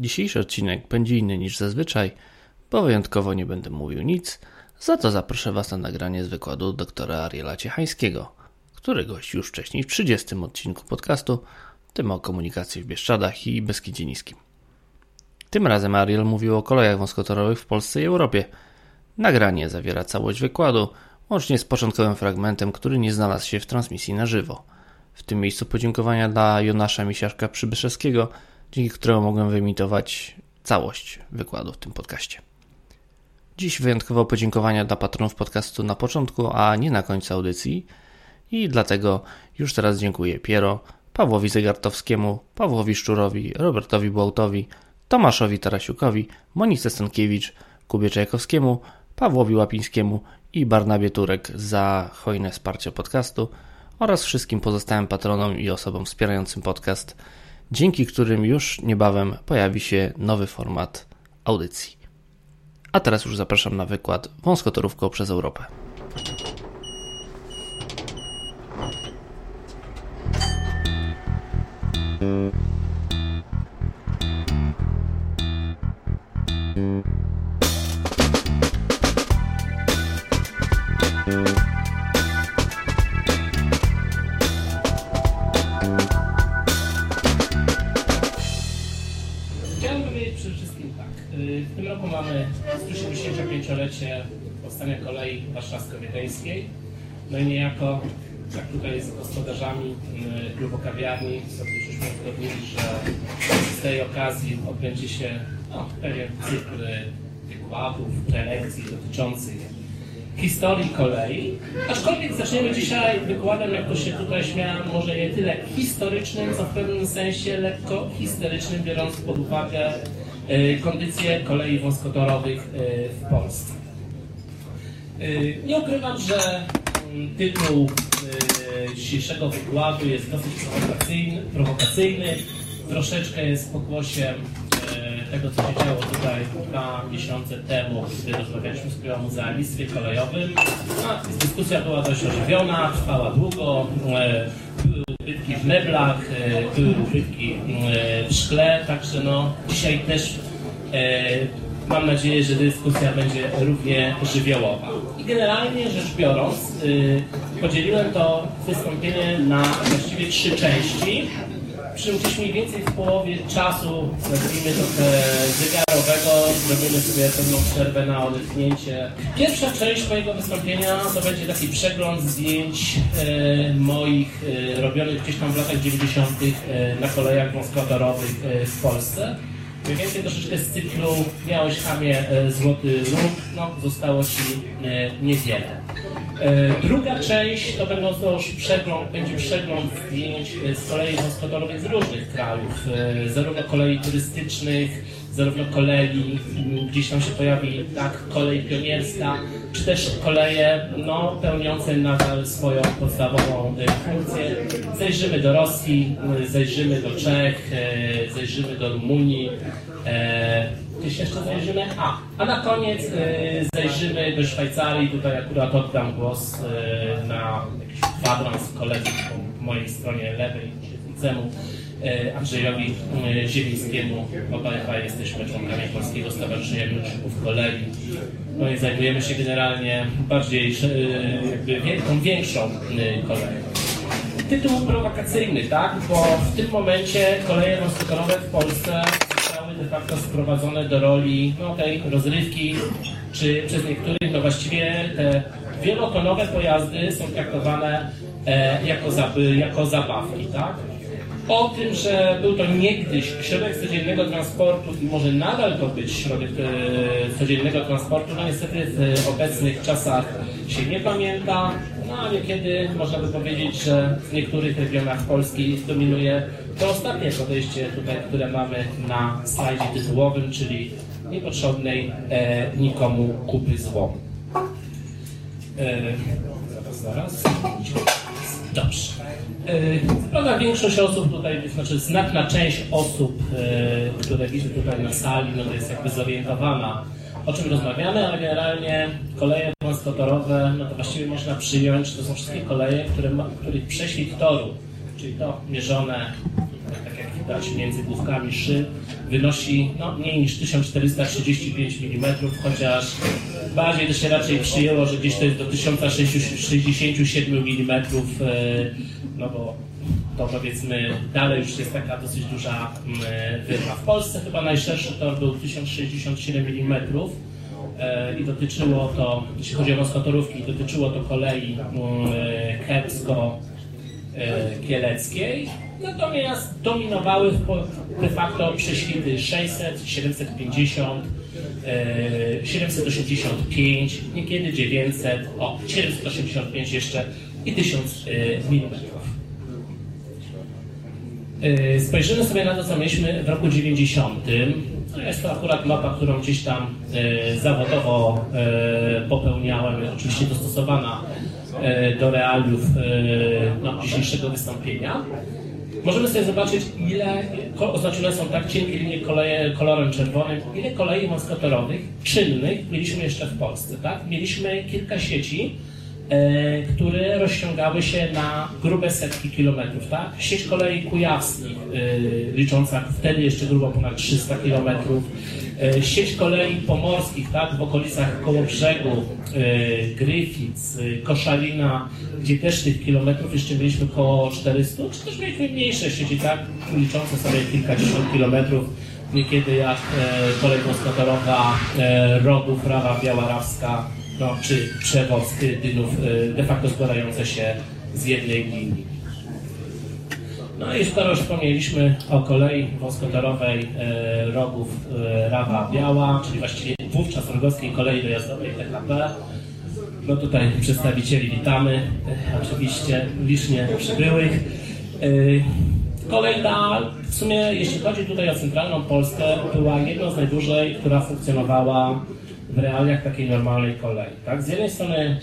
Dzisiejszy odcinek będzie inny niż zazwyczaj, bo wyjątkowo nie będę mówił nic, za to zaproszę Was na nagranie z wykładu doktora Ariela Ciechańskiego, który gościł już wcześniej w 30 odcinku podcastu, tym o komunikacji w Bieszczadach i Beskidzie Niskim. Tym razem Ariel mówił o kolejach wąskotorowych w Polsce i Europie. Nagranie zawiera całość wykładu, łącznie z początkowym fragmentem, który nie znalazł się w transmisji na żywo. W tym miejscu podziękowania dla Jonasza Misiaszka Przybyszewskiego, dzięki któremu mogłem wyemitować całość wykładu w tym podcaście. Dziś wyjątkowo podziękowania dla patronów podcastu na początku, a nie na końcu audycji i dlatego już teraz dziękuję Piero, Pawłowi Zegartowskiemu, Pawłowi Szczurowi, Robertowi Błautowi, Tomaszowi Tarasiukowi, Monice Stankiewicz, Kubie Czajkowskiemu, Pawłowi Łapińskiemu i Barnabie Turek za hojne wsparcie podcastu oraz wszystkim pozostałym patronom i osobom wspierającym podcast, dzięki którym już niebawem pojawi się nowy format audycji. A teraz już zapraszam na wykład wąskotorówką przez Europę. Chciałbym No i niejako, jak tutaj z gospodarzami y, klubu kawiarni sobie już uzgodnili, że z tej okazji odbędzie się no, pewien cykl wykładów, prelekcji dotyczących historii kolei. Aczkolwiek zaczniemy dzisiaj wykładem, jak to się tutaj śmiałem, może nie tyle historycznym, co w pewnym sensie lekko historycznym, biorąc pod uwagę e, kondycję kolei wąskotorowych e, w Polsce. Nie ukrywam, że tytuł e, dzisiejszego wykładu jest dosyć prowokacyjny, prowokacyjny troszeczkę jest pokłosiem e, tego, co się działo tutaj dwa miesiące temu, gdy rozmawialiśmy z o muzealistwie kolejowym. A, dyskusja była dość ożywiona, trwała długo. e, Były ubytki w meblach, były ubytki w szkle, także no, dzisiaj też mam nadzieję, że dyskusja będzie równie żywiołowa. I generalnie rzecz biorąc, y, podzieliłem to wystąpienie na właściwie trzy części przy użyciu mniej więcej w połowie czasu, nazwijmy to zegarowego, zrobimy sobie pewną przerwę na odetchnięcie. Pierwsza część mojego wystąpienia to będzie taki przegląd zdjęć e, moich e, robionych gdzieś tam w latach 90. E, na kolejach wąskotorowych w Polsce. Więcej troszeczkę z cyklu miałeś chamie e, złoty lub, no zostało ci e, niewiele. E, Druga część to będą znowuż przegląd, będzie przegląd zdjęć z kolei wąskotorowych z różnych krajów, zarówno kolei turystycznych, zarówno kolei, gdzieś tam się pojawi tak kolej pionierska, czy też koleje no, pełniące nadal swoją podstawową e, funkcję. Zajrzymy do Rosji, zajrzymy do Czech, e, zajrzymy do Rumunii. e, Gdzieś jeszcze zajrzymy? A, a na koniec zajrzymy do Szwajcarii. Tutaj akurat oddam głos na jakiś kwadrans koledze po mojej stronie lewej, siedzącemu Andrzejowi e, Zielińskiemu. Obaj dwaj jesteśmy członkami Polskiego Stowarzyszenia Miłośników Kolei. No i zajmujemy się generalnie bardziej, e, jakby tą większą e, koleją tytuł prowokacyjny, tak? Bo w tym momencie koleje wąskotorowe w Polsce zostały de facto sprowadzone do roli no, tej rozrywki, czy przez niektórych, no właściwie te wielotonowe pojazdy są traktowane e, jako, zab, jako zabawki, tak? O tym, że był to niegdyś środek codziennego transportu i może nadal to być środek e, codziennego transportu, no niestety w obecnych czasach się nie pamięta. No a niekiedy można by powiedzieć, że w niektórych regionach Polski dominuje to ostatnie podejście tutaj, które mamy na slajdzie tytułowym, czyli niepotrzebnej e, nikomu kupy zło. E, zaraz, zaraz. Dobrze. E, Prawda, większość osób tutaj, znaczy znaczna część osób, e, które widzę tutaj na sali, no to jest jakby zorientowana, o czym rozmawiamy, ale generalnie koleje wąskotorowe, no to właściwie można przyjąć, że to są wszystkie koleje, które ma, których prześwit toru, czyli to mierzone, tak dać między główkami szyb, wynosi no, mniej niż 1435 mm, chociaż bardziej to się raczej przyjęło, że gdzieś to jest do 1067 mm, no bo to powiedzmy dalej już jest taka dosyć duża mm, wyrwa. W Polsce chyba najszerszy tor był 1067 mm e, i dotyczyło to, jeśli chodzi o wąskotorówki, dotyczyło to kolei mm, kępsko-kieleckiej, natomiast dominowały de facto prześwity 600, 750, 785, niekiedy 900, o 785 jeszcze i 1000 mm. Y, spojrzymy sobie na to, co mieliśmy w roku 90. No, jest to akurat mapa, którą gdzieś tam y, zawodowo popełniałem, oczywiście dostosowana do realiów no, dzisiejszego wystąpienia. Możemy sobie zobaczyć, ile oznaczone są tak cienkie linie koleje kolorem czerwonym, ile kolei wąskotorowych czynnych mieliśmy jeszcze w Polsce. Tak? Mieliśmy kilka sieci, E, które rozciągały się na grube setki kilometrów. Tak? Sieć kolei kujawskich, e, licząca wtedy jeszcze grubo ponad 300 kilometrów, sieć kolei pomorskich tak? w okolicach Kołobrzegu, Gryfic, Koszalina, gdzie też tych kilometrów jeszcze mieliśmy około 400, czy też mieliśmy mniejsze sieci, tak? liczące sobie kilkadziesiąt kilometrów niekiedy jak e, kolej wąskotorowa e, Rogów, Rawa Białarawska, no, czy przewoz dynów de facto składające się z jednej linii. No i skoro już wspomnieliśmy o kolei wąskotorowej y, Rogów y, Rawa Biała, czyli właściwie wówczas rogowskiej kolei dojazdowej TKP, no tutaj przedstawicieli witamy, oczywiście licznie przybyłych. Kolej ta, w sumie jeśli chodzi tutaj o centralną Polskę, była jedną z najdłużej, która funkcjonowała w realiach takiej normalnej kolei. Tak? Z jednej strony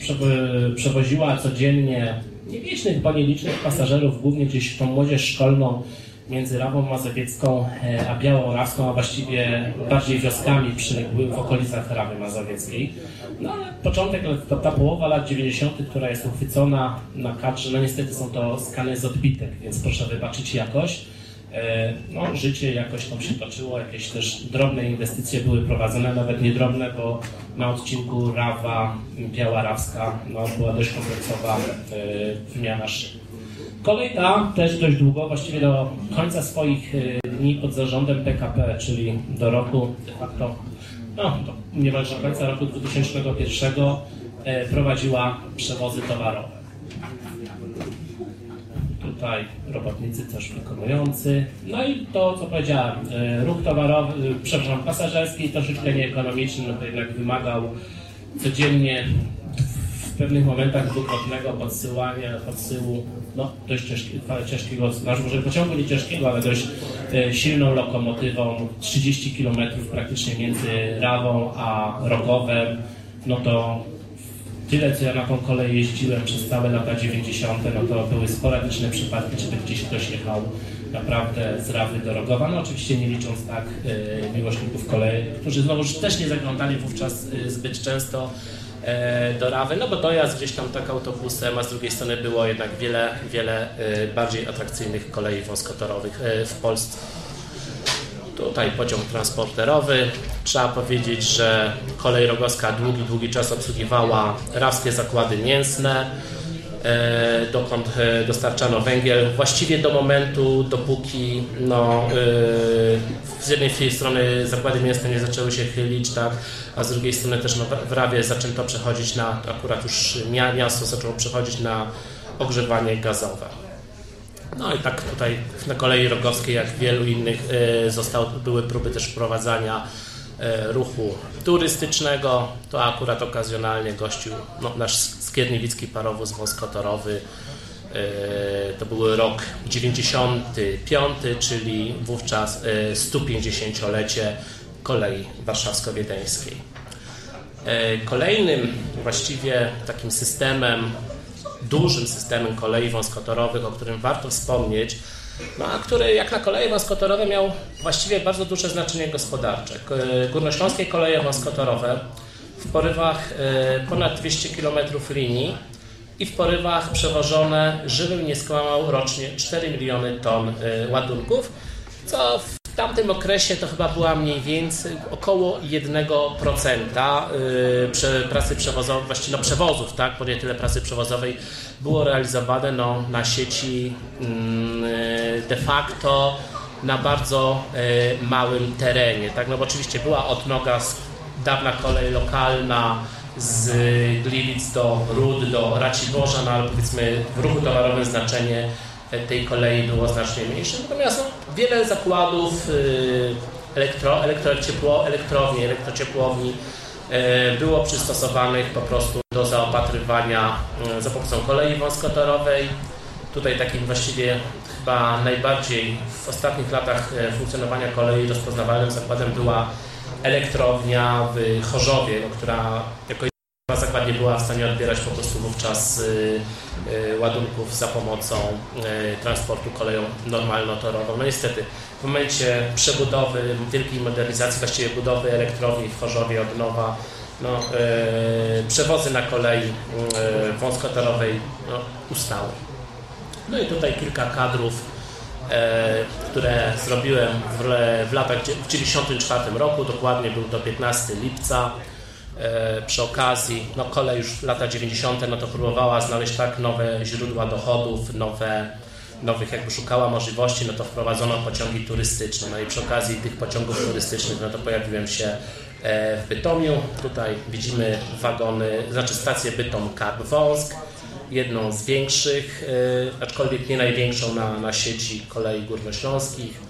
przewoziła codziennie nielicznych, bo nielicznych pasażerów, głównie gdzieś tą młodzież szkolną między Rawą Mazowiecką e, a Białą Rawską, a właściwie bardziej wioskami przyległych w okolicach Rawy Mazowieckiej. No ale początek, to ta połowa lat 90., która jest uchwycona na kadrze, no niestety są to skany z odbitek, więc proszę wybaczyć jakość. E, no, życie jakoś tam się toczyło, jakieś też drobne inwestycje były prowadzone, nawet nie drobne, bo na odcinku Rawa, Biała Rawska no, była dość kompleksowa e, wymiana szyb. Kolej ta też dość długo, właściwie do końca swoich e, dni pod zarządem PKP, czyli do roku de facto, no do niemalże końca roku 2001 prowadziła przewozy towarowe tutaj robotnicy też wykonujący. No i to, co powiedziałem, e, ruch towarowy, e, przepraszam, pasażerski troszeczkę nieekonomiczny, no to jednak wymagał codziennie w pewnych momentach dwukrotnego podsyłania, podsyłu no, dość ciężkiego, ciężkiego znaczy może pociągu nie ciężkiego, ale dość e, silną lokomotywą, 30 km praktycznie między Rawą a Rogowem, no to tyle, co ja na tą kolej jeździłem przez całe lata 90., no to były sporadyczne przypadki, żeby gdzieś ktoś jechał naprawdę z Rawy do Rogowa. No oczywiście nie licząc tak e, miłośników kolei, którzy znowu też nie zaglądali wówczas e, zbyt często e, do Rawy, no bo dojazd gdzieś tam tak autobusem, a z drugiej strony było jednak wiele, wiele bardziej atrakcyjnych kolei wąskotorowych w Polsce. Tutaj pociąg transporterowy. Trzeba powiedzieć, że kolej rogowska długi, długi czas obsługiwała rawskie zakłady mięsne, e, dokąd e, dostarczano węgiel, właściwie do momentu, dopóki no, e, z jednej strony zakłady mięsne nie zaczęły się chylić, tak, a z drugiej strony też no, w Rawie zaczęto przechodzić na, akurat już miasto zaczęło przechodzić na ogrzewanie gazowe. No i tak tutaj na kolei rogowskiej, jak wielu innych, e, został, były próby też wprowadzania e, ruchu turystycznego. To akurat okazjonalnie gościł no, nasz skierniewicki parowóz wąskotorowy. E, to był rok 95, czyli wówczas 150-lecie kolei warszawsko-wiedeńskiej. Kolejnym właściwie takim systemem dużym systemem kolei wąskotorowych, o którym warto wspomnieć, no, a który jak na koleje wąskotorowe miał właściwie bardzo duże znaczenie gospodarcze. Górnośląskie koleje wąskotorowe w porywach e, ponad 200 km linii i w porywach przewożone żywym nie skłamał rocznie 4 miliony ton e, ładunków Co tamtym okresie to chyba była mniej więcej około 1% y, pracy przewozowej, właściwie no przewozów, tak, bo nie tyle pracy przewozowej było realizowane no, na sieci mm, y, de facto na bardzo y, małym terenie, tak, no bo oczywiście była odnoga, dawna kolej lokalna, z Gliwic do Rud, do Raciborza, no ale powiedzmy w ruchu towarowym znaczenie tej kolei było znacznie mniejsze. Natomiast no, wiele zakładów y, elektro, elektrociepło, elektrowni, elektrociepłowni y, było przystosowanych po prostu do zaopatrywania y, za pomocą kolei wąskotorowej. Tutaj takim właściwie chyba najbardziej w ostatnich latach funkcjonowania kolei rozpoznawalnym zakładem była elektrownia w Chorzowie, która jako nie była w stanie odbierać po prostu wówczas y, y, ładunków za pomocą y, transportu koleją normalno-torową. No niestety w momencie przebudowy, wielkiej modernizacji, właściwie budowy elektrowni w Chorzowie od nowa, no, przewozy na kolei wąskotorowej no, ustały. No i tutaj kilka kadrów, które zrobiłem w, w latach w 1994 roku, dokładnie był to 15 lipca E, przy okazji, no kolej już lata 90. no to próbowała znaleźć tak nowe źródła dochodów, nowe, nowych jakby szukała możliwości, no to wprowadzono pociągi turystyczne. No i przy okazji tych pociągów turystycznych, no to pojawiłem się e, w Bytomiu. Tutaj widzimy wagony, znaczy stację Bytom Karp Wąsk, jedną z większych, e, aczkolwiek nie największą na, na sieci kolei górnośląskich.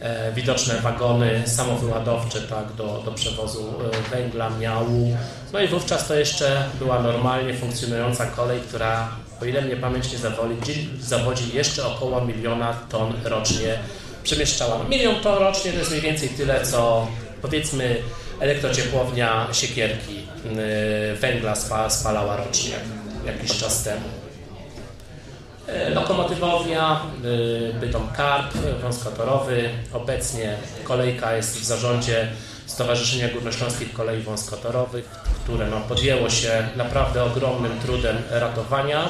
E, widoczne wagony samowyładowcze tak, do, do przewozu e, węgla, miału. No i wówczas to jeszcze była normalnie funkcjonująca kolej, która, o ile mnie pamięć nie zawodzi, jeszcze około miliona ton rocznie przemieszczała. Milion ton rocznie to jest mniej więcej tyle, co powiedzmy elektrociepłownia siekierki e, węgla spalała rocznie jakiś czas temu. E, lokomotywownia, e, Bytom Karp, wąskotorowy. Obecnie kolejka jest w zarządzie Stowarzyszenia Górnośląskich Kolei Wąskotorowych, które no, podjęło się naprawdę ogromnym trudem ratowania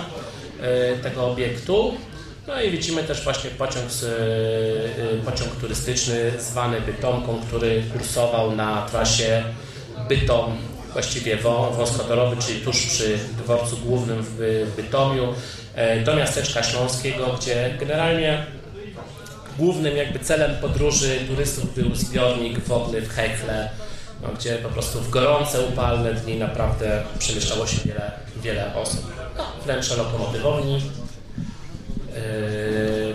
e, tego obiektu. No i widzimy też właśnie pociąg, pociąg turystyczny zwany Bytomką, który kursował na trasie Bytom właściwie wąskotorowy, czyli tuż przy dworcu głównym w Bytomiu. E, do miasteczka śląskiego, gdzie generalnie głównym jakby celem podróży turystów był zbiornik wodny w Hekle, no, gdzie po prostu w gorące, upalne dni naprawdę przemieszczało się wiele, wiele osób. No, wnętrze lokomotywowni, yy,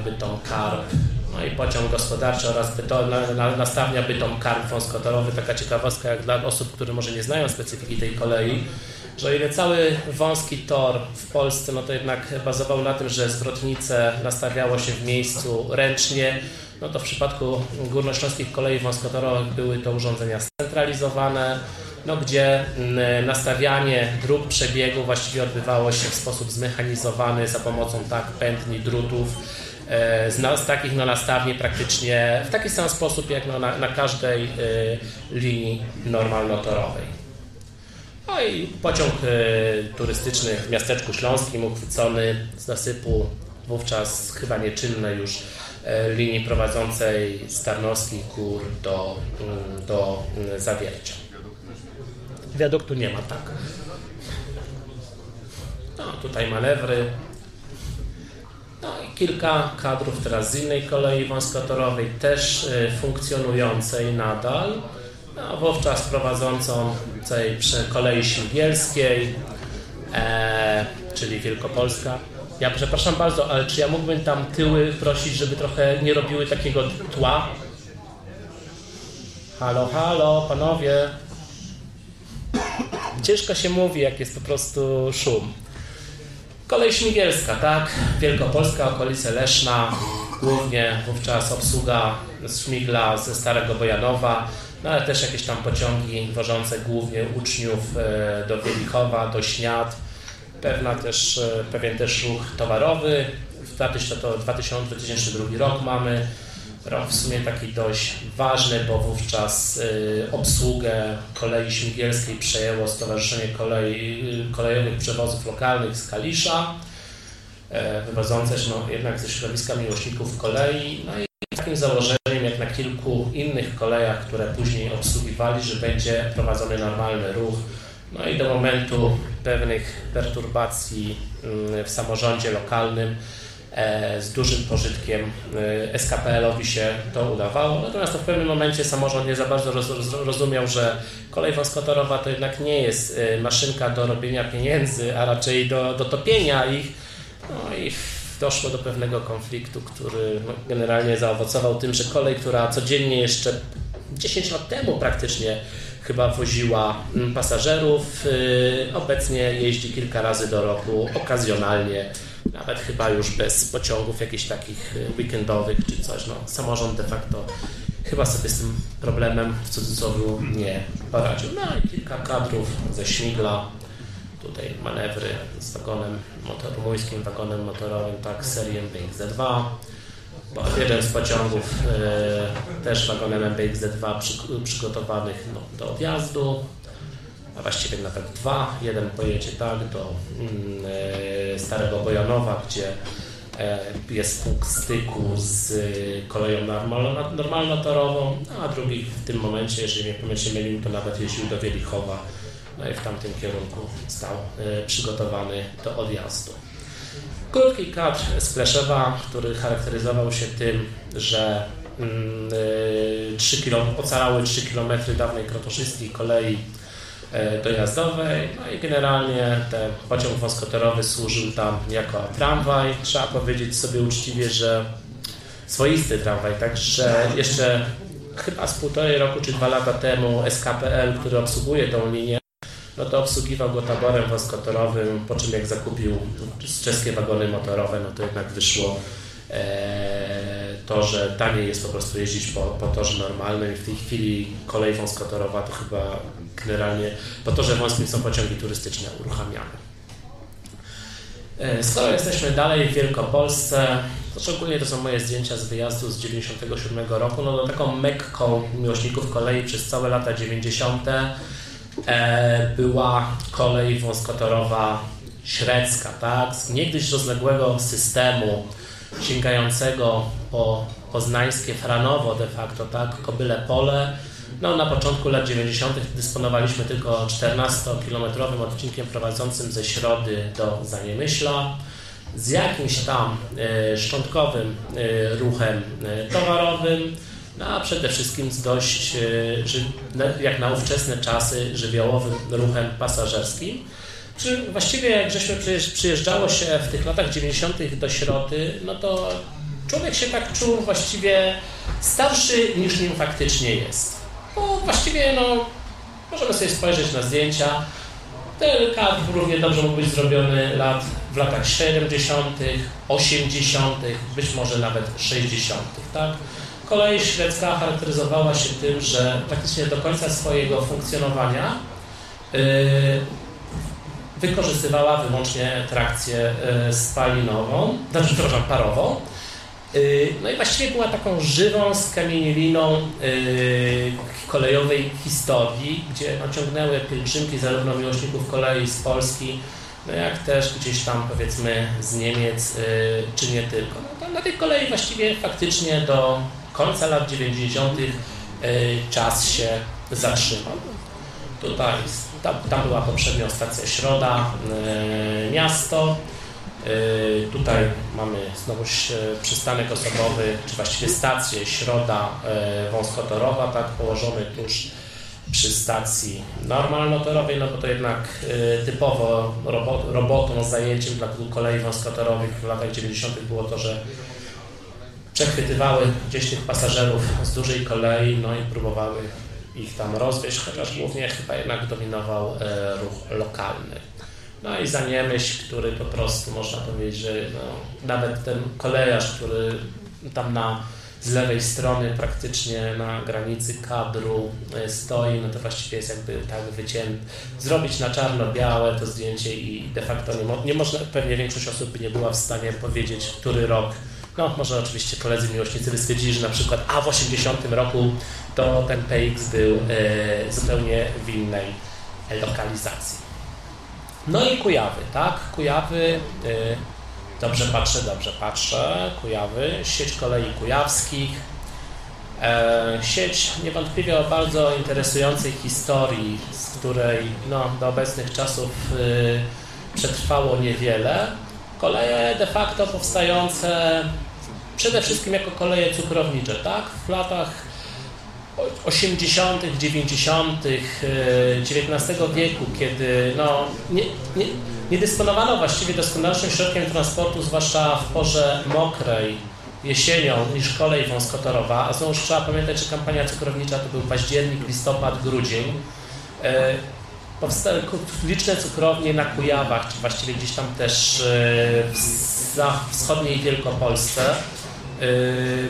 Bytom Karp, no i pociąg gospodarczy oraz byto, na, na, nastawnia Bytom Karp wąskotorowy. Taka ciekawostka jak dla osób, które może nie znają specyfiki tej kolei, że o ile cały wąski tor w Polsce, no to jednak bazował na tym, że zwrotnice nastawiało się w miejscu ręcznie, no to w przypadku górnośląskich kolei wąskotorowych były to urządzenia scentralizowane, no gdzie nastawianie dróg przebiegu właściwie odbywało się w sposób zmechanizowany za pomocą tak pętni, drutów, e, z, z takich no, nastawni praktycznie w taki sam sposób jak no, na, na każdej y, linii normalnotorowej. No i pociąg e, turystyczny w miasteczku śląskim uchwycony z nasypu wówczas chyba nieczynnej już e, linii prowadzącej z Tarnowskich Gór do, mm, do mm, Zawiercia. Wiaduktu nie ma, tak. No, tutaj manewry. No i kilka kadrów teraz z innej kolei wąskotorowej, też e, funkcjonującej nadal no, wówczas prowadzącą tej kolei śmigielskiej, e, czyli Wielkopolska. Ja przepraszam bardzo, ale czy ja mógłbym tam tyły prosić, żeby trochę nie robiły takiego tła? Halo, halo, panowie. Ciężko się mówi, jak jest po prostu szum. Kolej śmigielska, tak? Wielkopolska, okolice Leszna, głównie wówczas obsługa śmigla ze Starego Bojanowa, no ale też jakieś tam pociągi wożące głównie uczniów e, do Wielichowa, do Śniad, pewna też, e, pewien też ruch towarowy. W 2002 rok mamy, rok w sumie taki dość ważny, bo wówczas e, obsługę kolei śmigielskiej przejęło Stowarzyszenie Kolei, Kolejowych Przewozów Lokalnych z Kalisza, wywodzące się no, jednak ze środowiska miłośników kolei. No i takim założeniem na kilku innych kolejach, które później obsługiwali, że będzie prowadzony normalny ruch. No i do momentu pewnych perturbacji mm, w samorządzie lokalnym e, z dużym pożytkiem e, SKPL-owi się to udawało. Natomiast w pewnym momencie samorząd nie za bardzo rozumiał, że kolej wąskotorowa to jednak nie jest e, maszynka do robienia pieniędzy, a raczej do, do topienia ich. No i doszło do pewnego konfliktu, który no, generalnie zaowocował tym, że kolej, która codziennie jeszcze 10 lat temu praktycznie chyba woziła mm, pasażerów, y, obecnie jeździ kilka razy do roku, okazjonalnie, nawet chyba już bez pociągów jakichś takich y, weekendowych czy coś. No, samorząd de facto chyba sobie z tym problemem w cudzysłowie nie poradził. No i kilka kadrów ze Śmigla, tutaj manewry z wagonem motor, rumuńskim wagonem motorowym, tak, serię MBX-2. Jeden z pociągów e, też wagonem MBX-2 przy, przygotowanych no, do odjazdu, a właściwie nawet dwa. Jeden pojedzie tak do mm, e, Starego Bojanowa, gdzie e, jest punkt styku z koleją normalnotorową, a drugi w tym momencie, jeżeli mnie nie mylił, to nawet jeździł do Wielichowa no i w tamtym kierunku stał e, przygotowany do odjazdu. Krótki kadr z Pleszewa, który charakteryzował się tym, że 3 mm, km, ocalały 3 km dawnej krotoszyskiej kolei e, dojazdowej, no i generalnie ten pociąg wąskotorowy służył tam jako tramwaj. Trzeba powiedzieć sobie uczciwie, że swoisty tramwaj, także jeszcze chyba z półtorej roku czy dwa lata temu SKPL, który obsługuje tą linię, no to obsługiwał go taborem wąskotorowym, po czym jak zakupił czeskie wagony motorowe, no to jednak wyszło e, to, że taniej jest po prostu jeździć po, po torze normalnym. W tej chwili kolej wąskotorowa to chyba generalnie po torze wąskim są pociągi turystyczne uruchamiane. E, skoro jesteśmy dalej w Wielkopolsce, to szczególnie to są moje zdjęcia z wyjazdu z 97 roku, no to taką mekką miłośników kolei przez całe lata 90 E, była kolej wąskotorowa średzka, tak? z niegdyś rozległego systemu sięgającego po poznańskie Franowo de facto, tak? Kobyle Pole. No, na początku lat 90. dysponowaliśmy tylko 14-kilometrowym odcinkiem prowadzącym ze Środy do Zaniemyśla z jakimś tam e, szczątkowym e, ruchem e, towarowym no a przede wszystkim z dość, e, jak na ówczesne czasy, żywiołowym ruchem pasażerskim. Właściwie jak żeśmy przyjeżdżało się w tych latach 90. do Środy, no to człowiek się tak czuł właściwie starszy niż nim faktycznie jest. Bo właściwie no, możemy sobie spojrzeć na zdjęcia. Ten kadr równie dobrze mógł być zrobiony lat, w latach 70., 80., być może nawet 60., tak? Kolej szwedzka charakteryzowała się tym, że praktycznie do końca swojego funkcjonowania y, wykorzystywała wyłącznie trakcję y, spalinową, znaczy, przepraszam, parową. Y, no i właściwie była taką żywą skamieniliną kolejowej historii, gdzie no, ciągnęły pielgrzymki zarówno miłośników kolei z Polski, no jak też gdzieś tam powiedzmy z Niemiec, czy nie tylko. No, na tej kolei właściwie faktycznie do końca lat 90. E, czas się zatrzymał. Tutaj, tam, tam była poprzednio stacja Środa, e, miasto. E, tutaj mamy znowu przystanek osobowy, czy właściwie stację Środa wąskotorowa, tak położony tuż przy stacji normalnotorowej, no bo to jednak typowo robotą, zajęciem dla kolei wąskotorowych w latach 90. było to, że przechwytywały gdzieś tych pasażerów z dużej kolei, no i próbowały ich tam rozwieźć, chociaż głównie chyba jednak dominował e, ruch lokalny. No i za który po prostu można powiedzieć, że no, nawet ten kolejarz, który tam na z lewej strony praktycznie na granicy kadru e, stoi, no to właściwie jest jakby tak wycięty. Zrobić na czarno-białe to zdjęcie i de facto nie, mo nie można, pewnie większość osób nie była w stanie powiedzieć, który rok no, może oczywiście koledzy miłośnicy by stwierdzili, że na przykład a w 80 roku to ten PX był e, zupełnie w innej lokalizacji. No i Kujawy, tak? Kujawy, e, dobrze patrzę, dobrze patrzę, Kujawy, sieć kolei kujawskich. E, sieć niewątpliwie o bardzo interesującej historii, z której no, do obecnych czasów y, przetrwało niewiele. Koleje de facto powstające przede wszystkim jako koleje cukrownicze, tak? W latach 80., 90. XIX wieku, kiedy no, nie, nie, nie dysponowano właściwie doskonalszym środkiem transportu, zwłaszcza w porze mokrej, jesienią, niż kolej wąskotorowa, a znowu trzeba pamiętać, że kampania cukrownicza to był październik, listopad, grudzień. E, powstały liczne cukrownie na Kujawach, czy właściwie gdzieś tam też e, w wschodniej Wielkopolsce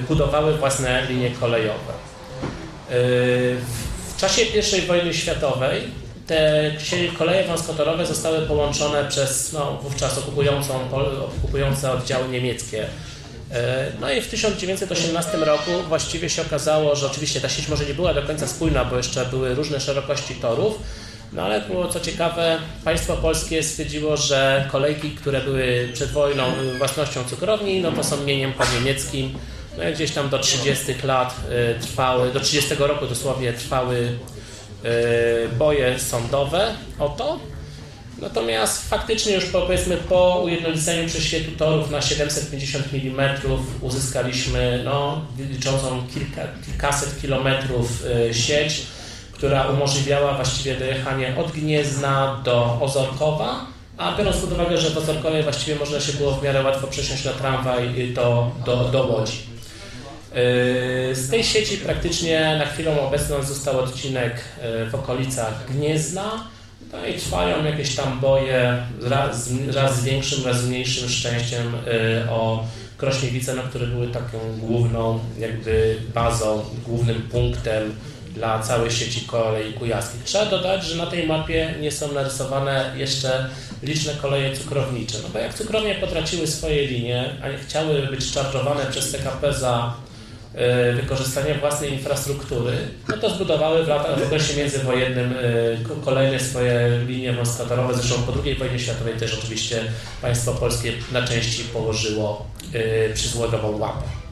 budowały własne linie kolejowe. W czasie I wojny światowej te koleje wąskotorowe zostały połączone przez no, wówczas okupującą, okupujące oddziały niemieckie. E, no i w 1918 roku właściwie się okazało, że oczywiście ta sieć może nie była do końca spójna, bo jeszcze były różne szerokości torów, no ale było co ciekawe, państwo polskie stwierdziło, że kolejki, które były przed wojną własnością cukrowni, no to są mieniem niemieckim. No i gdzieś tam do 30 lat e, trwały, do 30 roku dosłownie trwały E, boje sądowe o to. Natomiast faktycznie już po, powiedzmy po ujednoliceniu prześwietu torów na 750 mm uzyskaliśmy no, liczącą kilka, kilkaset kilometrów e, sieć, która umożliwiała właściwie dojechanie od Gniezna do Ozorkowa, a biorąc pod uwagę, że w Ozorkowie właściwie można się było w miarę łatwo przesiąść na tramwaj do, do, do Łodzi. Yy, z tej sieci praktycznie na chwilę obecną został odcinek yy, w okolicach Gniezna. No i trwają jakieś tam boje raz, raz z większym, raz z mniejszym szczęściem yy, o Krośniewice, no, które były taką główną jakby bazą, głównym punktem dla całej sieci kolei kujawskich. Trzeba dodać, że na tej mapie nie są narysowane jeszcze liczne koleje cukrownicze, no bo jak cukrownie potraciły swoje linie, a nie chciały być czarżowane przez TKP za E, wykorzystania własnej infrastruktury, no to zbudowały w, latach, w okresie międzywojennym e, kolejne swoje linie wąskotorowe. Zresztą po II wojnie światowej też oczywiście państwo polskie na części położyło e, przyzłogową łapę.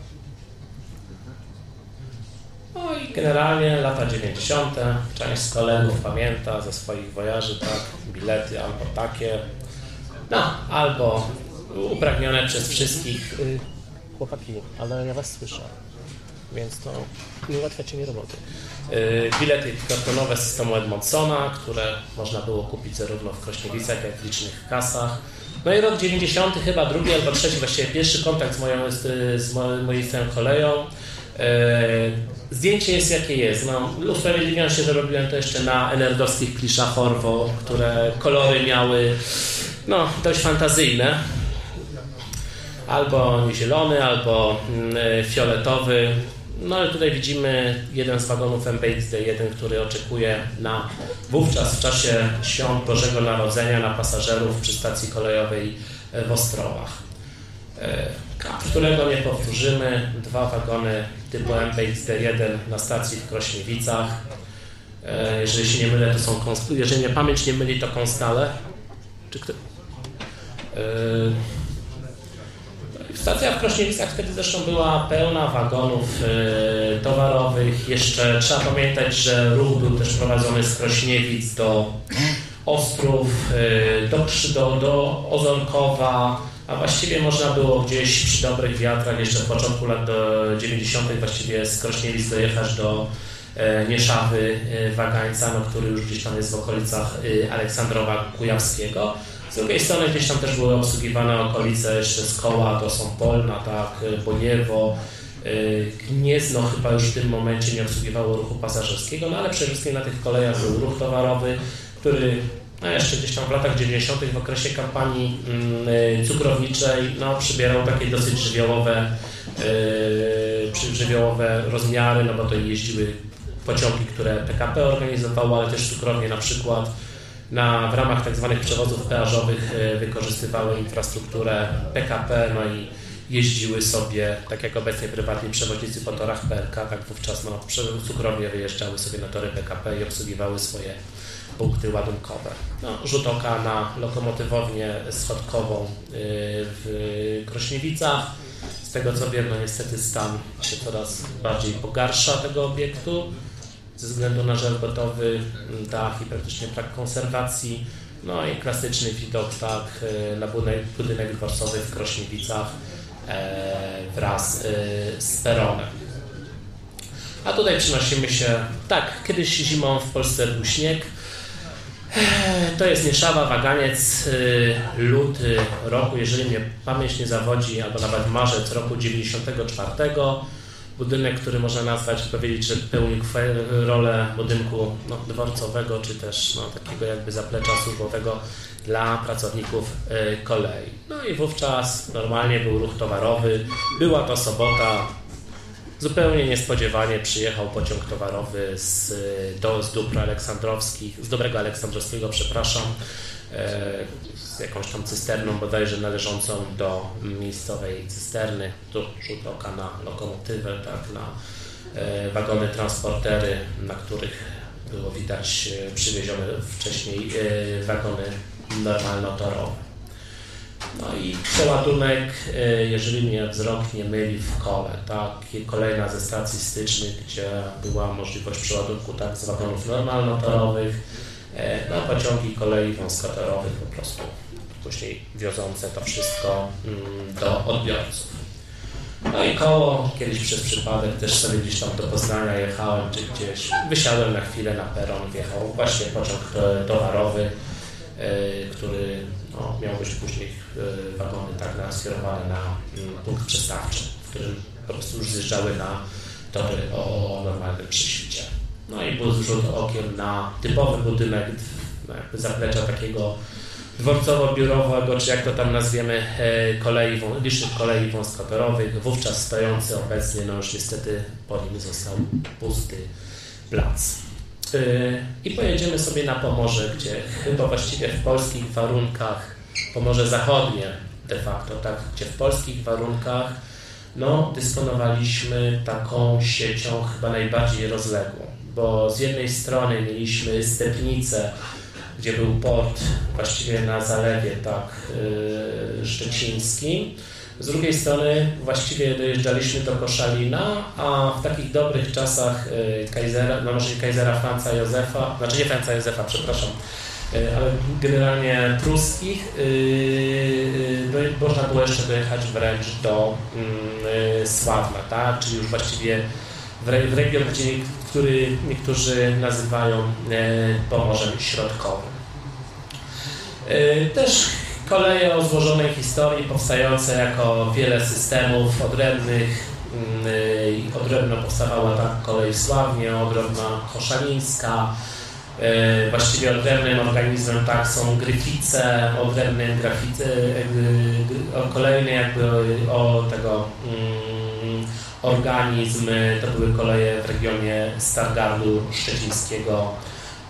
No i generalnie lata 90. Część z kolegów pamięta ze swoich wojaży, tak, bilety albo takie, no, albo upragnione przez wszystkich. Chłopaki, ale ja was słyszę więc to nie ułatwiacie mi roboty. Y, bilety kartonowe z systemu Edmondsona, które można było kupić zarówno w Krośniewicach, jak i w licznych kasach. No i rok 90, chyba drugi albo trzeci, właściwie pierwszy kontakt z moją, z, z moją koleją. Zdjęcie jest jakie jest. No, usprawiedliwiam się, że robiłem to jeszcze na enerdowskich kliszach Orwo, które kolory miały no, dość fantazyjne. Albo zielony, albo mm, fioletowy. No ale tutaj widzimy jeden z wagonów MBXD1, który oczekuje na wówczas w czasie świąt Bożego Narodzenia na pasażerów przy stacji kolejowej w Ostrowach. E, którego nie powtórzymy. Dwa wagony typu MBXD1 na stacji w Krośniewicach. E, jeżeli się nie mylę, to są jeżeli mnie pamięć nie myli, to Konstale. Czy kto? E, Stacja w Krośniewicach wtedy zresztą była pełna wagonów y, towarowych. Jeszcze trzeba pamiętać, że ruch był też prowadzony z Krośniewic do Ostrów, do, do, do Ozorkowa, a właściwie można było gdzieś przy dobrych wiatrach jeszcze w początku lat do 90. właściwie z Krośniewic dojechać do y, Nieszawy Wagańca, no, który już gdzieś tam jest w okolicach Aleksandrowa Kujawskiego. Z drugiej strony gdzieś tam też były obsługiwane okolice jeszcze z koła, to są Polna, tak, Boniewo, Gniezno chyba już w tym momencie nie obsługiwało ruchu pasażerskiego, no ale przede wszystkim na tych kolejach był ruch towarowy, który jeszcze gdzieś tam w latach 90. w okresie kampanii mm, y, cukrowniczej no, przybierał takie dosyć żywiołowe, yy, żywiołowe rozmiary, no bo to jeździły pociągi, które PKP organizowało, ale też cukrownie na przykład na, w ramach. Tak przewozów peażowych e, wykorzystywały infrastrukturę PKP, no i jeździły sobie, tak jak obecnie prywatni przewoźnicy po torach PLK, tak wówczas no, cukrownie wyjeżdżały sobie na tory PKP i obsługiwały swoje punkty ładunkowe. No, rzut oka na lokomotywownię schodkową e, w Krośniewicach. tego co wiem, no niestety stan się coraz bardziej pogarsza tego obiektu ze względu na żelbetowy dach i praktycznie brak konserwacji. No i klasyczny widok tak na budynek, budynek dworcowy w Krośniewicach wraz z peronem. A tutaj przenosimy się, tak, kiedyś zimą w Polsce był śnieg. To jest Nieszawa, Waganiec, y, luty roku, jeżeli mnie pamięć nie zawodzi, albo nawet marzec roku 94. Budynek, który można nazwać, powiedzieć, że pełni rolę budynku no, dworcowego, czy też no, takiego jakby zaplecza służbowego dla pracowników y, kolei. No i wówczas normalnie był ruch towarowy, była to sobota, Zupełnie niespodziewanie przyjechał pociąg towarowy z, do, z dóbr aleksandrowskich, z Dobrego Aleksandrowskiego, przepraszam, e, z jakąś tam cysterną bodajże należącą do miejscowej cysterny. Tu rzut oka na lokomotywę, tak, na e, wagony transportery, na których było widać e, przywiezione wcześniej wagony normalnotorowe. No i przeładunek, e, jeżeli mnie wzrok nie myli w kole, tak, kolejna ze stacji stycznych, gdzie była możliwość przeładunku tak z wagonów normalnotorowych, e, no pociągi kolei wąskotorowych po prostu później wiozące to wszystko mm, do odbiorców. No i koło, kiedyś przez przypadek też sobie gdzieś tam do Poznania jechałem, czy gdzieś wysiadłem na chwilę na peron, wjechał właśnie pociąg towarowy, e, który no, miało być później e, wagony tak skierowane na mm, punkt przestawczy, w którym po prostu już zjeżdżały na tory o normalnym przyświcie. No i był zrzut okiem na typowy budynek jakby zaplecza takiego dworcowo-biurowego, czy jak to tam nazwiemy, e, kolei, licznych kolei wąskotorowych, wówczas stojący obecnie, no już niestety po nim został pusty plac. I pojedziemy sobie na Pomorze, gdzie chyba właściwie w polskich warunkach, Pomorze Zachodnie de facto, tak, gdzie w polskich warunkach no, dysponowaliśmy taką siecią chyba najbardziej rozległą, bo z jednej strony mieliśmy Stepnicę, gdzie był port właściwie na zalewie tak yy, szczecińskim, z drugiej strony właściwie dojeżdżaliśmy do Koszalina, a w takich dobrych czasach e, Kaisera, no może Kaisera Franca Józefa, znaczy nie Franca Józefa, przepraszam, e, ale generalnie pruskich, no można było jeszcze dojechać wręcz do mm, Sławna, tak? czyli już właściwie w region, który niektórzy nazywają Pomorzem Środkowym. Też Koleje o złożonej historii, powstające jako wiele systemów odrębnych. Mm, odrębno powstawała tak kolej Sławnie, odrębna Koszalińska. Y, właściwie odrębnym organizmem tak są Gryfice, odrębnym graficy, y, kolejny jakby o tego mm, organizm, to były koleje w regionie Stargardu Szczecińskiego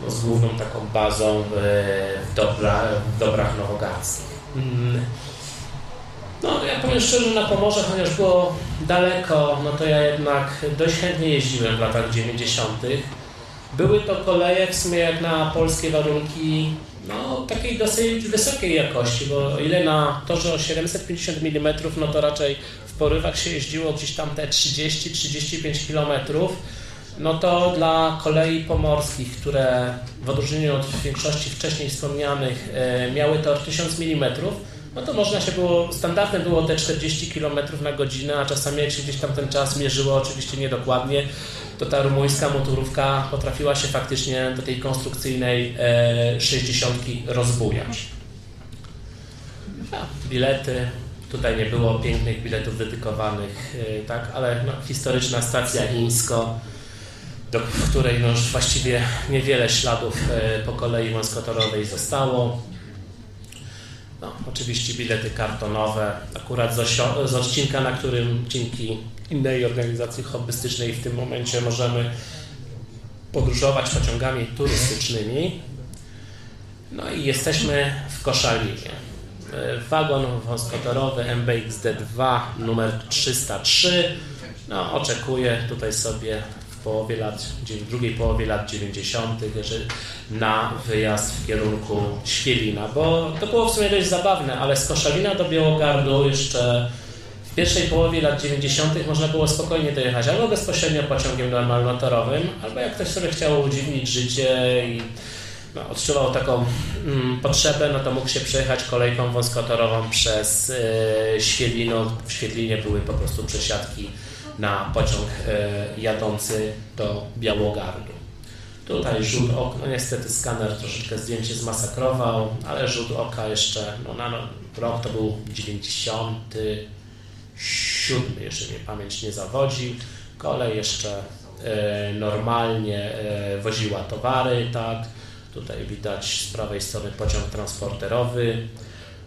z główną taką bazą w, dobra, w dobrach nowogarskich. Mm. No, ja powiem szczerze, na Pomorze, chociaż było daleko, no to ja jednak dość chętnie jeździłem w latach 90. Były to koleje w sumie jak na polskie warunki, no takiej dosyć wysokiej jakości, bo ile na torze o 750 mm, no to raczej w porywach się jeździło gdzieś tam te 30-35 km, no to dla kolei pomorskich, które w odróżnieniu od większości wcześniej wspomnianych e, miały tor 1000 mm, no to można się było, standardne było te 40 km na godzinę, a czasami jak się gdzieś tam ten czas mierzyło, oczywiście niedokładnie, to ta rumuńska motorówka potrafiła się faktycznie do tej konstrukcyjnej 60 e, rozbujać. bilety, tutaj nie było pięknych biletów dedykowanych, e, tak, ale no, historyczna stacja Ińsko, do której no już właściwie niewiele śladów e, po kolei wąskotorowej zostało. No, oczywiście bilety kartonowe, akurat z, odcinka, na którym dzięki innej organizacji hobbystycznej w tym momencie możemy podróżować pociągami turystycznymi. No i jesteśmy w Koszalinie. Wagon wąskotorowy MBXD2 numer 303 no, oczekuje tutaj sobie połowie lat, drugiej połowie lat 90. na wyjazd w kierunku Świelina, bo to było w sumie dość zabawne, ale z Koszalina do Białogardu jeszcze w pierwszej połowie lat 90. można było spokojnie dojechać albo bezpośrednio pociągiem normalnotorowym, albo jak ktoś sobie chciał udziwnić życie i no, odczuwał taką mm, potrzebę, no to mógł się przejechać kolejką wąskotorową przez Świetlino. W Świetlinie były po prostu przesiadki na pociąg e, jadący do Białogardu. Tutaj rzut oka, no niestety skaner troszeczkę zdjęcie zmasakrował, ale rzut oka jeszcze, no na no, rok to był 97, jeżeli mnie pamięć nie zawodzi. Kolej jeszcze e, normalnie e, woziła towary, tak. Tutaj widać z prawej strony pociąg transporterowy.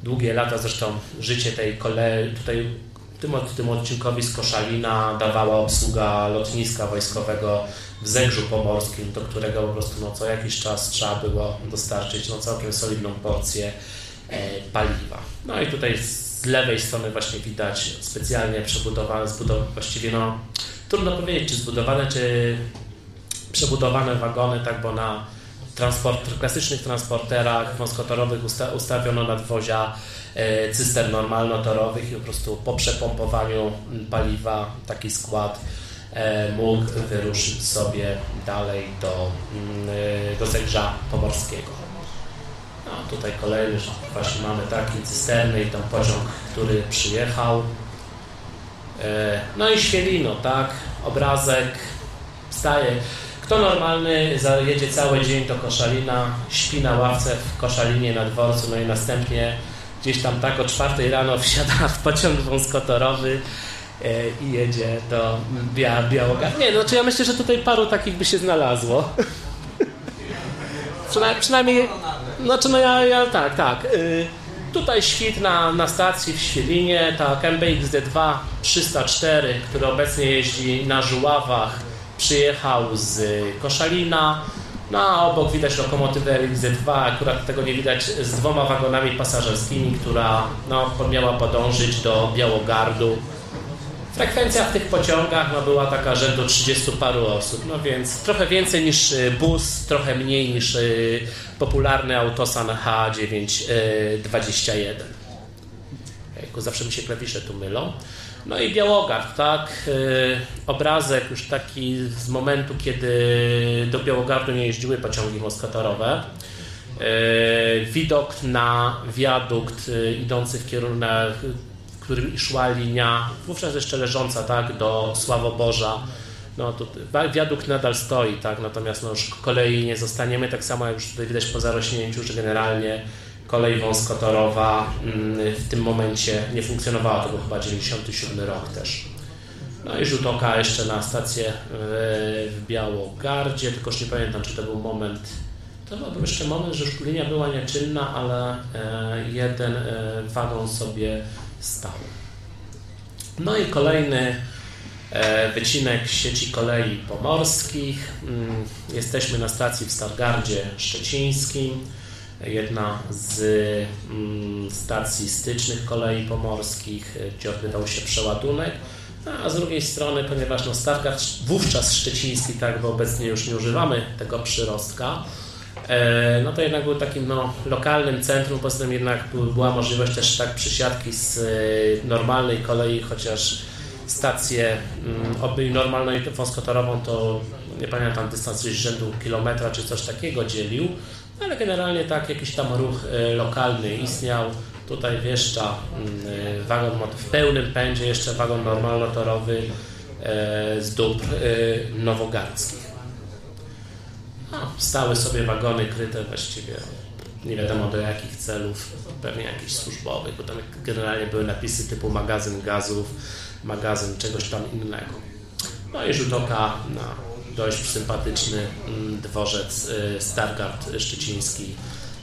Długie lata zresztą życie tej kolei, tutaj tym, tym odcinkowi z Koszalina dawała obsługa lotniska wojskowego w Zegrzu Pomorskim, do którego po prostu no, co jakiś czas trzeba było dostarczyć no, całkiem solidną porcję e, paliwa. No i tutaj z lewej strony właśnie widać specjalnie przebudowane, zbudowane, właściwie no trudno powiedzieć, czy zbudowane, czy przebudowane wagony, tak, bo na transport, klasycznych transporterach wąskotorowych usta, ustawiono nadwozia e, cyster normalnotorowych i po prostu po przepompowaniu paliwa taki skład e, mógł wyruszyć sobie dalej do, mm, e, do Zegrza Pomorskiego. No, tutaj kolejny, właśnie mamy taki cysterny i tam pociąg, który przyjechał. No i Świelino, tak, obrazek staje kto normalny jedzie cały dzień do Koszalina, śpi na ławce w Koszalinie na dworcu, no i następnie gdzieś tam tak o czwartej rano wsiada w pociąg wąskotorowy e, i jedzie do Bia Białogardu. Nie, no czy ja myślę, że tutaj paru takich by się znalazło. Przynajmniej, przynajmniej znaczy no ja, ja tak, tak. Y, tutaj świt na, na stacji w Świelinie, tak, MBXD2 304, który obecnie jeździ na Żuławach, przyjechał z Koszalina, no a obok widać lokomotywę LX2, akurat tego nie widać, z dwoma wagonami pasażerskimi, która no, miała podążyć do Białogardu. Frekwencja w tych pociągach no, była taka rzędu 30 paru osób, no więc trochę więcej niż y, bus, trochę mniej niż y, popularny autosan H921. Zawsze mi się klawisze tu mylą. No i Białogard, tak? Y, obrazek już taki z momentu, kiedy do Białogardu nie jeździły pociągi wąskotorowe. Y, widok na wiadukt y, idący w kierunku, w którym szła linia, wówczas jeszcze leżąca, tak, do Sławoborza. No, to wiadukt nadal stoi, tak, natomiast no, już kolei nie zostaniemy, tak samo jak już tutaj widać po zarośnięciu, że generalnie kolej wąskotorowa mm, w tym momencie nie funkcjonowała, to był chyba 97 rok też. No i rzut oka jeszcze na stację w Białogardzie, tylko już nie pamiętam, czy to był moment, to był jeszcze moment, że już linia była nieczynna, ale e, jeden e, wagon sobie stał. No i kolejny e, wycinek sieci kolei pomorskich. Mm, jesteśmy na stacji w Stargardzie Szczecińskim jedna z mm, stacji stycznych kolei pomorskich, e, gdzie odbywał się przeładunek, a z drugiej strony, ponieważ no Stargard wówczas szczeciński, tak, bo obecnie już nie używamy tego przyrostka, e, no to jednak był takim no, lokalnym centrum, poza tym jednak była możliwość też tak przysiadki z e, normalnej kolei, chociaż stację mm, normalną i wąskotorową to nie pamiętam dystans rzędu kilometra czy coś takiego dzielił, ale generalnie tak, jakiś tam ruch e, lokalny istniał. Tutaj wjeżdża mm, e, wagon w pełnym pędzie, jeszcze wagon normalnotorowy e, z dóbr nowogardzkich. No, stały sobie wagony kryte właściwie nie wiadomo do jakich celów, pewnie jakichś służbowych, bo tam generalnie były napisy typu magazyn gazów, magazyn czegoś tam innego. No i rzut oka na dość sympatyczny mm, dworzec y, Stargard Szczeciński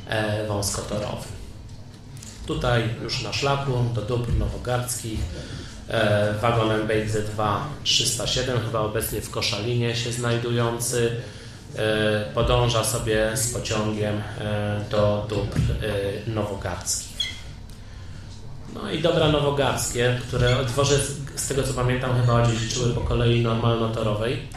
e, wąskotorowy. Tutaj już na szlaku do dóbr nowogardzkich e, wagon MBX-2 307, chyba obecnie w Koszalinie się znajdujący, e, podąża sobie z pociągiem do dóbr nowogardzkich. No i dobra nowogarskie, które dworzec, z tego co pamiętam, chyba dziedziczyły po kolei normalnotorowej.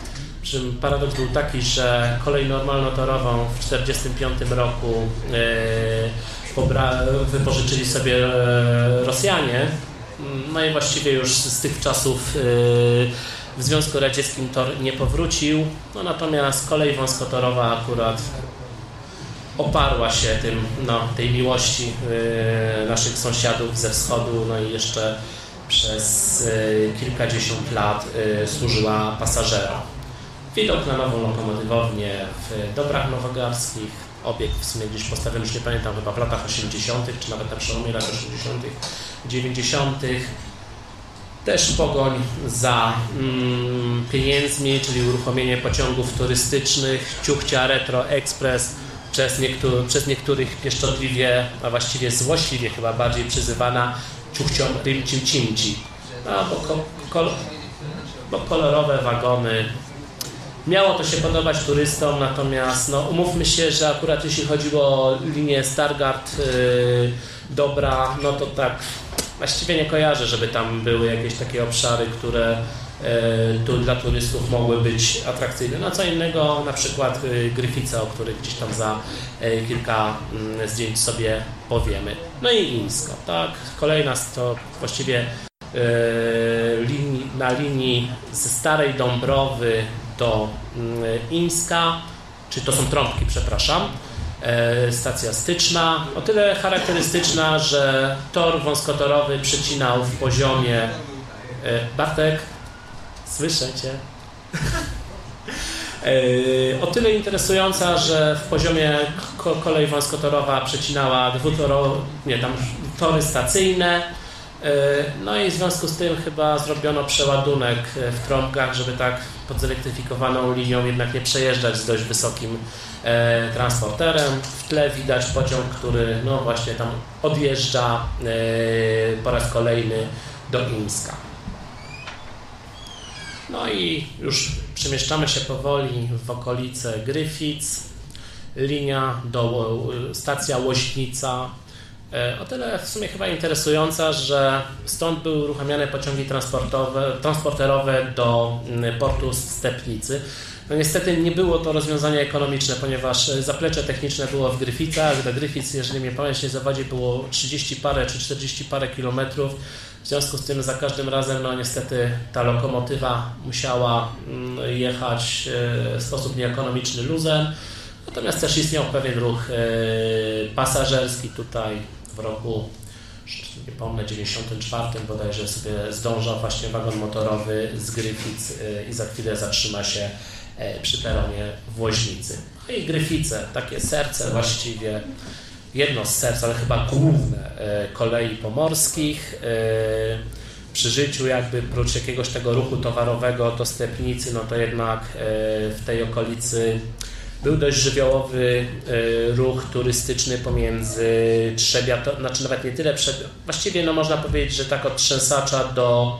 Czym paradoks był taki, że kolej normalnotorową w 1945 roku e, wypożyczyli sobie e, Rosjanie. No i właściwie już z tych czasów w Związku Radzieckim tor nie powrócił, no natomiast kolej wąskotorowa akurat oparła się tym, no, tej miłości naszych sąsiadów ze wschodu, no i jeszcze przez kilkadziesiąt lat służyła pasażerom. Widok na nową lokomotywownię w Dobrach Nowogarskich, obiekt w sumie gdzieś postawiony, już nie pamiętam, chyba w latach 80., czy nawet na przełomie lat 80., 90. Też pogoń za mm, pieniędzmi, czyli uruchomienie pociągów turystycznych, ciuchcia Retro Express, przez, niektóry, przez niektórych pieszczotliwie, a właściwie złośliwie chyba bardziej przyzywana ciuchcią Rimcim Cimci. No, bo, kol, bo kolorowe wagony Miało to się podobać turystom, natomiast no, umówmy się, że akurat jeśli chodziło o linię Stargard yy, Dobra, no to tak właściwie nie kojarzę, żeby tam były jakieś takie obszary, które yy, tu dla turystów mogły być atrakcyjne. No co innego na przykład yy, Gryfice, o których gdzieś tam za yy, kilka yy, zdjęć sobie powiemy. No i Insko, tak? Kolejna to właściwie na linii ze Starej Dąbrowy do mm, Ińska, czy to są trąbki, przepraszam, e, stacja styczna, o tyle charakterystyczna, że tor wąskotorowy przecinał w poziomie e, Bartek, słyszę e, o tyle interesująca, że w poziomie kolej wąskotorowa przecinała dwutoro, nie, tam tory stacyjne, no i w związku z tym chyba zrobiono przeładunek w trąbkach, żeby tak pod zelektryfikowaną linią jednak nie przejeżdżać z dość wysokim e, transporterem. W tle widać pociąg, który no właśnie tam odjeżdża e, po raz kolejny do Imska. No i już przemieszczamy się powoli w okolice Gryfic, linia do stacja Łośnica, E, o tyle w sumie chyba interesująca, że stąd były uruchamiane pociągi transportowe, transporterowe do portu Stepnicy. No niestety nie było to rozwiązanie ekonomiczne, ponieważ zaplecze techniczne było w Gryficach. Do Gryfic, jeżeli mnie pamięć nie zawadzi, było 30 parę czy 40 parę kilometrów. W związku z tym za każdym razem, no niestety ta lokomotywa musiała jechać e, w sposób nieekonomiczny luzem. Natomiast też istniał pewien ruch e, pasażerski tutaj w roku nie pomnę, 94 bodajże sobie zdążał właśnie wagon motorowy z Gryfic y, i za chwilę zatrzyma się e, przy peronie w Łoźnicy. No i Gryfice, takie serce właściwie, jedno z serc, ale chyba główne e, kolei pomorskich. E, przy życiu jakby prócz jakiegoś tego ruchu towarowego do Stepnicy, no to jednak w tej okolicy był dość żywiołowy e, ruch turystyczny pomiędzy Trzebiato, znaczy nawet nie tyle, właściwie no można powiedzieć, że tak od Trzęsacza do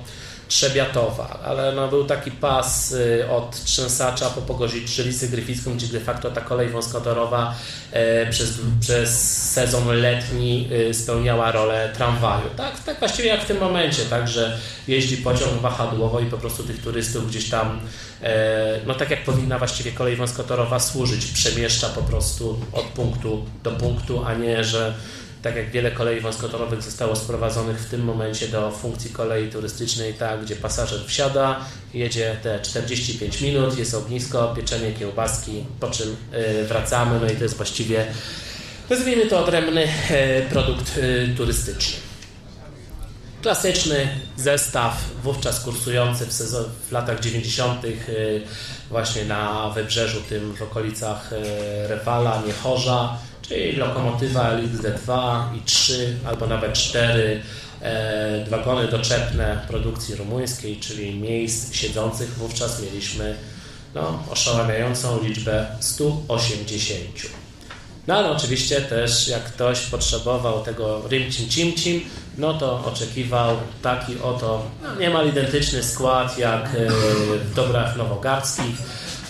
Trzebiatowa, ale no był taki pas y, od Trzęsacza po Pogorzycy Gryficką, gdzie de facto ta kolej wąskotorowa e, przez, przez sezon letni y, spełniała rolę tramwaju. Tak, tak właściwie jak w tym momencie, tak, że jeździ pociąg wahadłowo i po prostu tych turystów gdzieś tam, e, no tak jak powinna właściwie kolej wąskotorowa służyć, przemieszcza po prostu od punktu do punktu, a nie, że tak jak wiele kolei wąskotorowych zostało sprowadzonych w tym momencie do funkcji kolei turystycznej, tak, gdzie pasażer wsiada, jedzie te 45 minut, jest ognisko, pieczenie kiełbaski, po czym y, wracamy, no i to jest właściwie, nazwijmy to odrębny y, produkt y, turystyczny. Klasyczny zestaw, wówczas kursujący w, sezon, w latach 90. właśnie na wybrzeżu, tym w okolicach Rewala, Niechorza, czyli lokomotywa LXD2 i 3 albo nawet 4 e, wagony doczepne produkcji rumuńskiej, czyli miejsc siedzących wówczas mieliśmy no, oszałamiającą liczbę 180. No ale oczywiście też jak ktoś potrzebował tego rymcim cimcim, no to oczekiwał taki oto no, niemal identyczny skład jak e, w dobrach nowogarskich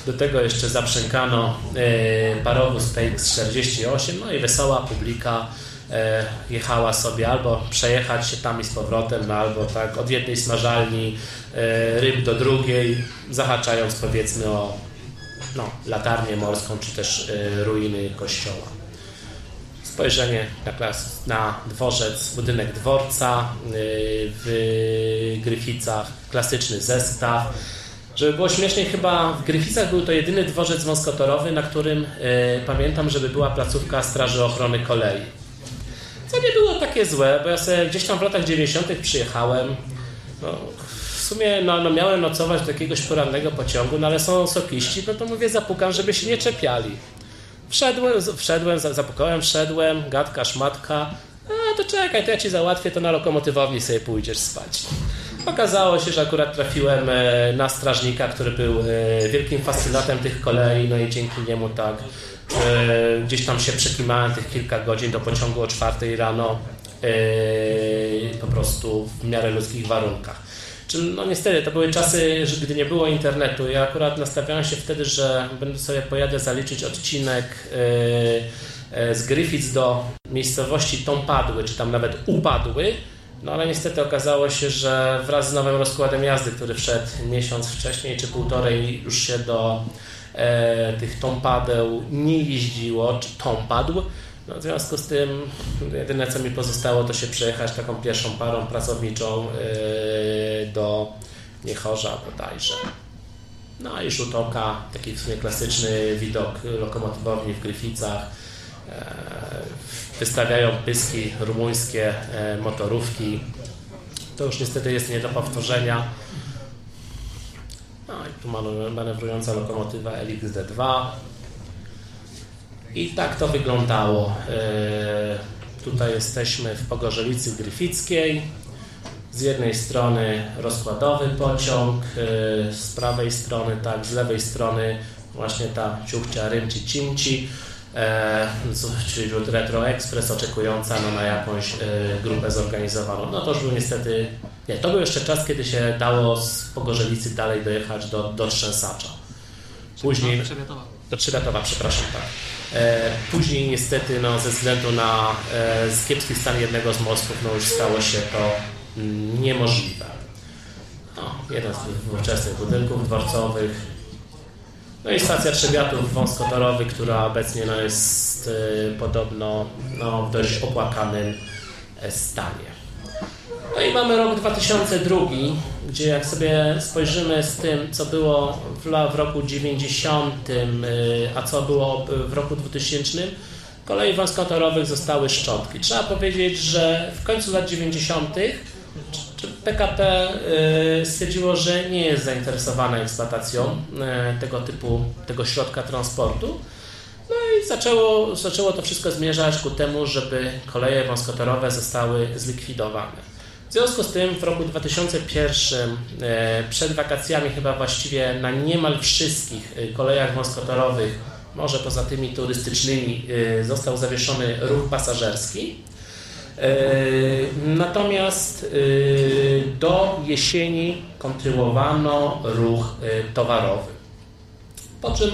do tego jeszcze zaprzękano e, parowóz PX48, no i wesoła publika e, jechała sobie albo przejechać się tam i z powrotem, albo tak od jednej smażalni e, ryb do drugiej, zahaczając powiedzmy o no, latarnię morską, czy też ruiny kościoła. spojrzenie na, klas, na dworzec, budynek dworca w Gryficach, klasyczny zestaw. Żeby było śmieszniej, chyba w Gryficach był to jedyny dworzec wąskotorowy, na którym pamiętam, żeby była placówka Straży Ochrony Kolei. Co nie było takie złe, bo ja sobie gdzieś tam w latach 90. przyjechałem. No, w sumie no, no miałem nocować do jakiegoś porannego pociągu, no ale są sokiści, no to mówię, zapukam, żeby się nie czepiali. Wszedłem, wszedłem, zapukałem, wszedłem, gadka, szmatka. A to czekaj, to ja ci załatwię, to na lokomotywowni sobie pójdziesz spać. Okazało się, że akurat trafiłem e, na strażnika, który był e, wielkim fascynatem tych kolei, no i dzięki niemu tak e, gdzieś tam się przekimałem tych kilka godzin do pociągu o czwartej rano po prostu w miarę ludzkich warunkach. No niestety, to były czasy, gdy nie było internetu. Ja akurat nastawiałem się wtedy, że będę sobie pojadę zaliczyć odcinek z Griffiths do miejscowości Tompadły, czy tam nawet Upadły, no ale niestety okazało się, że wraz z nowym rozkładem jazdy, który wszedł miesiąc wcześniej czy półtorej, już się do e, tych tompadeł nie jeździło, czy tompadł. No, w związku z tym jedyne co mi pozostało to się przejechać taką pierwszą parą pracowniczą e, do Niechorza bodajże. No i rzut oka, taki w sumie klasyczny widok lokomotywowni w Gryficach. E, wystawiają pyski rumuńskie e, motorówki. To już niestety jest nie do powtórzenia. No i tu manewrująca lokomotywa LXD2. I tak to wyglądało. E, tutaj jesteśmy w Pogorzelicy Gryfickiej. Z jednej strony rozkładowy pociąg, e, z prawej strony, tak, z lewej strony właśnie ta ciuchcia Rymci Cimci e, czyli Retro Express oczekująca no, na jakąś e, grupę zorganizowaną. No to już był niestety, nie, to był jeszcze czas, kiedy się dało z Pogorzelicy dalej dojechać do, do Trzęsacza. Później... Do Trzybiatowa, przepraszam, tak. E, później niestety no, ze względu na e, kiepski stan jednego z mostów no, już stało się to niemożliwe. No, jeden z tych ówczesnych budynków dworcowych no i stacja Trzebiatów wąskotorowy, która obecnie no, jest y, podobno no, w dość opłakanym e, stanie. No i mamy rok 2002, gdzie jak sobie spojrzymy z tym, co było w, w roku 90, y, a co było w roku 2000, kolei wąskotorowych zostały szczątki. Trzeba powiedzieć, że w końcu lat 90 PKP y, stwierdziło, że nie jest zainteresowane eksploatacją y, tego typu, tego środka transportu. No i zaczęło, zaczęło to wszystko zmierzać ku temu, żeby koleje wąskotorowe zostały zlikwidowane. W związku z tym w roku 2001, y, przed wakacjami chyba właściwie na niemal wszystkich kolejach wąskotorowych, może poza tymi turystycznymi, został zawieszony ruch pasażerski. E, natomiast e, do jesieni kontynuowano ruch e, towarowy. Po czym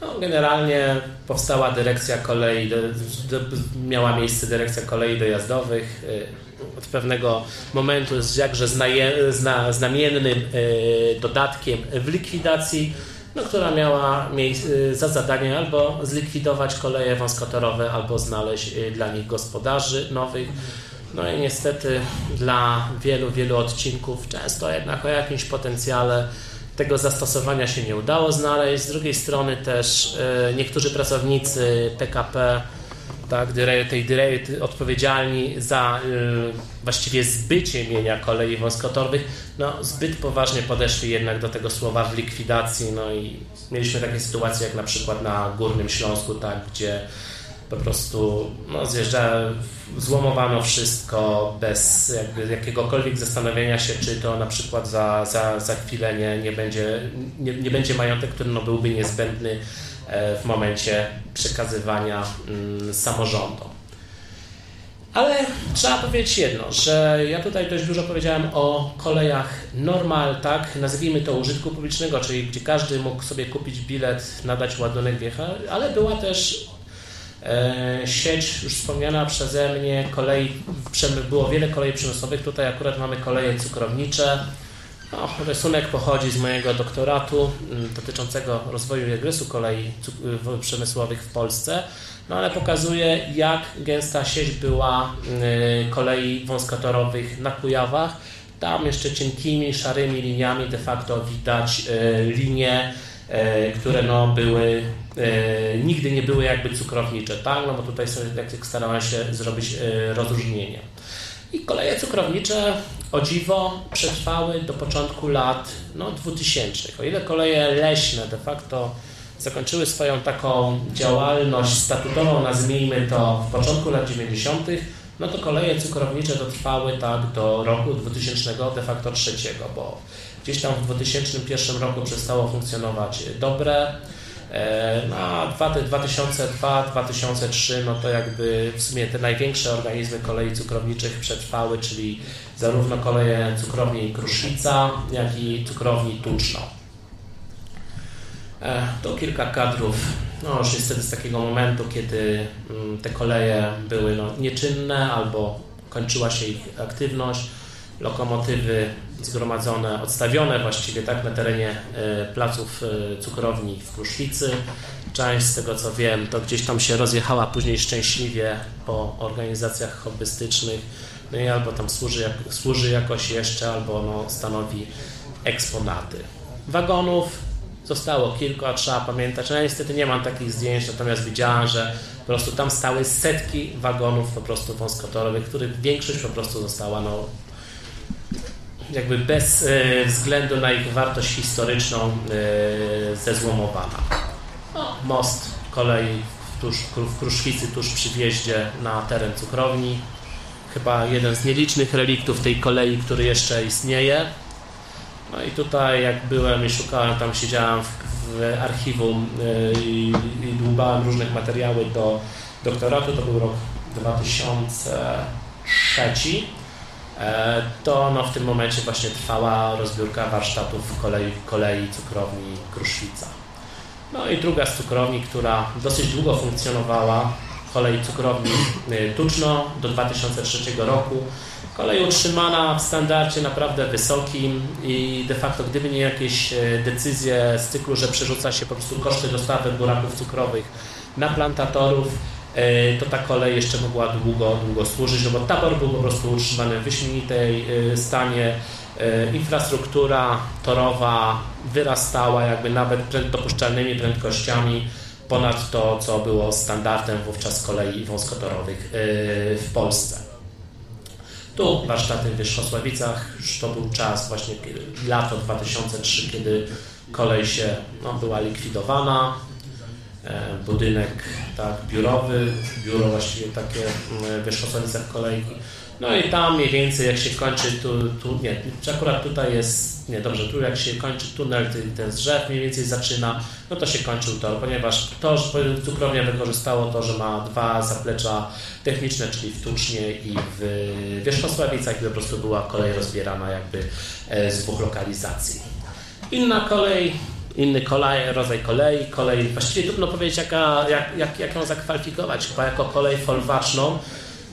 no, generalnie powstała dyrekcja kolei, miała miejsce dyrekcja kolei dojazdowych. Od pewnego momentu jest jakże znamiennym dodatkiem w likwidacji no, która miała y, za zadanie albo zlikwidować koleje wąskotorowe, albo znaleźć y, dla nich gospodarzy nowych. No i niestety dla wielu, wielu odcinków, często jednak o jakimś potencjale tego zastosowania się nie udało znaleźć. Z drugiej strony też y, niektórzy pracownicy PKP tak, tej odpowiedzialni za y, właściwie zbycie mienia kolei wąskotorowych, no, zbyt poważnie podeszli jednak do tego słowa w likwidacji, no i mieliśmy takie sytuacje jak na przykład na Górnym Śląsku, tak, gdzie po prostu no, zjeżdża, złomowano wszystko bez jakby jakiegokolwiek zastanowienia się, czy to na przykład za, za, za chwilę nie, nie, będzie, nie, nie będzie majątek, który no, byłby niezbędny w momencie przekazywania mm, samorządom. Ale trzeba powiedzieć jedno, że ja tutaj dość dużo powiedziałem o kolejach normal, tak, nazwijmy to użytku publicznego, czyli gdzie każdy mógł sobie kupić bilet, nadać ładunek wjechać, ale była też e, sieć już wspomniana przeze mnie kolei, było wiele kolei przemysłowych, tutaj akurat mamy koleje cukrownicze, Rysunek pochodzi z mojego doktoratu mm, dotyczącego rozwoju regresu kolei przemysłowych w Polsce, no ale pokazuje jak gęsta sieć była y, kolei wąskotorowych na Kujawach. Tam jeszcze cienkimi, szarymi liniami de facto widać y, linie, y, które no były, nigdy nie były jakby cukrownicze, tak? No bo tutaj sobie jak starałem się zrobić rozróżnienie. I koleje cukrownicze o dziwo przetrwały do początku lat no, 2000. O ile koleje leśne de facto zakończyły swoją taką działalność statutową, nazwijmy to w początku lat 90., no to koleje cukrownicze dotrwały tak do roku 2000 de facto trzeciego, bo gdzieś tam w 2001 roku przestało funkcjonować dobre, E, no, a 2002-2003 no to jakby w sumie te największe organizmy kolei cukrowniczych przetrwały, czyli zarówno koleje cukrowni Kruszwica, jak i cukrowni Tuczno. E, to kilka kadrów, no już niestety z takiego momentu, kiedy mm, te koleje były no, nieczynne albo kończyła się ich aktywność lokomotywy zgromadzone, odstawione właściwie tak na terenie e, placów e, cukrowni w Kruszwicy. Część z tego co wiem, to gdzieś tam się rozjechała później szczęśliwie po organizacjach hobbystycznych, no i albo tam służy, służy jakoś jeszcze, albo no, stanowi eksponaty. Wagonów zostało kilka, trzeba pamiętać. Ja niestety nie mam takich zdjęć, natomiast widziałem, że po prostu tam stały setki wagonów po prostu wąskotorowych, których większość po prostu została no, jakby bez e, względu na ich wartość historyczną e, zezłomowana. No, most kolei tuż, w Kruszwicy tuż przy wjeździe na teren cukrowni. Chyba jeden z nielicznych reliktów tej kolei, który jeszcze istnieje. No i tutaj jak byłem i szukałem, tam siedziałem w, w archiwum e, i, i dłubałem różnych materiały do doktoratu, to był rok 2003 E, to no, w tym momencie właśnie trwała rozbiórka warsztatów kolei, kolei cukrowni Kruszwica. No i druga z cukrowni, która dosyć długo funkcjonowała, kolej cukrowni y, Tuczno do 2003 roku. Kolej utrzymana w standardzie naprawdę wysokim i de facto gdyby nie jakieś e, decyzje z cyklu, że przerzuca się po prostu koszty dostawy buraków cukrowych na plantatorów, E, to ta kolej jeszcze mogła długo, długo służyć, no bo tabor był po prostu utrzymany w wyśmienitej e, stanie, e, infrastruktura torowa wyrastała jakby nawet dopuszczalnymi prędkościami ponad to, co było standardem wówczas kolei wąskotorowych w Polsce. Tu warsztaty w Wierzchosławicach, już to był czas właśnie lato 2003, kiedy kolej się no, była likwidowana, E, budynek tak, biurowy, biuro właściwie takie mm, w Wierzchosławicach kolejki. No i tam mniej więcej jak się kończy tu, tu nie, akurat tutaj jest, nie dobrze, tu jak się kończy tunel, ten drzew mniej więcej zaczyna, no to się kończył tor, ponieważ to, że cukrownia wykorzystało to, że ma dwa zaplecza techniczne, czyli w Tucznie i w Wierzchosławicach i po prostu była kolej rozbierana jakby e, z dwóch lokalizacji. Inna kolej inny kolej, rodzaj kolei, kolej, właściwie trudno powiedzieć jaka, jak, jak, jak ją zakwalifikować, chyba jako kolej folwarczną,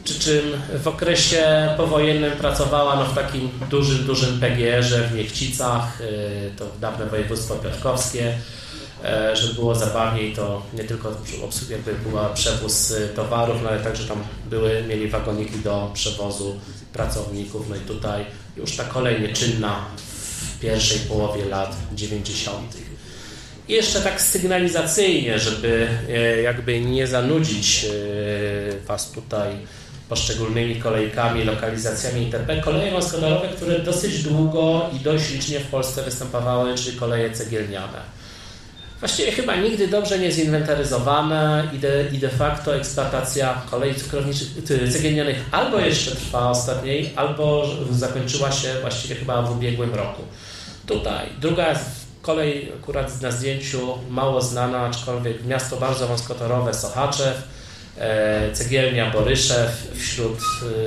przy czym w okresie powojennym pracowała no, w takim dużym, dużym PGR-ze w Niechcicach, y, to dawne województwo piotrkowskie, y, żeby było zabawniej, to nie tylko obsługi jakby była przewóz y, towarów, no ale także tam były, mieli wagoniki do przewozu pracowników, no i tutaj już ta kolej nieczynna w pierwszej połowie lat 90. I jeszcze tak sygnalizacyjnie, żeby e, jakby nie zanudzić e, Was tutaj poszczególnymi kolejkami, lokalizacjami itp. Koleje wąskotorowe, które dosyć długo i dość licznie w Polsce występowały, czyli koleje cegielniane. Właściwie chyba nigdy dobrze nie zinwentaryzowane i de, i de facto eksploatacja kolei cegielnianych albo jeszcze trwa ostatniej, albo zakończyła się właściwie chyba w ubiegłym roku. Tutaj druga Kolej akurat na zdjęciu mało znana, aczkolwiek miasto bardzo wąskotorowe, Sochaczew, e, cegielnia Boryszew, wśród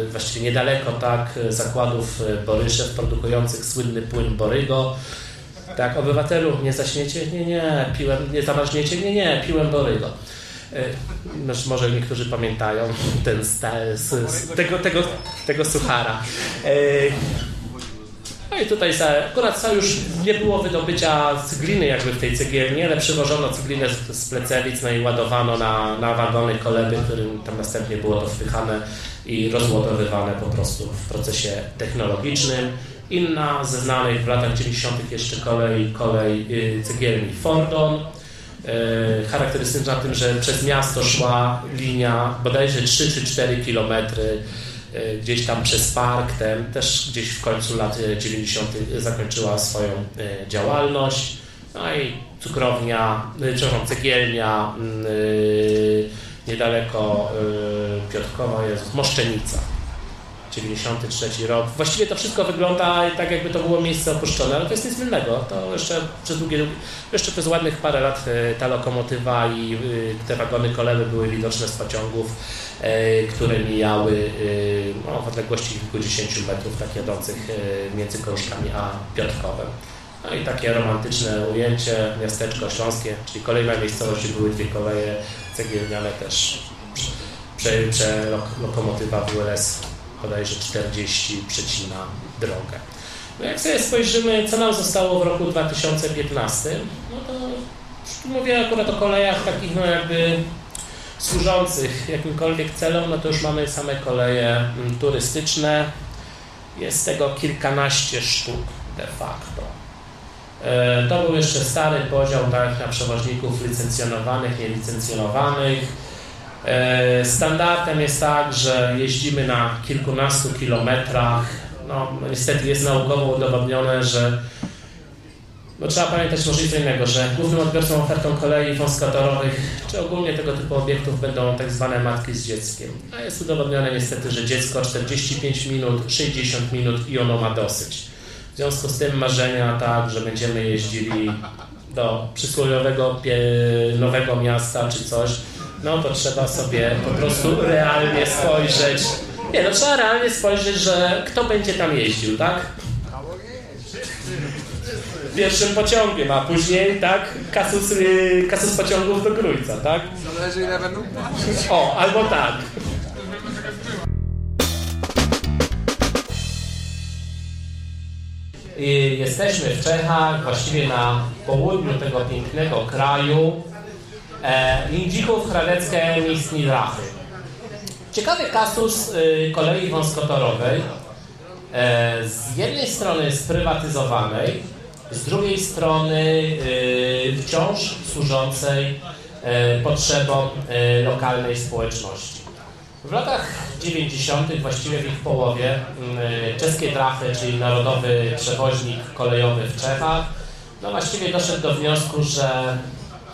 e, właściwie niedaleko tak zakładów e, Boryszew produkujących słynny płyn Borygo. Tak, obywatelu, nie zaśmiecie? Nie, nie, piłem, nie zamarzniecie? Nie, nie, piłem Borygo. Może niektórzy pamiętają ten z, z, tego, tego, tego suchara. No i tutaj za, akurat już nie było wydobycia cygliny jakby w tej cegielni, ale przywożono cyglinę z, z Plecelic, no i ładowano na, na wagony koleby, którym tam następnie było to wpychane i rozładowywane po prostu w procesie technologicznym. Inna ze znanych w latach 90. jeszcze kolej, kolej y, cegielni Fordon, y, charakterystyczna tym, że przez miasto szła linia bodajże 3 czy 4 kilometry gdzieś tam przez park, ten też gdzieś w końcu lat 90. zakończyła swoją działalność. No i cukrownia, przepraszam, cegielnia niedaleko Piotrkowa jest Moszczenica. 93 rok. Właściwie to wszystko wygląda tak, jakby to było miejsce opuszczone, ale to jest nic innego. To jeszcze przez długie, jeszcze przez ładnych parę lat e, ta lokomotywa i e, te wagony kolejowe były widoczne z pociągów, e, które mijały no, w odległości kilkudziesięciu metrów, tak jadących między Koruszkami a Piotrkowem. No i takie romantyczne ujęcie, miasteczko śląskie, czyli kolejna miejscowość, były dwie koleje cegielniane też. Prze, prze lokomotywa WLS bodajże 40 przecina drogę. No jak sobie spojrzymy, co nam zostało w roku 2015, no to mówię akurat o kolejach takich no jakby służących jakimkolwiek celom, no to już mamy same koleje mm, turystyczne. Jest tego kilkanaście sztuk de facto. E, to był jeszcze stary podział tak, na przewoźników licencjonowanych, nielicencjonowanych standardem jest tak, że jeździmy na kilkunastu kilometrach. No, niestety jest naukowo udowodnione, że no, trzeba pamiętać może co innego, że głównym odbiorcą ofertą kolei wąskotorowych, czy ogólnie tego typu obiektów będą tak zwane matki z dzieckiem. A jest udowodnione niestety, że dziecko 45 minut, 60 minut i ono ma dosyć. W związku z tym marzenia tak, że będziemy jeździli do przysłowiowego nowego miasta czy coś, no to trzeba sobie po prostu realnie spojrzeć. Nie, no trzeba realnie spojrzeć, że kto będzie tam jeździł, tak? Pierwszym pociągiem, a później, tak, kasus, y, kasus pociągów do Grójca, tak? Zależy ile będą O, albo tak. I jesteśmy w Czechach, właściwie na południu tego pięknego kraju, e, Lindzików, Hradeckie, Drachy. Ciekawy kasus y, kolei wąskotorowej, e, z jednej strony sprywatyzowanej, z drugiej strony y, wciąż służącej e, potrzebom e, lokalnej społeczności. W latach 90., właściwie w ich połowie, y, czeskie drachy, czyli narodowy przewoźnik kolejowy w Czechach, no właściwie doszedł do wniosku, że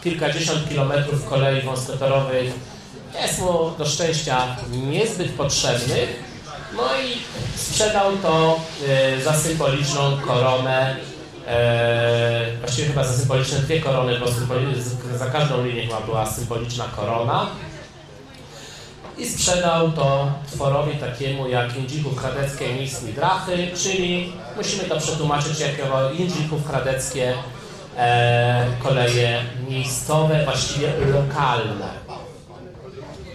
kilkadziesiąt kilometrów kolei wąskotorowej jest mu do szczęścia niezbyt potrzebnych. No i sprzedał to y, za symboliczną koronę, e, właściwie chyba za symboliczne dwie korony, bo za każdą linię chyba była symboliczna korona. I sprzedał to tworowi takiemu jak Indzików Kradeckie Miejskie Drachy, czyli musimy to przetłumaczyć jako Indzików Kradeckie e, koleje miejscowe, właściwie lokalne.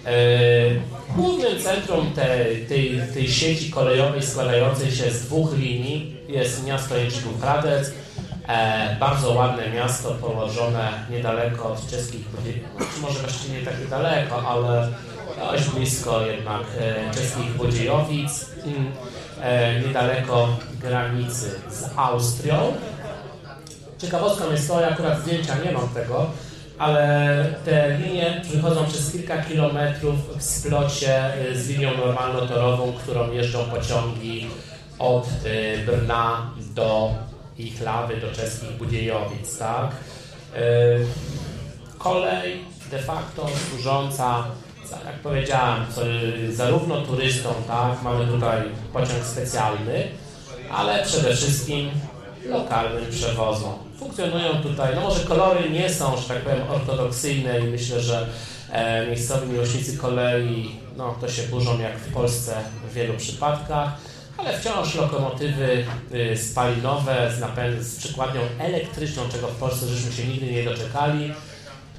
E, głównym centrum tej, tej, tej sieci kolejowej składającej się z dwóch linii jest miasto Jędrzejków Hradec, e, bardzo ładne miasto położone niedaleko od czeskich, czy może właściwie nie tak daleko, ale dość blisko jednak e, czeskich Bodziejowic, e, niedaleko granicy z Austrią. Ciekawostką jest to, ja akurat zdjęcia nie mam tego, ale te linie przechodzą przez kilka kilometrów w splocie y, z linią normalno-torową, którą jeżdżą pociągi od y, Brna do Ichlawy, do czeskich Budziejowic, tak? Y, kolej de facto służąca, jak powiedziałem, zarówno turystom, tak? Mamy tutaj pociąg specjalny, ale przede wszystkim lokalnym przewozom. Funkcjonują tutaj, no może kolory nie są, że tak powiem, ortodoksyjne i myślę, że e, miejscowi miłośnicy kolei, no to się burzą jak w Polsce w wielu przypadkach, ale wciąż lokomotywy y, spalinowe z, napęd, z przykładnią elektryczną, czego w Polsce żeśmy się nigdy nie doczekali,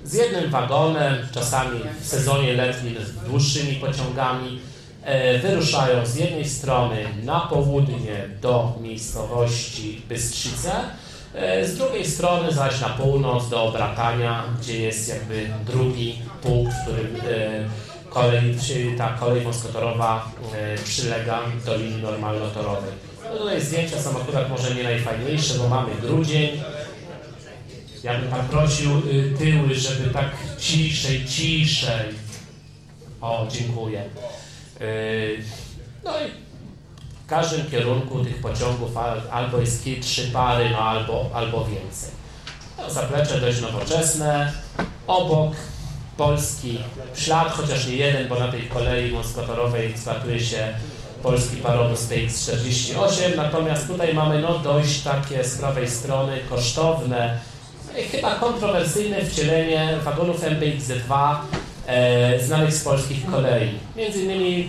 z jednym wagonem, czasami w sezonie letnim z dłuższymi pociągami, e, wyruszają z jednej strony na południe do miejscowości Bystrzyce, z drugiej strony zaś na północ do Bratania, gdzie jest jakby drugi punkt, w którym kolej, ta kolej wąskotorowa przylega do linii normalnotorowej. No tutaj zdjęcia są akurat może nie najfajniejsze, bo mamy grudzień, ja bym tak prosił y, tyły, żeby tak ciszej, ciszej. O, dziękuję. No i każdym kierunku tych pociągów albo jest trzy pary, no albo, albo więcej. No, zaplecze dość nowoczesne. Obok polski ślad, chociaż nie jeden, bo na tej kolei wąskotorowej eksploatuje się polski parowóz TX-48, natomiast tutaj mamy no dość takie z prawej strony kosztowne chyba kontrowersyjne wcielenie wagonów MBX-2 e, znanych z polskich kolei. Między innymi,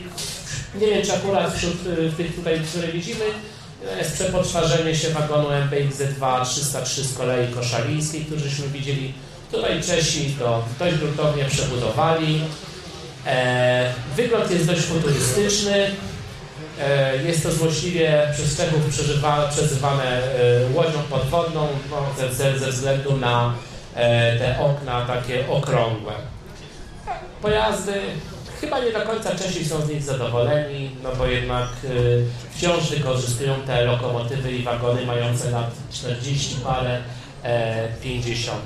nie wiem czy akurat wśród e, tych tutaj, które widzimy, jest przepoczwarzenie się wagonu MBX-2 303 z kolei koszalińskiej, którzyśmy widzieli. Tutaj Czesi to dość gruntownie przebudowali. E, wygląd jest dość futurystyczny. E, jest to złośliwie przez Czechów przezywane e, łodzią podwodną no, ze, ze względu na e, te okna takie okrągłe. Pojazdy chyba nie do końca Czesi są z nich zadowoleni, no bo jednak wciąż wykorzystują te lokomotywy i wagony mające lat 40 parę, 50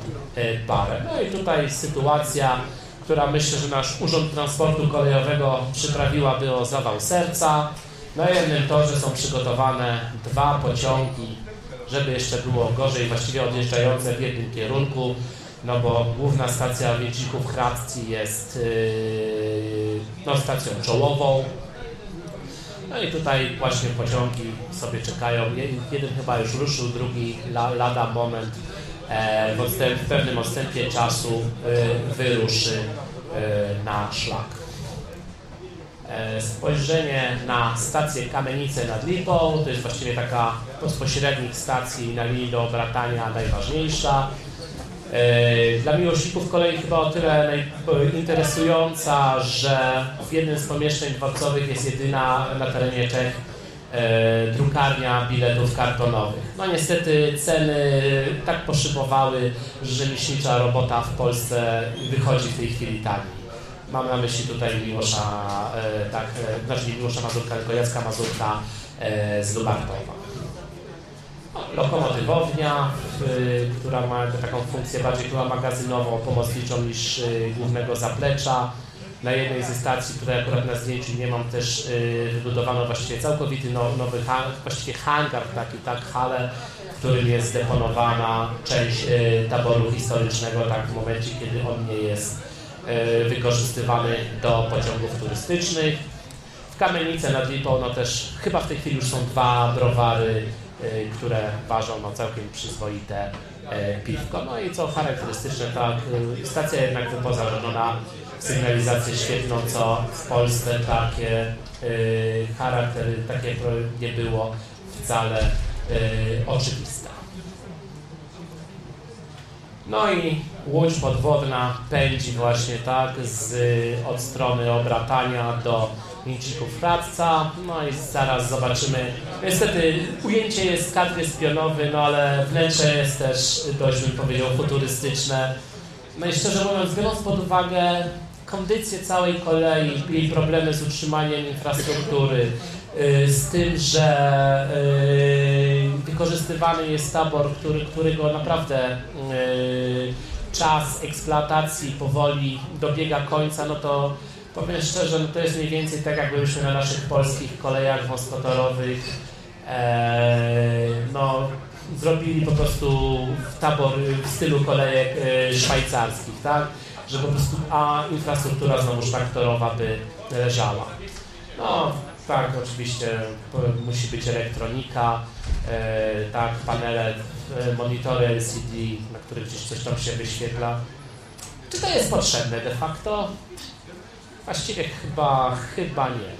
parę. No i tutaj sytuacja, która myślę, że nasz Urząd Transportu Kolejowego przyprawiłaby o zawał serca. Na jednym torze są przygotowane dwa pociągi, żeby jeszcze było gorzej, właściwie odjeżdżające w jednym kierunku, no bo główna stacja Więcików Hradci jest yy, no, stacją czołową. No i tutaj właśnie pociągi sobie czekają. Jeden chyba już ruszył, drugi lada moment e, w, odstęp, w pewnym odstępie czasu e, wyruszy e, na szlak. Spojrzenie na stację Kamenice nad Lipą, to jest właściwie taka pośrednik stacji na linii do Bratania najważniejsza. E, dla miłośników kolei chyba o tyle interesująca, że w jednym z pomieszczeń dworcowych jest jedyna na terenie Czech e, drukarnia biletów kartonowych. No niestety ceny tak poszybowały, że rzemieślnicza robota w Polsce wychodzi w tej chwili taniej. Mam na myśli tutaj Miłosza, e, tak, znaczy nie Miłosza Mazurka, tylko Jacka Mazurka z Lubartowa. Lokomotywownia, która ma taką funkcję bardziej chyba magazynową, pomocniczą niż głównego zaplecza. Na jednej ze stacji, której akurat na zdjęciu nie mam, też wybudowano właściwie całkowity nowy właściwie hangar, taki tak, halę, w którym jest zdeponowana część taboru historycznego, tak w momencie, kiedy on nie jest wykorzystywany do pociągów turystycznych. W Kamienice nad Lipą no też chyba w tej chwili już są dwa browary, które ważą no całkiem przyzwoite e, piwko. No i co charakterystyczne, tak, stacja jednak wyposażona w sygnalizację świetną, co w Polsce takie charaktery, takie nie było wcale oczywiste. No i łódź podwodna pędzi właśnie tak z, od strony obratania do Mięcików Radca. No i zaraz zobaczymy. Niestety ujęcie jest kadry spionowy, no ale wnętrze jest też dość bym powiedział futurystyczne. No i szczerze mówiąc, biorąc pod uwagę kondycję całej kolei, jej problemy z utrzymaniem infrastruktury, y, z tym, że y, wykorzystywany jest tabor, który, którego naprawdę y, czas eksploatacji powoli dobiega końca, no to powiem szczerze, no to jest mniej więcej tak, jakbyśmy na naszych polskich kolejach wąskotorowych e, no, zrobili po prostu tabor w stylu kolejek e, szwajcarskich, tak? Że po prostu, a infrastruktura znowuż tak torowa by leżała. No, tak, oczywiście musi być elektronika, e, tak, panele, e, monitory LCD, na których gdzieś coś tam się wyświetla. Czy to jest potrzebne de facto? Właściwie chyba, chyba nie.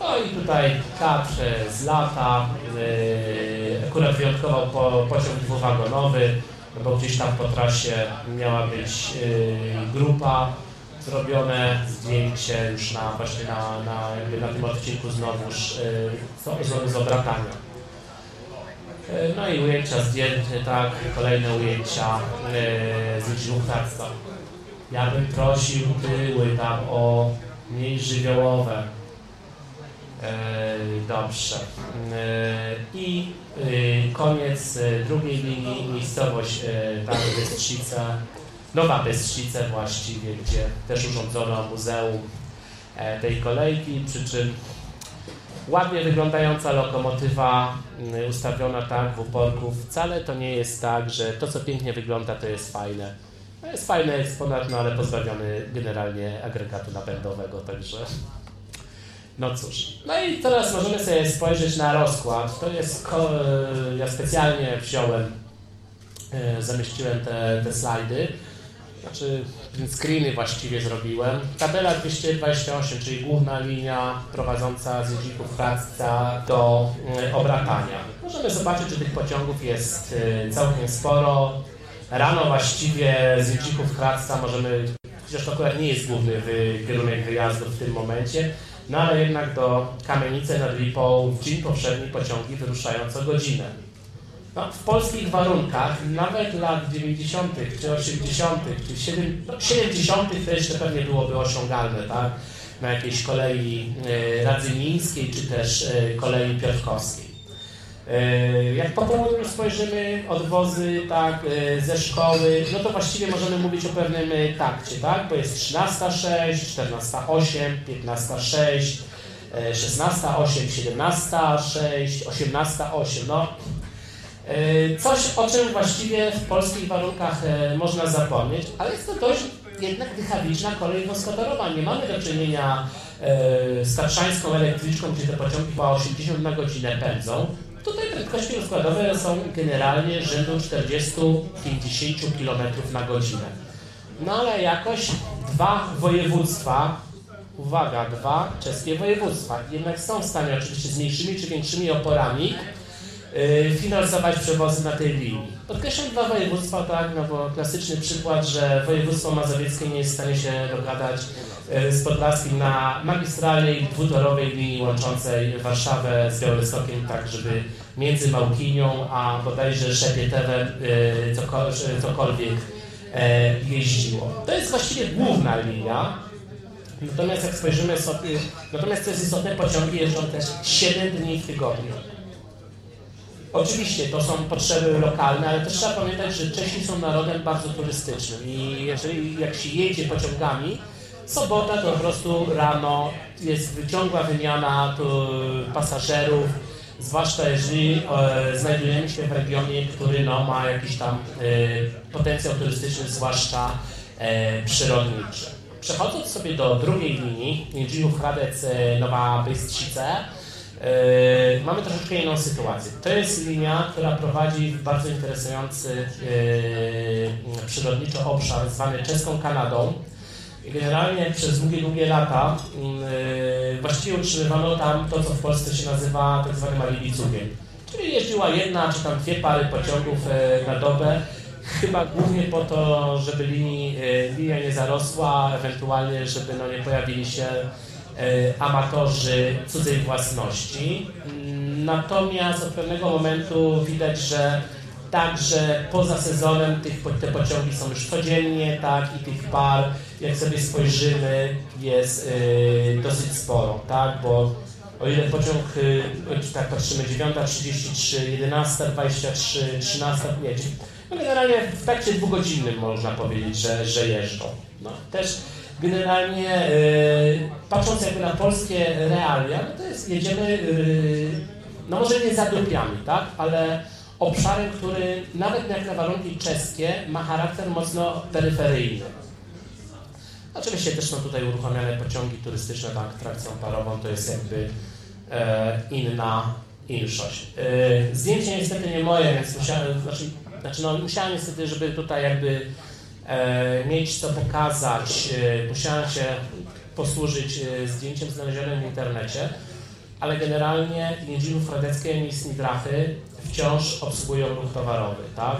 No i tutaj kadr z lata, e, akurat wyjątkowo po, pociąg dwuwagonowy, bo gdzieś tam po trasie miała być grupa zrobione zdjęcie już na, właśnie na, na, na tym odcinku znowuż yy, z, obratania. Yy, no i ujęcia zdjęte, tak, kolejne ujęcia yy, z Żółtactwa. Ja bym prosił tyły tam o mniej żywiołowe. Yy, dobrze. Yy, I yy, koniec drugiej linii, miejscowość tak, Bystrzyce, Nowa Bystrzyce właściwie, gdzie też urządzono muzeum tej kolejki, przy czym ładnie wyglądająca lokomotywa ustawiona tak w uporku. Wcale to nie jest tak, że to co pięknie wygląda to jest fajne. To jest fajny eksponat, no ale pozbawiony generalnie agregatu napędowego, także no cóż. No i teraz możemy sobie spojrzeć na rozkład. To jest, ja specjalnie wziąłem, e, zamieściłem te, te slajdy, znaczy screeny właściwie zrobiłem. Tabela 228, czyli główna linia prowadząca z Jezików Hradca do e, obratania. Możemy zobaczyć, że tych pociągów jest e, całkiem sporo. Rano właściwie z Jezików Hradca możemy, chociaż to akurat nie jest główny kierunek wyjazdu w tym momencie, no ale jednak do Kamienicy nad Lipą w dzień poprzedni pociągi wyruszają co godzinę. No, w polskich warunkach nawet lat 90. czy 80. czy 70. to jeszcze pewnie byłoby osiągalne, tak? Na jakiejś kolei e, radzymińskiej czy też e, kolei piotrkowskiej. E, jak po południu spojrzymy odwozy tak, e, ze szkoły, no to właściwie możemy mówić o pewnym e, takcie, tak? bo jest 13.6, 14.8, 15.6, 16.8, 17.6, 18.8. No, coś, o czym właściwie w polskich warunkach można zapomnieć, ale jest to dość jednak dychawiczna kolej gospodarowa. Nie mamy do czynienia z tatrzańską elektryczką, gdzie te pociągi po 80 na godzinę pędzą, Tutaj prędkości rozkładowe są generalnie rzędu 40-50 km na godzinę. No ale jakoś dwa województwa, uwaga, dwa czeskie województwa, jednak są w stanie oczywiście z mniejszymi czy większymi oporami yy, finansować przewozy na tej linii. Podkreślam dwa województwa, tak, no bo klasyczny przykład, że województwo mazowieckie nie jest w stanie się dogadać z Podlaskim na magistralnej dwutorowej linii łączącej Warszawę z Białymstokiem, tak żeby między Małkinią a bodajże Szepietewem yy, cokolwiek yy, jeździło. To jest właściwie główna linia, Natomiast jak spojrzymy sobie, natomiast co jest istotne, pociągi jeżdżą też 7 dni w tygodniu. Oczywiście to są potrzeby lokalne, ale też trzeba pamiętać, że Czesi są narodem bardzo turystycznym i jeżeli jak się jedzie pociągami, sobota to po prostu rano jest ciągła wymiana pasażerów, zwłaszcza jeżeli e, znajdujemy się w regionie, który no, ma jakiś tam e, potencjał turystyczny, zwłaszcza e, przyrodniczy. Przechodząc sobie do drugiej linii, Niedźwiłów Hradec e, Nowa Bystrzyce, Yy, mamy troszeczkę inną sytuację. To jest linia, która prowadzi w bardzo interesujący przyrodniczy obszar zwany czeską Kanadą. Generalnie przez długie, długie lata yy, właściwie utrzymywano tam to, co w Polsce się nazywa tak zwanym alibicugiem. Czyli jeździła jedna czy tam dwie pary pociągów na dobę, chyba głównie po to, żeby linii, linia nie zarosła, ewentualnie żeby no, nie pojawili się amatorzy cudzej własności. Natomiast od pewnego momentu widać, że także poza sezonem tych, te pociągi są już codziennie, tak, i tych par, jak sobie spojrzymy, jest y, dosyć sporo, tak, bo o ile pociąg, y, tak patrzymy, 9.33, 11.23, 13, nie, no generalnie w trakcie dwugodzinnym można powiedzieć, że, że jeżdżą. No, też generalnie yy, patrząc jakby na polskie realia, no to jest, jedziemy, yy, no może nie zadupiami, tak, ale obszarem, który nawet jak na warunki czeskie ma charakter mocno peryferyjny. Oczywiście też są tutaj uruchamiane pociągi turystyczne, tak, trakcją parową, to jest jakby e, inna inszość. E, zdjęcie niestety nie moje, więc musiałem, znaczy, znaczy no, musiałem niestety, żeby tutaj jakby e, mieć co pokazać, e, musiałem się posłużyć e, zdjęciem znalezionym w internecie, ale generalnie Jędzirów Radeckie i Snidrachy wciąż obsługują ruch towarowy, tak?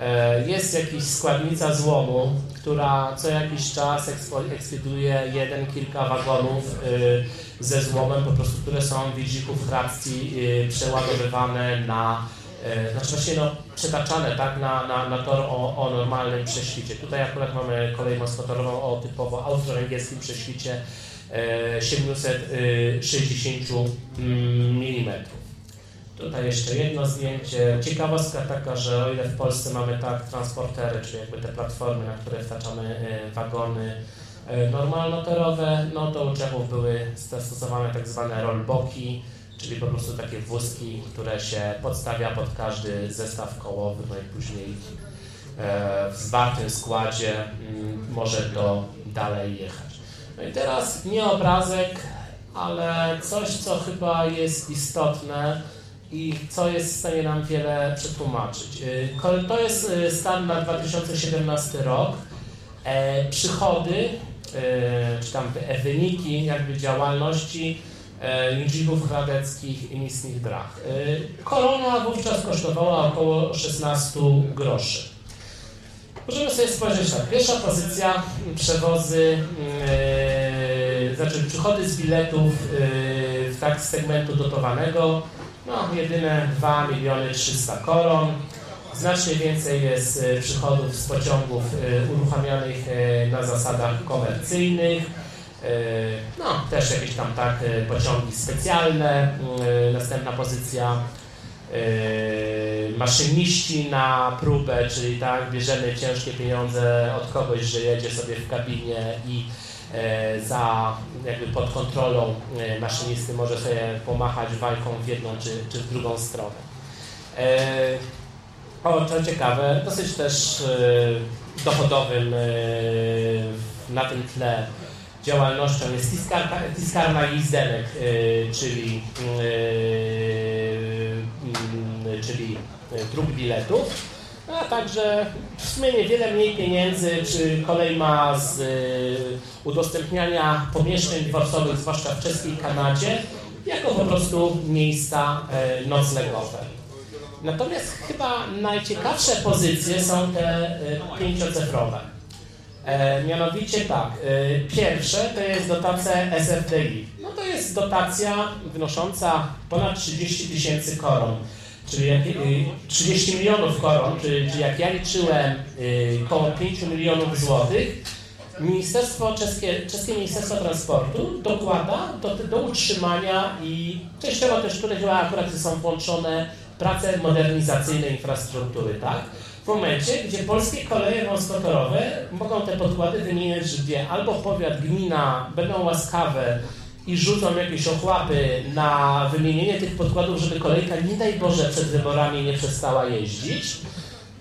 E, jest jakaś składnica złomu, która co jakiś czas ekspeduje jeden, kilka wagonów ze złomem, po prostu, które są w Widzików Hrabcji przeładowywane na znaczy właśnie no, przetaczane tak, na, na, na tor o, o normalnym prześwicie. Tutaj akurat mamy kolej mostotorową o typowo austro-węgierskim prześwicie 760 mm. Tutaj jeszcze jedno zdjęcie. Ciekawostka taka, że o ile w Polsce mamy tak transportery, czyli jakby te platformy, na które wtaczamy e, wagony e, normalnotorowe, no to u Czechów były zastosowane tak zwane rollboki, czyli po prostu takie wózki, które się podstawia pod każdy zestaw kołowy, no i później e, w zwartym składzie mm, może to dalej jechać. No i teraz nie obrazek, ale coś, co chyba jest istotne i co jest w stanie nam wiele przetłumaczyć. Y, to jest y, stan na 2017 rok. E, przychody, y, czy tam wyniki jakby działalności Niedźwików Radeckich i Mistnych Drach. Korona wówczas kosztowała około 16 groszy. Możemy sobie spojrzeć tak. Pierwsza pozycja przewozy, yy, znaczy przychody z biletów yy, tak z segmentu dotowanego, no jedyne 2 miliony 300 koron. Znacznie więcej jest yy, przychodów z pociągów yy, uruchamianych yy, na zasadach komercyjnych. No, też jakieś tam tak pociągi specjalne. Następna pozycja maszyniści na próbę, czyli tak, bierzemy ciężkie pieniądze od kogoś, że jedzie sobie w kabinie i za jakby pod kontrolą e, maszynisty może sobie pomachać wajką w jedną czy, czy w drugą stronę. E, o, co ciekawe, dosyć też dochodowym na tym tle działalnością jest tiskarna, tiskarna Izdenek, czyli czyli e, druk biletów, a także w sumie niewiele mniej pieniędzy, czy kolej ma z e, udostępniania pomieszczeń dworcowych, zwłaszcza w czeskiej Kanadzie, jako po prostu miejsca e, noclegowe. Natomiast chyba najciekawsze pozycje są te pięciocyfrowe. mianowicie tak, pierwsze to jest dotacja SFDI. No to jest dotacja wynosząca ponad 30 tysięcy koron czyli jak, 30 y, milionów koron, czyli, czyli jak ja liczyłem około y, 5 milionów złotych, Ministerstwo Czeskie, Czeskie Ministerstwo Transportu dokłada do, do utrzymania i częściowo też tutaj chyba akurat są włączone prace modernizacyjne infrastruktury, tak? W momencie, gdzie polskie koleje wąskotorowe mogą te podkłady wymieniać, gdzie albo powiat, gmina będą łaskawe i rzucą jakieś ochłapy na wymienienie tych podkładów, żeby kolejka, nie daj Boże, przed wyborami nie przestała jeździć.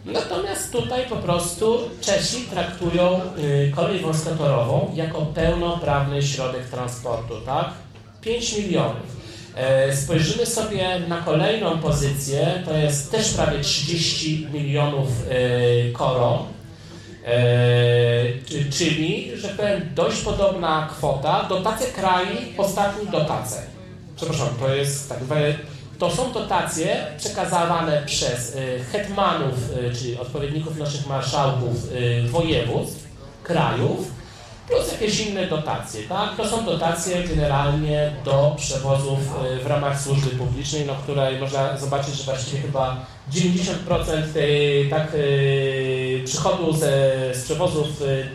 Natomiast tutaj po prostu Czesi traktują y, kolej wąskotorową jako pełnoprawny środek transportu, tak? 5 milionów. E, spojrzymy sobie na kolejną pozycję, to jest też prawie 30 milionów y, koron. E, czyli, że dość podobna kwota. Dotacja kraj, ostatni dotacje. Przepraszam, to jest tak, to są dotacje przekazywane przez e, hetmanów, e, czyli odpowiedników naszych marszałków województw, krajów, plus jakieś inne dotacje. Tak? To są dotacje generalnie do przewozów w ramach służby publicznej, no, które można zobaczyć, że właściwie chyba 90% tej, tak, y, przychodu z, z przewozów y,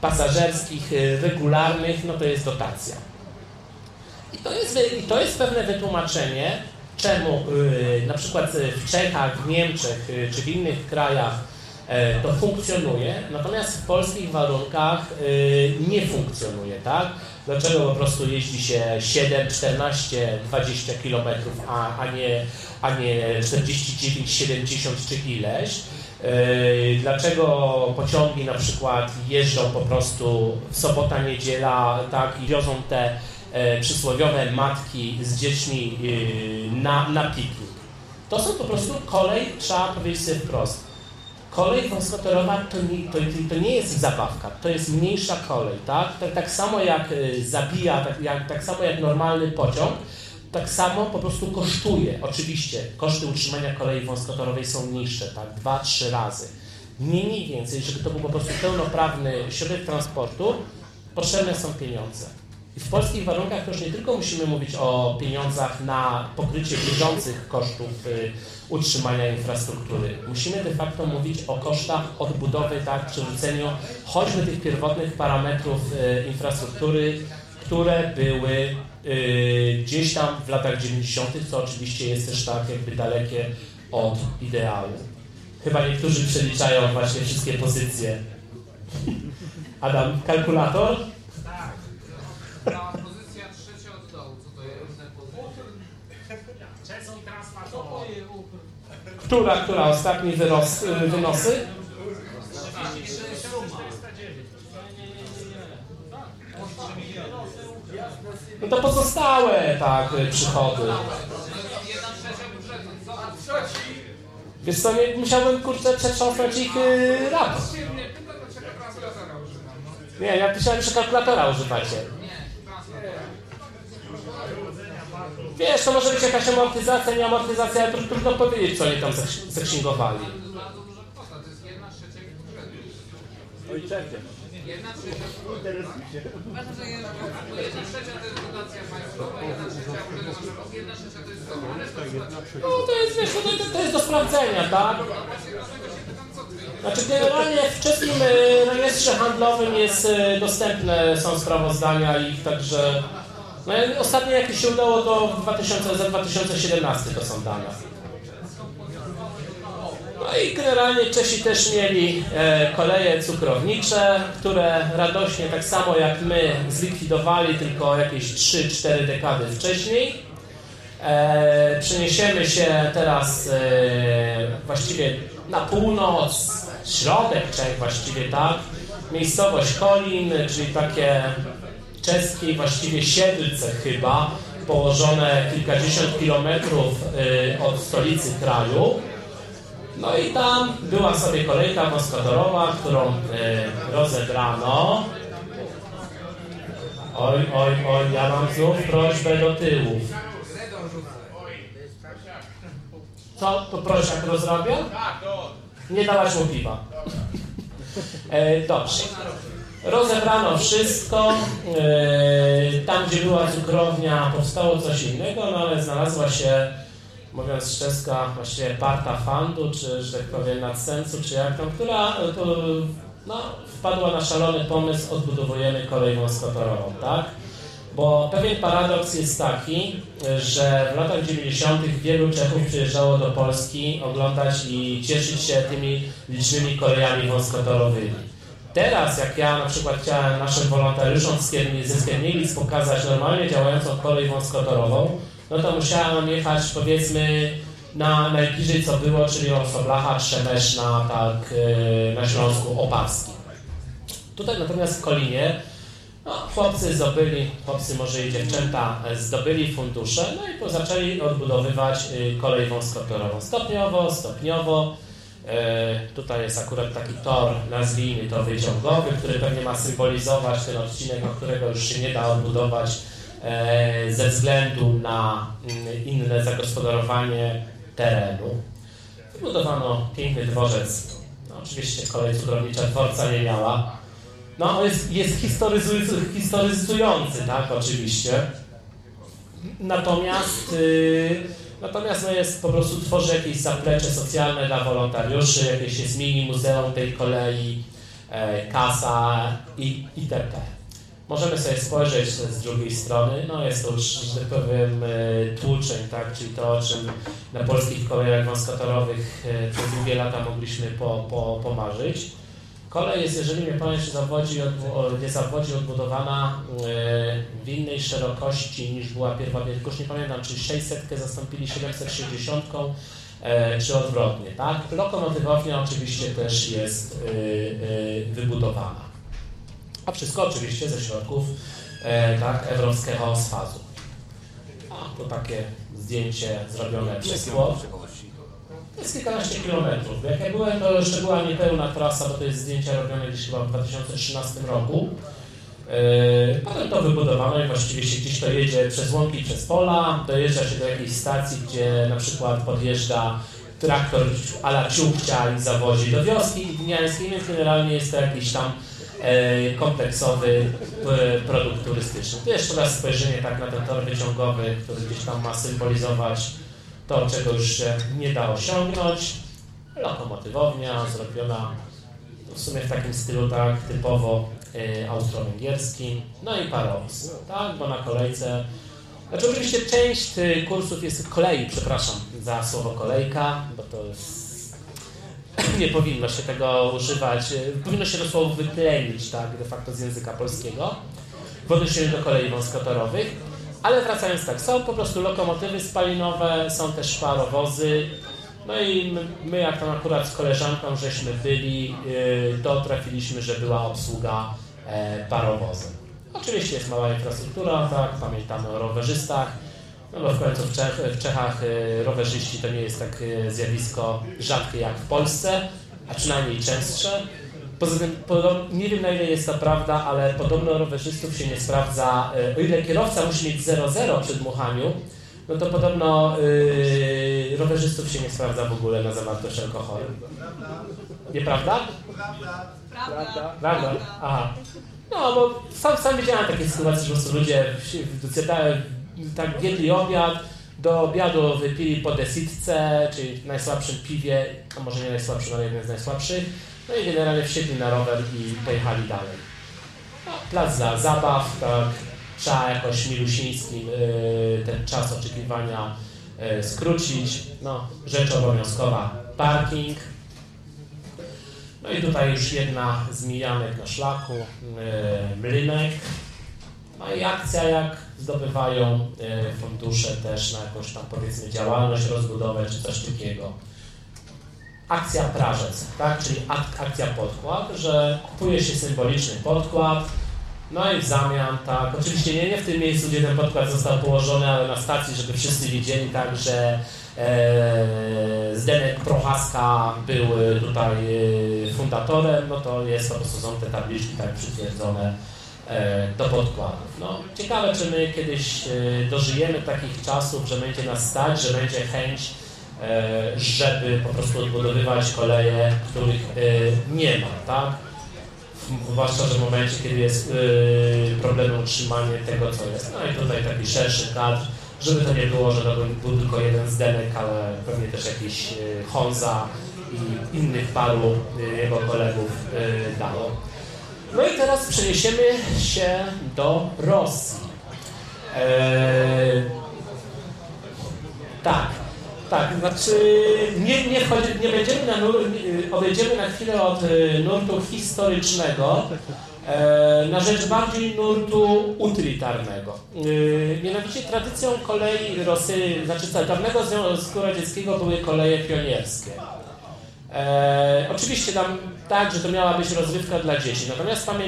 pasażerskich regularnych, no to jest dotacja. I to jest, to jest pewne wytłumaczenie, czemu na przykład w Czechach, w Niemczech czy w innych krajach e, to funkcjonuje, natomiast w polskich warunkach nie funkcjonuje, tak? Dlaczego po prostu jeździ się 7, 14, 20 km, a, a, nie, a nie 49, 70 czy ileś? Yy, dlaczego pociągi na przykład jeżdżą po prostu w sobota, niedziela, tak, i wiozą te e, przysłowiowe matki z dziećmi e, na, na piknik? To są po prostu kolej, trzeba powiedzieć sobie wprost Kolej wąskotorowa to nie, to, to nie jest zabawka, to jest mniejsza kolej, tak? Tak, tak samo jak y, zabija, tak, jak, tak samo jak normalny pociąg, tak samo po prostu kosztuje. Oczywiście koszty utrzymania kolei wąskotorowej są niższe, tak, dwa, trzy razy. Mniej więcej, żeby to był po prostu pełnoprawny środek transportu, potrzebne są pieniądze. I w polskich warunkach to już nie tylko musimy mówić o pieniądzach na pokrycie bieżących kosztów y, utrzymania infrastruktury. Musimy de facto mówić o kosztach odbudowy, tak, przerzuceniu choćby tych pierwotnych parametrów y, infrastruktury, które były y, gdzieś tam w latach 90., co oczywiście jest też tak jakby dalekie od ideału. Chyba niektórzy przeliczają właśnie wszystkie pozycje. Adam, kalkulator? Ta pozycja trzecia od dołu, co to jest? Różne pozycje. Która, która? Ostatni wyros, y, wynosy? No to pozostałe, tak, y, przychody. Wiesz co, nie, musiałbym, kurczę, przetrząsnąć ich y, raport. Nie, ja myślałem, że kalkulatora używacie. Nie, translatora. Wiesz, to może być jakaś amortyzacja, nie amortyzacja, ale trudno powiedzieć, co oni tam jest jedna trzecia. Trzecia to jest państwowa, jedna trzecia jedna trzecia to jest to. No to jest, wiesz, no to, to jest do sprawdzenia, tak? Znaczy generalnie w czeskim e, rejestrze handlowym jest e, dostępne są sprawozdania ich, także no, ostatnie jakie się udało to w 2000, za 2017 to są dane. No i generalnie Czesi też mieli e, koleje cukrownicze, które radośnie tak samo jak my zlikwidowali tylko jakieś 3-4 dekady wcześniej. E, przeniesiemy się teraz e, właściwie na północ, środek Czech właściwie, tak? Miejscowość Kolin, czyli takie czeskie właściwie Siedlce chyba, położone kilkadziesiąt kilometrów e, od stolicy kraju. No i tam była sobie kolejka wąskotorowa, którą e, rozebrano. Oj, oj, oj, ja mam znów prośbę do tyłu. Co? To prosiak rozrabia? Nie dałaś mu piwa. E, dobrze. Rozebrano wszystko. E, tam, gdzie była cukrownia, powstało coś innego, no ale znalazła się, mówiąc czeska, właściwie parta fandu, czy, że tak powiem, nadsensu, czy jak tam, która e, to, no, wpadła na szalony pomysł, odbudowujemy kolej wąskotorową, tak? Bo pewien paradoks jest taki, że w latach 90. wielu Czechów przyjeżdżało do Polski oglądać i cieszyć się tymi licznymi kolejami wąskotorowymi. Teraz, jak ja na przykład chciałem naszym wolontariuszom ze Skierniewic pokazać normalnie działającą kolej wąskotorową, no to musiałem jechać powiedzmy na najbliżej co było, czyli Osoblacha, Trzemeszna, tak yy, na Śląsku Opawskim. Tutaj natomiast w Kolinie no, chłopcy zdobyli, chłopcy może i dziewczęta e, zdobyli fundusze, no i zaczęli odbudowywać y, kolej wąskotorową. Stopniowo, stopniowo. E, Tutaj jest akurat taki tor, nazwijmy to wyciągowy, który pewnie ma symbolizować ten odcinek, o którego już się nie da odbudować e, ze względu na mm, inne zagospodarowanie terenu. Wybudowano piękny dworzec. No, oczywiście kolej cukrownicza dworca nie miała. No, jest, jest historyzujący, tak, oczywiście. Natomiast, y, natomiast no jest po prostu tworzy jakieś zaplecze socjalne dla wolontariuszy, jakieś jest mini muzeum tej kolei, e, kasa i itp. Możemy sobie spojrzeć z drugiej strony, no jest to już, że tak powiem, e, tłuczeń, tak, czyli to, o czym na polskich kolejach wąskotorowych e, przez długie lata mogliśmy po, po, pomarzyć. Kolej jest, jeżeli mnie pamięć zawodzi, odbu- nie zawodzi odbudowana e, w innej szerokości niż była pierwotnie, tylko już nie pamiętam, czy 600 zastąpili 760, e, czy odwrotnie, tak? Lokomotywownia oczywiście też jest e, wybudowana. A wszystko oczywiście ze środków tak, Europejskiego Sfazu. A, to takie zdjęcie zrobione przez Łot. To jest kilkanaście kilometrów. Jak ja byłem, to jeszcze była niepełna trasa, bo to jest zdjęcia robione gdzieś chyba w 2013 roku. Potem to wybudowano i właściwie się gdzieś to jedzie przez łąki, przez pola, dojeżdża się do jakiejś stacji, gdzie na przykład podjeżdża traktor ala ciuchcia i zawozi do wioski gniańskiej, więc generalnie jest to jakiś tam e, kompleksowy produkt turystyczny. Tu jeszcze raz spojrzenie tak na ten tor wyciągowy, który gdzieś tam ma symbolizować to, czego już się nie da osiągnąć. Lokomotywownia zrobiona w sumie w takim stylu tak typowo e, austro-węgierskim. No i parowóz, tak, bo na kolejce znaczy oczywiście część kursów jest kolei, przepraszam za słowo kolejka, bo to jest... nie powinno się tego używać, powinno się to słowo wyplenić tak, de facto z języka polskiego w odniesieniu do kolei wąskotorowych. Ale wracając tak, są po prostu lokomotywy spalinowe, są też parowozy. No i my, my jak tam akurat z koleżanką żeśmy byli, yy, to trafiliśmy, że była obsługa e, parowozem. Oczywiście jest mała infrastruktura, tak, pamiętamy o rowerzystach, no bo w końcu w, w Czechach y, rowerzyści to nie jest tak y, zjawisko rzadkie jak w Polsce, a przynajmniej częstsze. Poza tym, nie wiem na ile jest to prawda, ale podobno rowerzystów się nie sprawdza, y, o ile kierowca musi mieć 0,0 przy dmuchaniu, no to podobno yy, rowerzystów się nie sprawdza w ogóle na zawartość alkoholu. Nieprawda? Prawda. Prawda. Prawda. Aha. No, bo sam, sam widziałem takie sytuacje, że po prostu ludzie tak jedli obiad, do obiadu wypili po desitce, czyli najsłabszym piwie, a może nie najsłabszym, ale jednym z najsłabszych, no i generalnie wsiedli na rower i pojechali dalej. No, plac dla zabaw, tak, trzeba jakoś milusińskim yy, ten czas oczekiwania yy, skrócić. No, rzecz obowiązkowa, parking, no i tutaj już jedna z mijanek na szlaku, yy, mlynek. No i akcja, jak zdobywają yy, fundusze też na jakąś tam powiedzmy działalność, rozbudowę czy coś takiego. Akcja prażec, tak? czyli ak akcja podkład, że kupuje się symboliczny podkład, no i w zamian, tak, oczywiście nie, nie w tym miejscu, gdzie ten podkład został położony, ale na stacji, żeby wszyscy widzieli, tak, że e, Zdenek Prochaska był tutaj e, fundatorem, no to jest po są te tabliczki tak przytwierdzone e, do podkładów. No, ciekawe, czy my kiedyś e, dożyjemy takich czasów, że będzie nas stać, że będzie chęć, e, żeby po prostu odbudowywać koleje, których e, nie ma, tak? zwłaszcza że w momencie, kiedy jest yy, problemem utrzymanie tego, co jest. No i tutaj taki szerszy kadr, żeby to nie było, że to był tylko jeden zdenek, ale pewnie też jakiś Honza i innych paru jego kolegów dało. No i teraz przeniesiemy się do Rosji. Eee, tak, tak, znaczy nie, nie, nie będziemy na nur, odejdziemy na chwilę od y, nurtu historycznego e, na rzecz bardziej nurtu utylitarnego. E, mianowicie tradycją kolei Rosy, znaczy dawnego Związku Radzieckiego były koleje pionierskie. E, oczywiście tam tak, że to miała być rozrywka dla dzieci, natomiast pamię,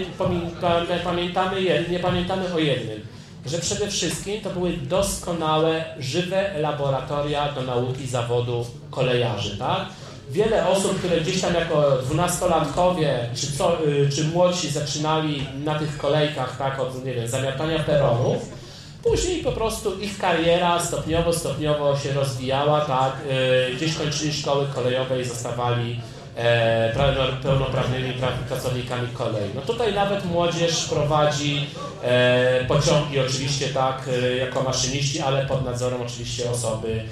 pamiętamy, nie pamiętamy o jednym – że przede wszystkim to były doskonałe, żywe laboratoria do nauki zawodu kolejarzy, tak? Wiele osób, które gdzieś tam jako dwunastolatkowie czy, co, y, czy młodsi zaczynali na tych kolejkach, tak, od, nie wiem, zamiatania peronów, później po prostu ich kariera stopniowo, stopniowo się rozwijała, tak, y, gdzieś kończyli szkoły kolejowe i zostawali pełnoprawnymi pracownikami kolei. No tutaj nawet młodzież prowadzi e, pociągi oczywiście tak e, jako maszyniści, ale pod nadzorem oczywiście osoby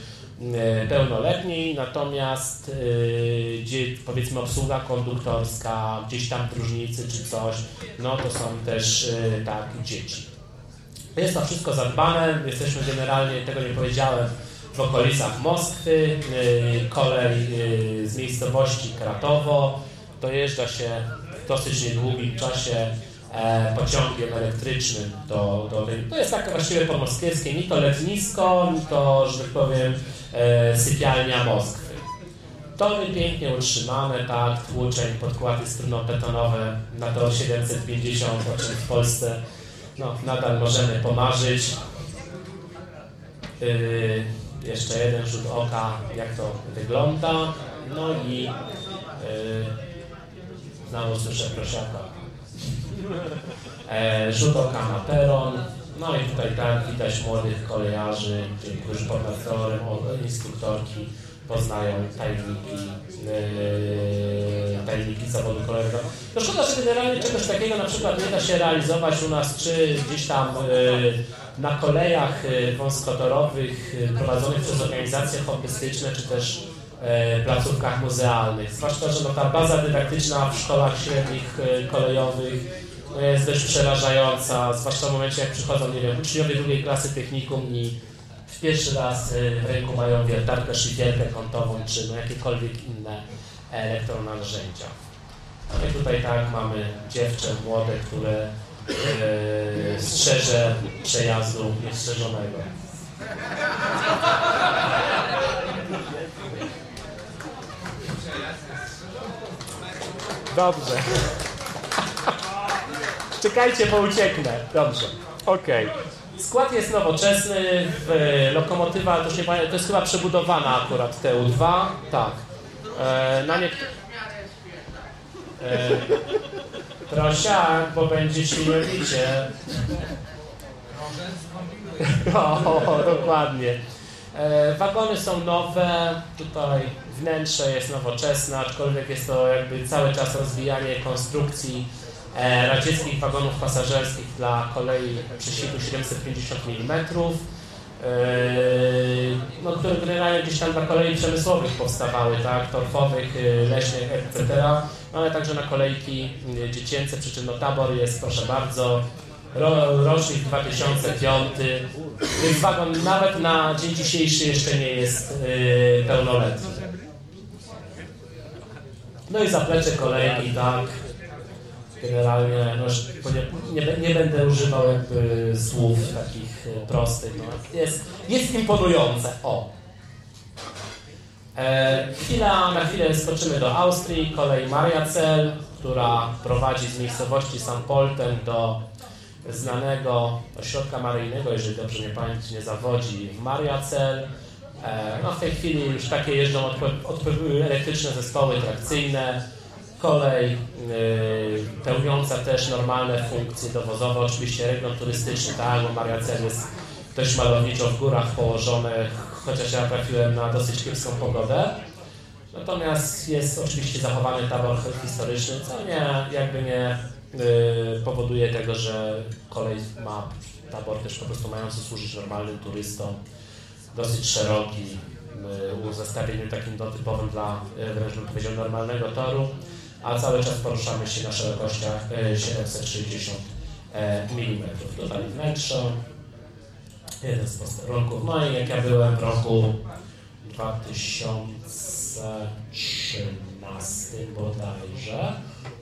e, pełnoletniej, natomiast e, gdzie powiedzmy obsługa konduktorska, gdzieś tam próżnicy czy coś, no to są też e, tak dzieci. Jest to wszystko zadbane, jesteśmy generalnie, tego nie powiedziałem, w okolicach Moskwy, y, kolej y, z miejscowości Kratowo. Dojeżdża się w dosyć niedługim czasie e, pociągiem elektrycznym do, do To jest takie właściwie pomoskiewskie, ni to letnisko, ni to, że tak powiem, e, sypialnia Moskwy. Tory pięknie utrzymane, tak, tłuczeń, podkłady struno-betonowe na to 750, o czym w Polsce no, nadal możemy pomarzyć. Yy, jeszcze jeden rzut oka, jak to wygląda. No i yy, znowu słyszę prosiaka. e, rzut oka na peron, no i tutaj tak widać młodych kolejarzy, którzy pod nadzorem instruktorki poznają tajniki, yy, tajniki zawodu kolejowego. To szkoda, że generalnie czegoś takiego na przykład nie da się realizować u nas, czy gdzieś tam yy, na kolejach yy, wąskotorowych yy, prowadzonych przez organizacje hobbystyczne, czy też yy, placówkach muzealnych. Zwłaszcza, że no, ta baza dydaktyczna w szkołach średnich kolejowych jest dość przerażająca, zwłaszcza w momencie jak przychodzą, nie wiem, uczniowie drugiej klasy technikum i w pierwszy raz w ręku mają wiertarkę, szybierkę kątową, czy no jakiekolwiek inne elektronarzędzia. No i tutaj tak mamy dziewczę młode, które yy, strzeże przejazdu niestrzeżonego. Dobrze. Czekajcie, bo ucieknę. Dobrze. Okej. Okay. Skład jest nowoczesny, lokomotywa to, się, to jest chyba przebudowana akurat TU2, tak. E, na nie... E, prosiak, bo będzie śmierdzicie. O, dokładnie. E, wagony są nowe, tutaj wnętrze jest nowoczesne, aczkolwiek jest to jakby cały czas rozwijanie konstrukcji E, radzieckich wagonów pasażerskich dla kolei przesiadu 750 mm, no, które generalnie gdzieś tam dla kolei przemysłowych powstawały, tak, torfowych, e, leśnych, etc. No, ale także na kolejki e, dziecięce, przy czym no, tabor jest, proszę bardzo, ro, rocznik 2005, więc wagon nawet na dzień dzisiejszy jeszcze nie jest yy, pełnoletni. No i zaplecze kolejki, tak, generalnie no, nie, nie, będę używał jakby słów takich e, prostych. No. Jest, jest imponujące. O. E, chwila, na chwilę skoczymy do Austrii. Kolej Mariacel, która prowadzi z miejscowości St. Polten do znanego ośrodka maryjnego, jeżeli dobrze mnie pamięć nie zawodzi, w Mariacel. E, no w tej chwili już takie jeżdżą elektryczne zespoły trakcyjne kolej yy, pełniąca też normalne funkcje dowozowe, oczywiście region turystyczny, tak, bo Mariacel jest dość malowniczo w górach położone, chociaż ja trafiłem na dosyć kiepską pogodę. Natomiast jest oczywiście zachowany tabor historyczny, co nie, jakby nie yy, powoduje tego, że kolej ma tabor też po prostu mający służyć normalnym turystom, dosyć szeroki, yy, w zestawieniu takim dotypowym dla, yy, wręcz bym powiedział, normalnego toru a cały czas poruszamy się na szerokościach 760 e, e, mm. Tutaj wnętrze, jeden z posterunków. No i jak ja byłem w roku 2013 bodajże,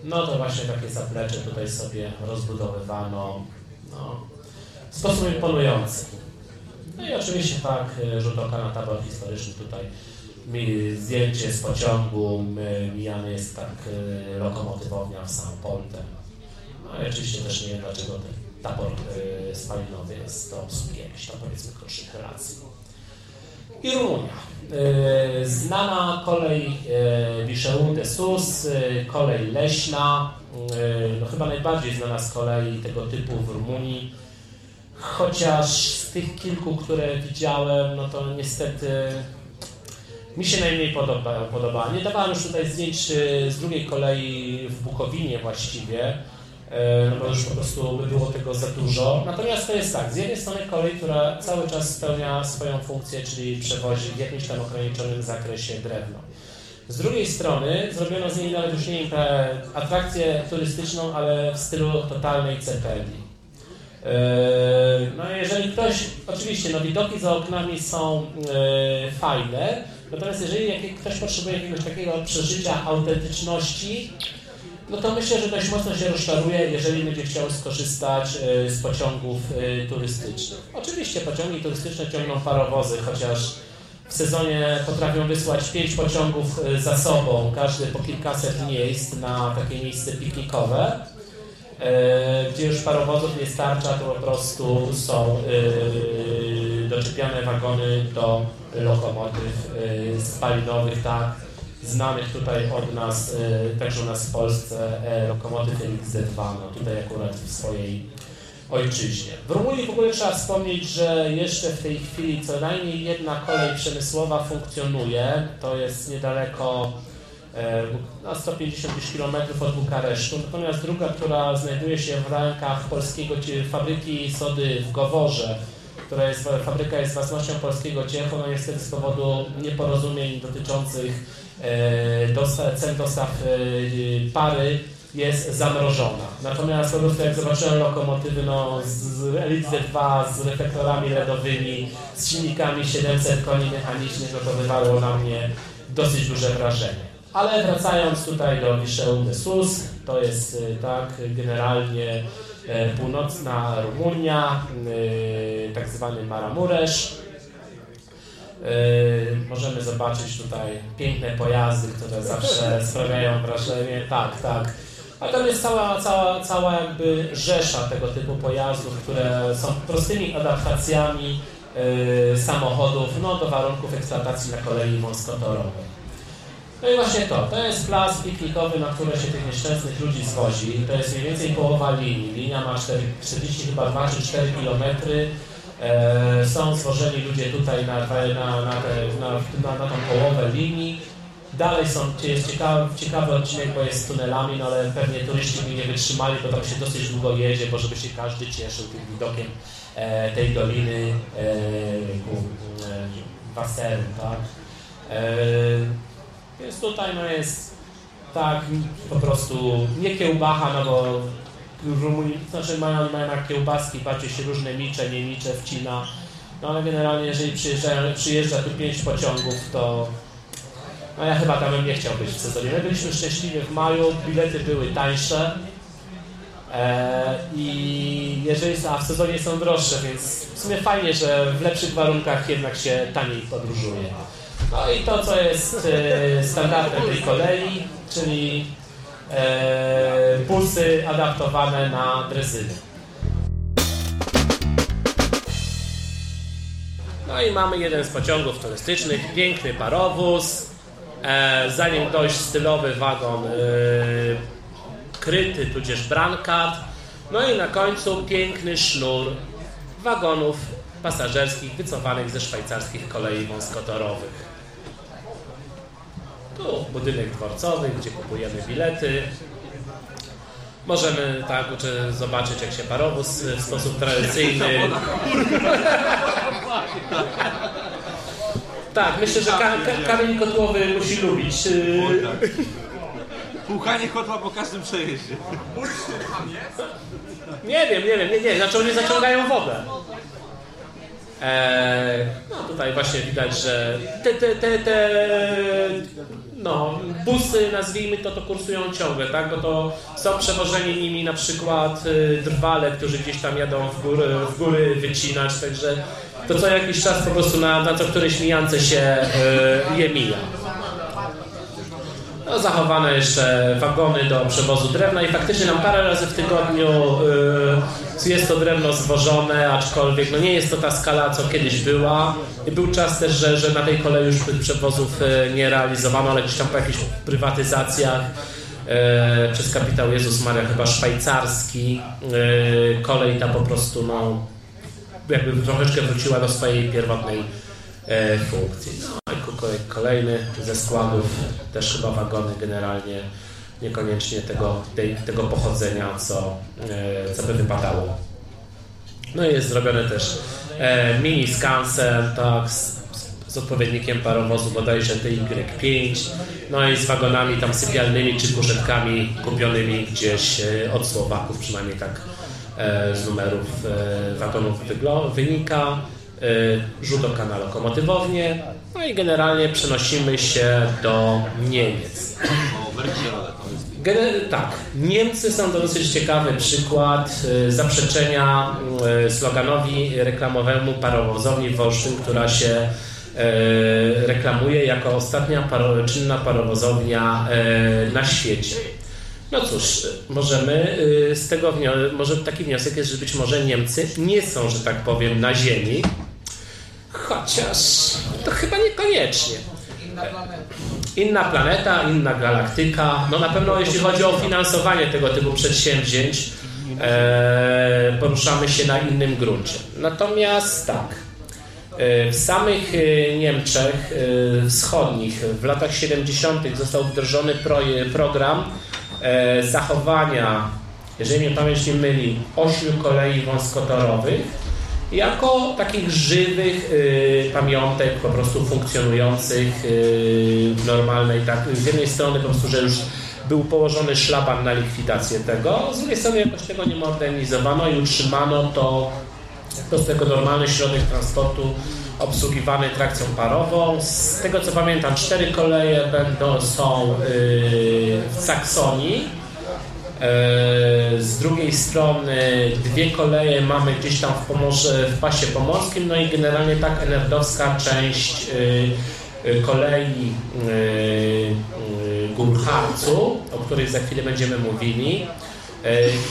no to właśnie takie zaplecze tutaj sobie rozbudowywano no, w sposób imponujący. No i oczywiście tak, rzut oka na tabel historyczny tutaj zdjęcie z pociągu, mijany jest tak e, lokomotywownia w St. Polten. No i oczywiście też nie wiem dlaczego ten tabor e, spalinowy jest to obsługi jakichś tam powiedzmy krótszych relacji. I Rumunia. E, znana kolej Wichełun de Sus, kolej leśna, no chyba najbardziej znana z kolei tego typu w Rumunii. Chociaż z tych kilku, które widziałem, no to niestety mi się najmniej podoba, podoba. Nie dawałem już tutaj zdjęć y, z drugiej kolei w Bukowinie właściwie, y, no bo już po prostu by było tego za dużo. Natomiast to jest tak, z jednej strony kolej, która cały czas spełnia swoją funkcję, czyli przewozi w jakimś tam ograniczonym zakresie drewno. Z drugiej strony zrobiono z niej nawet już nie atrakcję turystyczną, ale w stylu totalnej cepeli. Y, no jeżeli ktoś, oczywiście no widoki za oknami są fajne, Natomiast jeżeli ktoś potrzebuje jakiegoś takiego przeżycia autentyczności, no to myślę, że dość mocno się rozczaruje, jeżeli będzie chciał skorzystać e, z pociągów e, turystycznych. Oczywiście pociągi turystyczne ciągną parowozy, chociaż w sezonie potrafią wysłać pięć pociągów e, za sobą, każdy po kilkaset miejsc na takie miejsce piknikowe. Gdzie już parowozów nie starcza, to po prostu są doczepiane wagony do lokomotyw y, spalinowych, tak, znanych tutaj od nas, także u nas w Polsce, lokomotyw LXZ2, no tutaj akurat w swojej ojczyźnie. W Rumunii w ogóle trzeba wspomnieć, że jeszcze w tej chwili co najmniej jedna kolej przemysłowa funkcjonuje. To jest niedaleko e, na 150 km od Bukaresztu. Natomiast druga, która znajduje się w rękach polskiego fabryki sody w Goworze, która jest, fabryka jest własnością polskiego ciechu, no niestety z powodu nieporozumień dotyczących e, cen dostaw e, pary jest zamrożona. Natomiast po prostu jak zobaczyłem lokomotywy no, z Elite Z2 z reflektorami LEDowymi, z silnikami 700 koni mechanicznych, no to wywarło na mnie dosyć duże wrażenie. Ale wracając tutaj do Liceu de Sus, to jest y, tak generalnie e, północna Rumunia, y, tak zwany Maramuresz. Y, możemy zobaczyć tutaj piękne pojazdy, które zawsze sprawiają wrażenie. Tak, tak. A tam jest cała, cała, cała jakby rzesza tego typu pojazdów, które są prostymi adaptacjami samochodów no, do warunków eksploatacji na kolei wąskotorowej. No i właśnie to, to jest plac piknikowy, na które się tych nieszczęsnych ludzi zwozi. To jest mniej więcej połowa linii. Linia ma 4, 40 chyba 2 czy 4 kilometry. E, są zwożeni ludzie tutaj na, na, na, na, na, tą połowę linii Dalej są, jest ciekawy, ciekawy odcinek, bo jest z tunelami, no ale pewnie turyści by nie wytrzymali, bo tam się dosyć długo jedzie, bo żeby się każdy cieszył tym widokiem e, tej doliny e, e, baseru, tak? E, więc tutaj no jest tak po prostu nie kiełbacha, no bo Rumunii, znaczy mają, mają jak kiełbaski, bardziej się różne micze, nie micze wcina, no ale generalnie jeżeli przyjeżdża tu pięć pociągów, to no ja chyba tam bym nie chciał być w sezonie. My byliśmy szczęśliwi w maju, bilety były tańsze e, i jeżeli a w sezonie są droższe, więc w sumie fajnie, że w lepszych warunkach jednak się taniej podróżuje. No i to, co jest e, standardem tej kolei, czyli e, busy adaptowane na drezyny. No i mamy jeden z pociągów turystycznych, piękny parowóz, E, zanim dość stylowy wagon e, kryty, tudzież brankat. No i na końcu piękny sznur wagonów pasażerskich wycofanych ze szwajcarskich kolei wąskotorowych. Tu budynek dworcowy, gdzie kupujemy bilety. Możemy tak zobaczyć, jak się parowóz w sposób tradycyjny Tak, myślę, że ka ka kamień kotłowy musi lubić. Tak. Płukanie kotła po każdym przejeździe. Nie wiem, nie wiem, nie, nie, znaczy oni zaciągają wodę. Eee, no tutaj właśnie widać, że te, te, te, te no, busy, nazwijmy to, to kursują ciągle, tak? Bo to są przewożeni nimi na przykład y, drwale, którzy gdzieś tam jadą w góry, w góry wycinać, także to co jakiś czas po prostu na, na co któreś mijance się yy, je mija. No, zachowane jeszcze wagony do przewozu drewna i faktycznie nam parę razy w tygodniu yy, jest to drewno zwożone, aczkolwiek no nie jest to ta skala, co kiedyś była. I był czas też, że, że na tej kolei już tych przewozów yy, nie realizowano, ale gdzieś tam po jakichś prywatyzacjach yy, przez kapitał Jezus Maria chyba szwajcarski yy, kolej ta po prostu no, jakby troszeczkę wróciła do swojej pierwotnej e, funkcji. Kolejny ze składów, też chyba wagony generalnie niekoniecznie tego, tej, tego pochodzenia, co, e, co by wypadało. No i jest zrobione też e, mini skansen, tak, z, z odpowiednikiem parowozu bodajże TY5, no i z wagonami tam sypialnymi czy kuszetkami kupionymi gdzieś e, od Słowaków, przynajmniej tak z numerów wagonów wynika, rzut oka lokomotywownię, no i generalnie przenosimy się do Niemiec. Gener tak, Niemcy są to dosyć ciekawy przykład zaprzeczenia sloganowi reklamowemu parowozowni Wolsztyn, która się reklamuje jako ostatnia paro czynna parowozownia na świecie. No cóż, możemy y, z tego może taki wniosek jest, że być może Niemcy nie są, że tak powiem, na ziemi, chociaż to chyba niekoniecznie. Inna planeta, inna galaktyka. No na pewno jeśli chodzi o finansowanie tego typu przedsięwzięć, e, poruszamy się na innym gruncie. Natomiast tak, e, w samych e, Niemczech e, wschodnich w latach 70. został wdrożony program zachowania, jeżeli mnie pamięć nie myli, ośmiu kolei wąskotorowych jako takich żywych y, pamiątek po prostu funkcjonujących y, w normalnej, tak, z jednej strony po prostu, że już był położony szlaban na likwidację tego, z drugiej strony jakoś tego nie modernizowano i utrzymano to po prostu jako normalny środek transportu obsługiwany trakcją parową. Z tego co pamiętam, cztery koleje będą, są yy, w Saksonii, E, z drugiej strony dwie koleje mamy gdzieś tam w, Pomorze, w pasie pomorskim, no i generalnie tak enerdowska część e, kolei Górharcu, o której za chwilę będziemy mówili,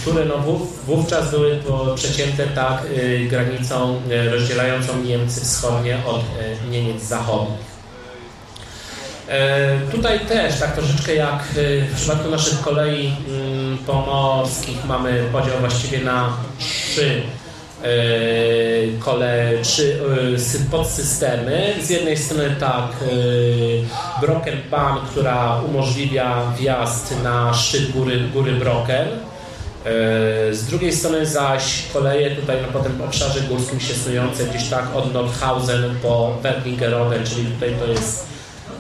które no wówczas były przecięte tak granicą rozdzielającą Niemcy wschodnie od Niemiec zachodnich. E, tutaj też, tak troszeczkę jak e, w przypadku naszych kolei mm, pomorskich mamy podział właściwie na trzy e, kole, trzy podsystemy. Z jednej strony tak Broken Bahn, która umożliwia wjazd na szczyt góry, góry Broken. Z drugiej strony zaś koleje tutaj na potem obszarze górskim się snujące gdzieś tak od Nordhausen po Werlingerode, czyli tutaj to jest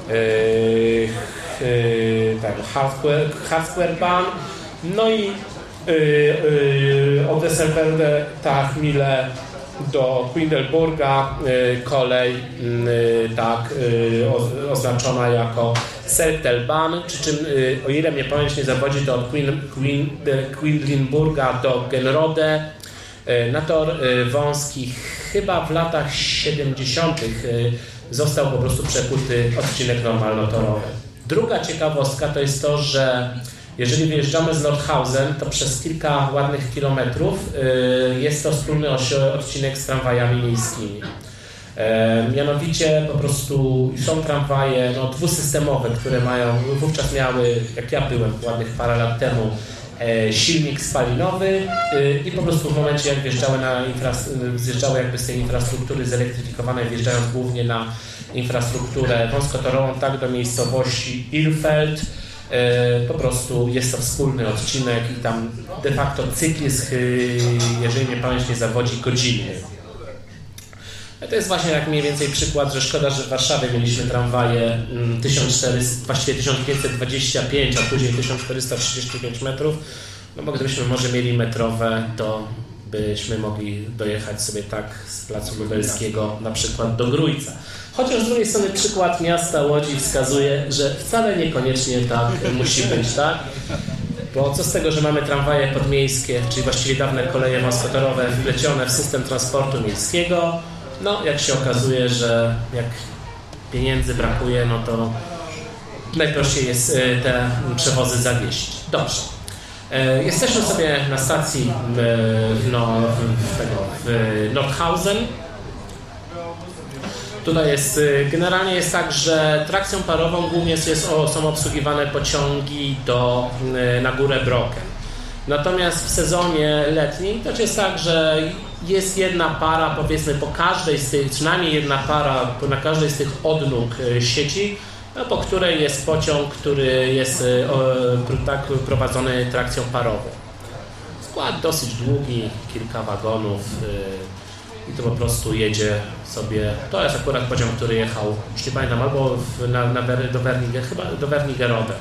Yy, yy, no i yy, od Essenwelde tak mile do Quindelburga kolej tak oznaczona jako Sertelbahn, przy czym o ile mnie pamięć nie zawodzi to od Quedlinburga do Genrode na tor wąski chyba w latach 70 został po prostu przekuty odcinek normalnotorowy. Druga ciekawostka to jest to, że jeżeli wyjeżdżamy z Nordhausen, to przez kilka ładnych kilometrów y, jest to wspólny odcinek z tramwajami miejskimi. E, mianowicie po prostu są tramwaje no, dwusystemowe, które mają, wówczas miały, jak ja byłem ładnych parę lat temu, E, silnik spalinowy y, i po prostu w momencie jak wjeżdżały, na jakby z tej infrastruktury zelektryfikowanej, wjeżdżając głównie na infrastrukturę wąskotorową, tak do miejscowości Ilfeld, po prostu jest to wspólny odcinek i tam de facto cykl jest, jeżeli mnie pamięć nie zawodzi, godzinny. To jest właśnie jak mniej więcej przykład, że szkoda, że w Warszawie mieliśmy tramwaje 1400, mm, właściwie 1525, a później 1435 metrów, no bo gdybyśmy może mieli metrowe, to byśmy mogli dojechać sobie tak z Placu Lubelskiego na przykład do Grójca. Chociaż z drugiej strony przykład miasta Łodzi wskazuje, że wcale niekoniecznie tak musi być, tak? Bo co z tego, że mamy tramwaje podmiejskie, czyli właściwie dawne koleje moskotorowe wplecione w system transportu miejskiego, no, jak się okazuje, że jak pieniędzy brakuje, no to najprościej jest e, te przewozy zawieść. Dobrze. E, jesteśmy sobie na stacji w, no, w, w Nordhausen. Tutaj jest, e, generalnie jest tak, że trakcją parową głównie jest, są obsługiwane pociągi do, na górę Brocken. Natomiast w sezonie letnim to jest tak, że jest jedna para, powiedzmy po każdej z tych, przynajmniej jedna para na każdej z tych odnóg e, sieci, po której jest pociąg, który jest tak prowadzony trakcją parową. Skład dosyć długi, kilka wagonów i to po prostu jedzie sobie. To jest akurat pociąg, który jechał, już pamiętam, albo w, na, na, do Werniger, chyba do Wernigerode.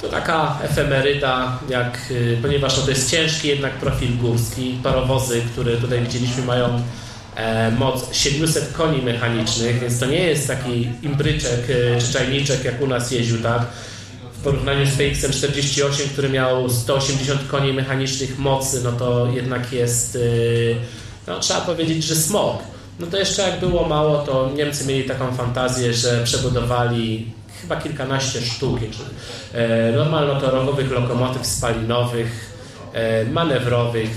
To taka efemeryda, jak, y, ponieważ to jest ciężki jednak profil górski. Parowozy, które tutaj widzieliśmy mają e, moc 700 koni mechanicznych, więc to nie jest taki imbryczek y, czy czajniczek jak u nas jeździł, tak? Porównaniu z PX-em 48, który miał 180 koni mechanicznych mocy, no to jednak jest, y, no trzeba powiedzieć, że smog. No to jeszcze jak było mało, to Niemcy mieli taką fantazję, że przebudowali chyba kilkanaście sztuk e, normalnotorowych lokomotyw spalinowych manewrowych.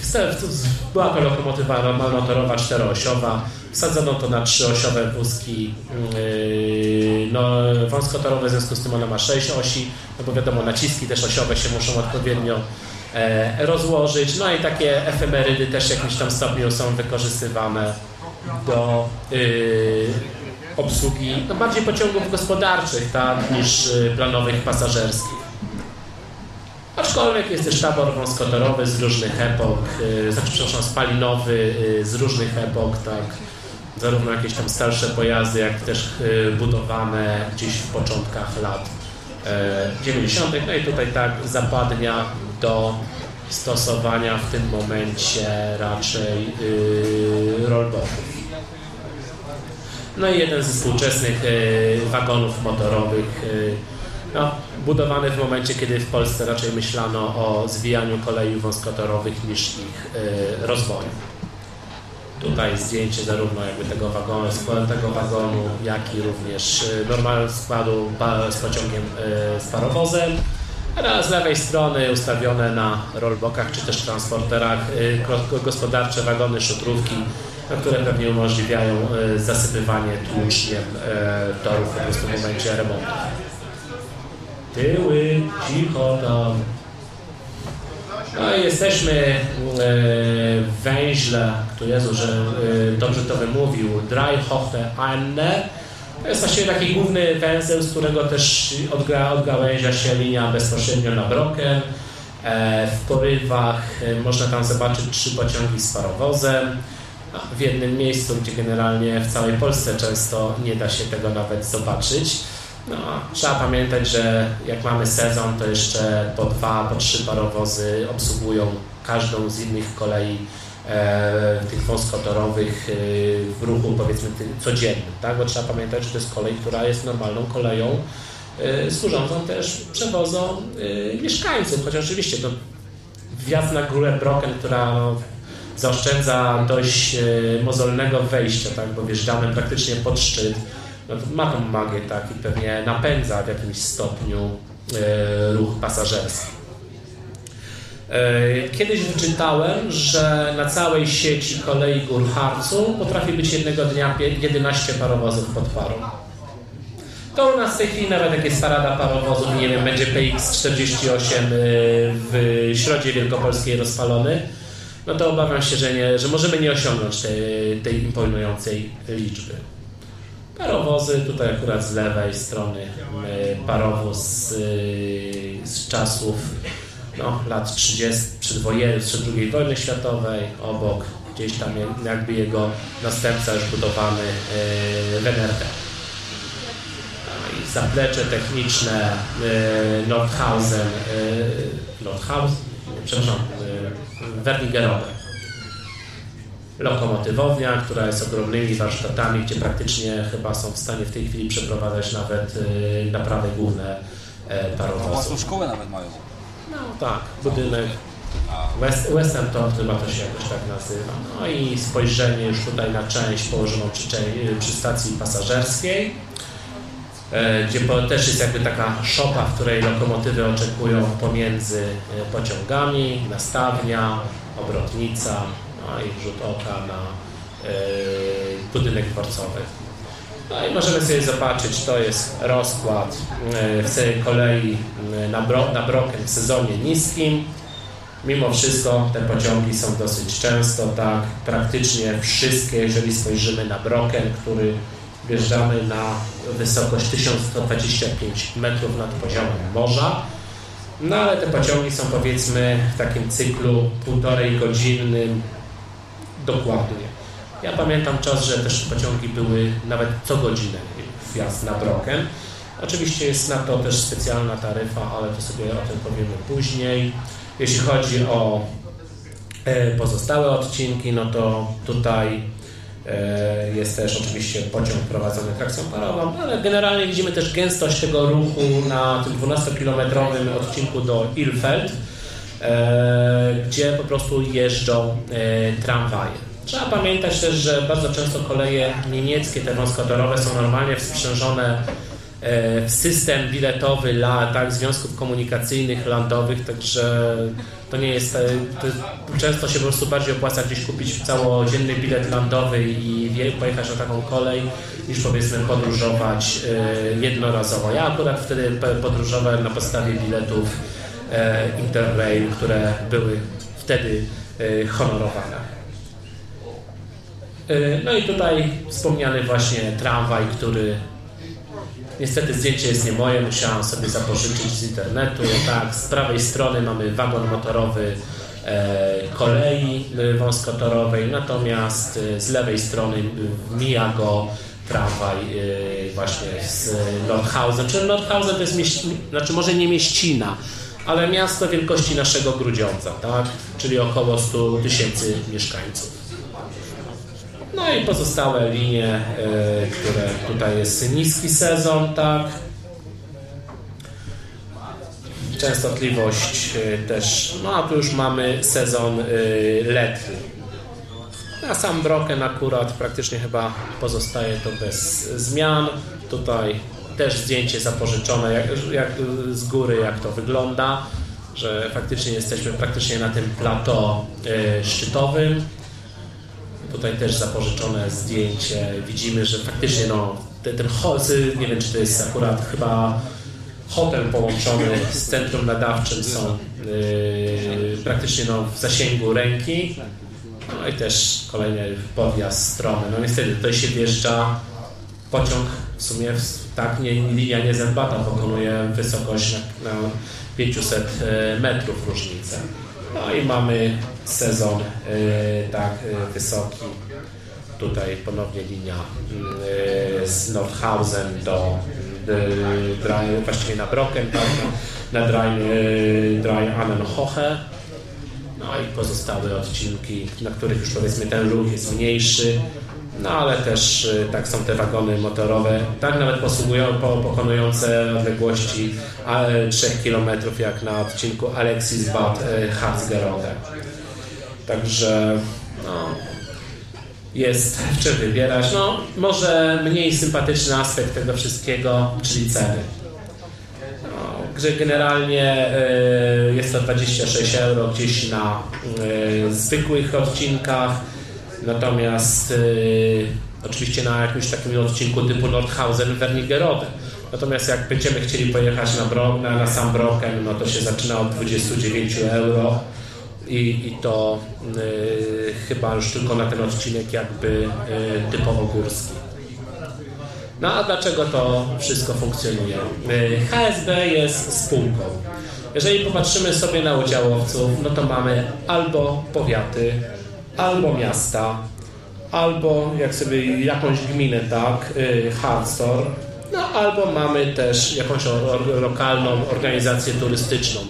Była to lokomotywa normalnotorowa czteroosiowa. Wsadzono to na trzyosiowe wózki yy, no, wąskotorowe, w związku z tym ona ma sześć osi, no bo wiadomo, naciski też osiowe się muszą odpowiednio e, rozłożyć. No i takie efemerydy też w jakimś tam stopniu są wykorzystywane do yy, obsługi no, bardziej pociągów gospodarczych tak, niż yy, planowych pasażerskich. Aczkolwiek jest też tabor wąskotorowy z różnych epok, znaczy przepraszam, spalinowy yy, z różnych epok, tak, zarówno jakieś tam starsze pojazdy, jak też yy, budowane gdzieś w początkach lat 90. No i tutaj tak zapadnia do stosowania w tym momencie raczej yy, rollboxów. No i jeden ze współczesnych wagonów motorowych, no, budowany w momencie, kiedy w Polsce raczej myślano o zwijaniu kolei wąskotorowych niż ich yy, rozwoju. Tutaj zdjęcie zarówno jakby tego wagonu, tego wagonu, jak i również yy, normalnego składu z pociągiem yy, z parowozem. A z lewej strony ustawione na rollbockach czy też transporterach gospodarcze wagony szutrówki, które pewnie umożliwiają zasypywanie tłuczniem torów po prostu w momencie remontu. Tyły, cicho tam. No i jesteśmy w węźle, to Jezu, że dobrze to wymówił, Dreihochte Anne, to jest właściwie taki główny węzeł, z którego też odgałęzia się linia bezpośrednio na Broken. E, w porywach e, można tam zobaczyć trzy pociągi z parowozem. W jednym miejscu, gdzie generalnie w całej Polsce często nie da się tego nawet zobaczyć. No, trzeba pamiętać, że jak mamy sezon, to jeszcze po dwa, po trzy parowozy obsługują każdą z innych kolei E, tych wąskotorowych e, w ruchu powiedzmy codziennym, tak? bo trzeba pamiętać, że to jest kolej, która jest normalną koleją e, służącą też przewozom mieszkańców, chociaż oczywiście to wjazd na górę Broken, która no, zaoszczędza dość mozolnego wejścia, tak? bo wjeżdżamy praktycznie pod szczyt, no, ma tą magię tak? i pewnie napędza w jakimś stopniu ruch pasażerski. E, kiedyś wyczytałem, że na całej sieci kolei gór Harcu potrafi być jednego dnia 11 parowozów pod parą. To u nas w tej chwili nawet jak jest parada parowozów, nie wiem, będzie PX48 e, w Środzie Wielkopolskiej rozpalony, no to obawiam się, że, nie, że możemy nie osiągnąć tej, tej imponującej liczby. Parowozy, tutaj akurat z lewej strony e, parowóz z, z czasów no, lat 30 przedwojennych, przed II wojny światowej, obok gdzieś tam jakby jego następca już budowany yy, w NRD. No i zaplecze techniczne Nordhausen, Nordhausen, przepraszam, Wernigerowe. Lokomotywownia, która jest ogromnymi warsztatami, gdzie praktycznie chyba są w stanie w tej chwili przeprowadzać nawet yy, naprawy główne yy, parowozów. Własną szkołę nawet mają. No tak, budynek West, Western chyba to się jakoś tak nazywa. No i spojrzenie już tutaj na część położoną przy, przy stacji pasażerskiej, e, gdzie też jest jakby taka szopa, w której lokomotywy oczekują pomiędzy e, pociągami, nastawnia, obrotnica, i rzut oka na e, budynek dworcowy. No i możemy sobie zobaczyć, to jest rozkład e, w kolei e, na, bro, na Broken w sezonie niskim. Mimo wszystko te pociągi są dosyć często, tak, praktycznie wszystkie, jeżeli spojrzymy na Broken, który wjeżdżamy na wysokość 1125 metrów nad poziomem morza. No ale te pociągi są powiedzmy w takim cyklu półtorej godzinnym dokładnie. Ja pamiętam czas, że też pociągi były nawet co godzinę wjazd na Broken. Oczywiście jest na to też specjalna taryfa, ale to sobie o tym powiemy później. Jeśli chodzi o e, pozostałe odcinki, no to tutaj e, jest też oczywiście pociąg prowadzony trakcją parową, ale generalnie widzimy też gęstość tego ruchu na tym 12-kilometrowym odcinku do Ilfeld, gdzie po prostu jeżdżą tramwaje. Trzeba pamiętać też, że bardzo często koleje niemieckie, te wąskotorowe są normalnie sprzężone e, system biletowy dla tak, związków komunikacyjnych, landowych, także to nie jest, e, to często się po prostu bardziej opłaca gdzieś kupić całodzienny bilet landowy i pojechać na taką kolej, niż powiedzmy podróżować jednorazowo. Ja akurat wtedy podróżowałem na podstawie biletów Interrail, które były wtedy honorowane. E, no i tutaj wspomniany właśnie tramwaj, który niestety zdjęcie jest nie moje, musiałam sobie zapożyczyć z internetu. Tak, z prawej strony mamy wagon motorowy e, kolei e, wąskotorowej, natomiast z lewej strony mija go tramwaj właśnie z Nordhausen. Czy Nordhausen to jest mieści, znaczy może nie mieścina, ale miasto wielkości naszego Grudziądza, tak? czyli około 100 tysięcy mieszkańców. No i pozostałe linie, e, które tutaj jest niski sezon, tak. Częstotliwość e, też, no a tu już mamy sezon e, letni. Na sam Broken akurat praktycznie chyba pozostaje to bez zmian. Tutaj też zdjęcie zapożyczone jak, jak, z góry, jak to wygląda, że faktycznie jesteśmy praktycznie na tym plato szczytowym. Tutaj też zapożyczone zdjęcie. Widzimy, że faktycznie no, ten, ten nie wiem czy to jest akurat chyba hotel połączony z centrum nadawczym są yy, praktycznie no, w zasięgu ręki. No i też kolejny podjazd strony. No niestety tutaj się wjeżdża pociąg w sumie tak nie, linia nie zębata pokonuje wysokość na, na 500 yy, metrów różnicę. No i mamy sezon y, tak y, wysoki. Tutaj ponownie linia y, z Nordhausen do właściwie na Brocken, tak, na Dry, Dry Annenhoche. No i pozostałe odcinki, na których już powiedzmy ten ruch jest mniejszy, no ale też y, tak są te wagony motorowe, tak nawet posługują, po, pokonujące odległości 3 km jak na odcinku Alexis Bad y, Harzgerode. Także no, jest w czym wybierać. No, może mniej sympatyczny aspekt tego wszystkiego, czyli ceny. No, że generalnie y, jest to 26 euro gdzieś na y, zwykłych odcinkach Natomiast y, oczywiście na jakimś takim odcinku typu Nordhausen Wernigerode. Natomiast jak będziemy chcieli pojechać na, Bro, na, na sam Broken, no to się zaczyna od 29 euro i, i to y, chyba już tylko na ten odcinek jakby y, typowo górski. No a dlaczego to wszystko funkcjonuje? Y, HSB jest spółką. Jeżeli popatrzymy sobie na udziałowców, no to mamy albo powiaty, albo miasta, albo jak sobie jakąś gminę, tak, y, Hardstore, no albo mamy też jakąś lokalną organizację turystyczną,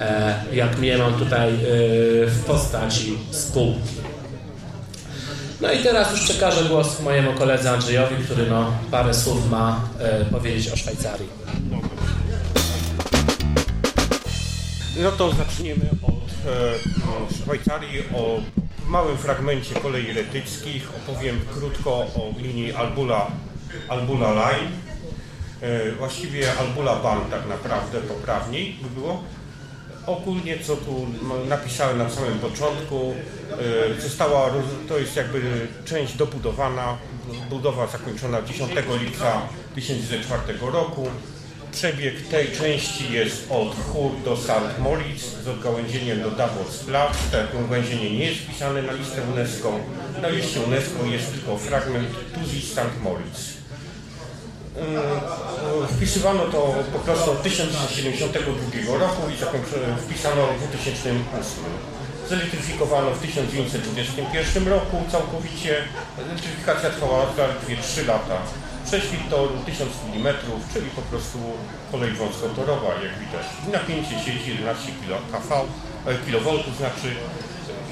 e, jak mnie mam tutaj y, w postaci spółki. No i teraz już przekażę głos mojemu koledze Andrzejowi, który no, parę słów ma e, powiedzieć o Szwajcarii. No to zaczniemy od e, Szwajcarii, o w małym fragmencie kolei retyckich opowiem krótko o linii Albula, Albula Line. E, właściwie Albula Ban tak naprawdę poprawniej by było. Ogólnie co tu napisałem na samym początku, e, została, to jest jakby część dobudowana, budowa zakończona 10 lipca 2004 roku. Przebieg tej części jest od Chór do St. Moritz z odgałęzieniem do Davos-Platz. To ugałęzienie nie jest wpisane na listę UNESCO. Na liście UNESCO jest tylko fragment Tuzi St. Moritz. Mm, wpisywano to po prostu od 1972 roku i wpisano w 2008. Zelektryfikowano w 1921 roku całkowicie. Elektryfikacja trwała zaledwie 3 lata. Prześwit to 1000 mm, czyli po prostu kolej wąskotorowa, jak widać. Napięcie sieci 11 kV, znaczy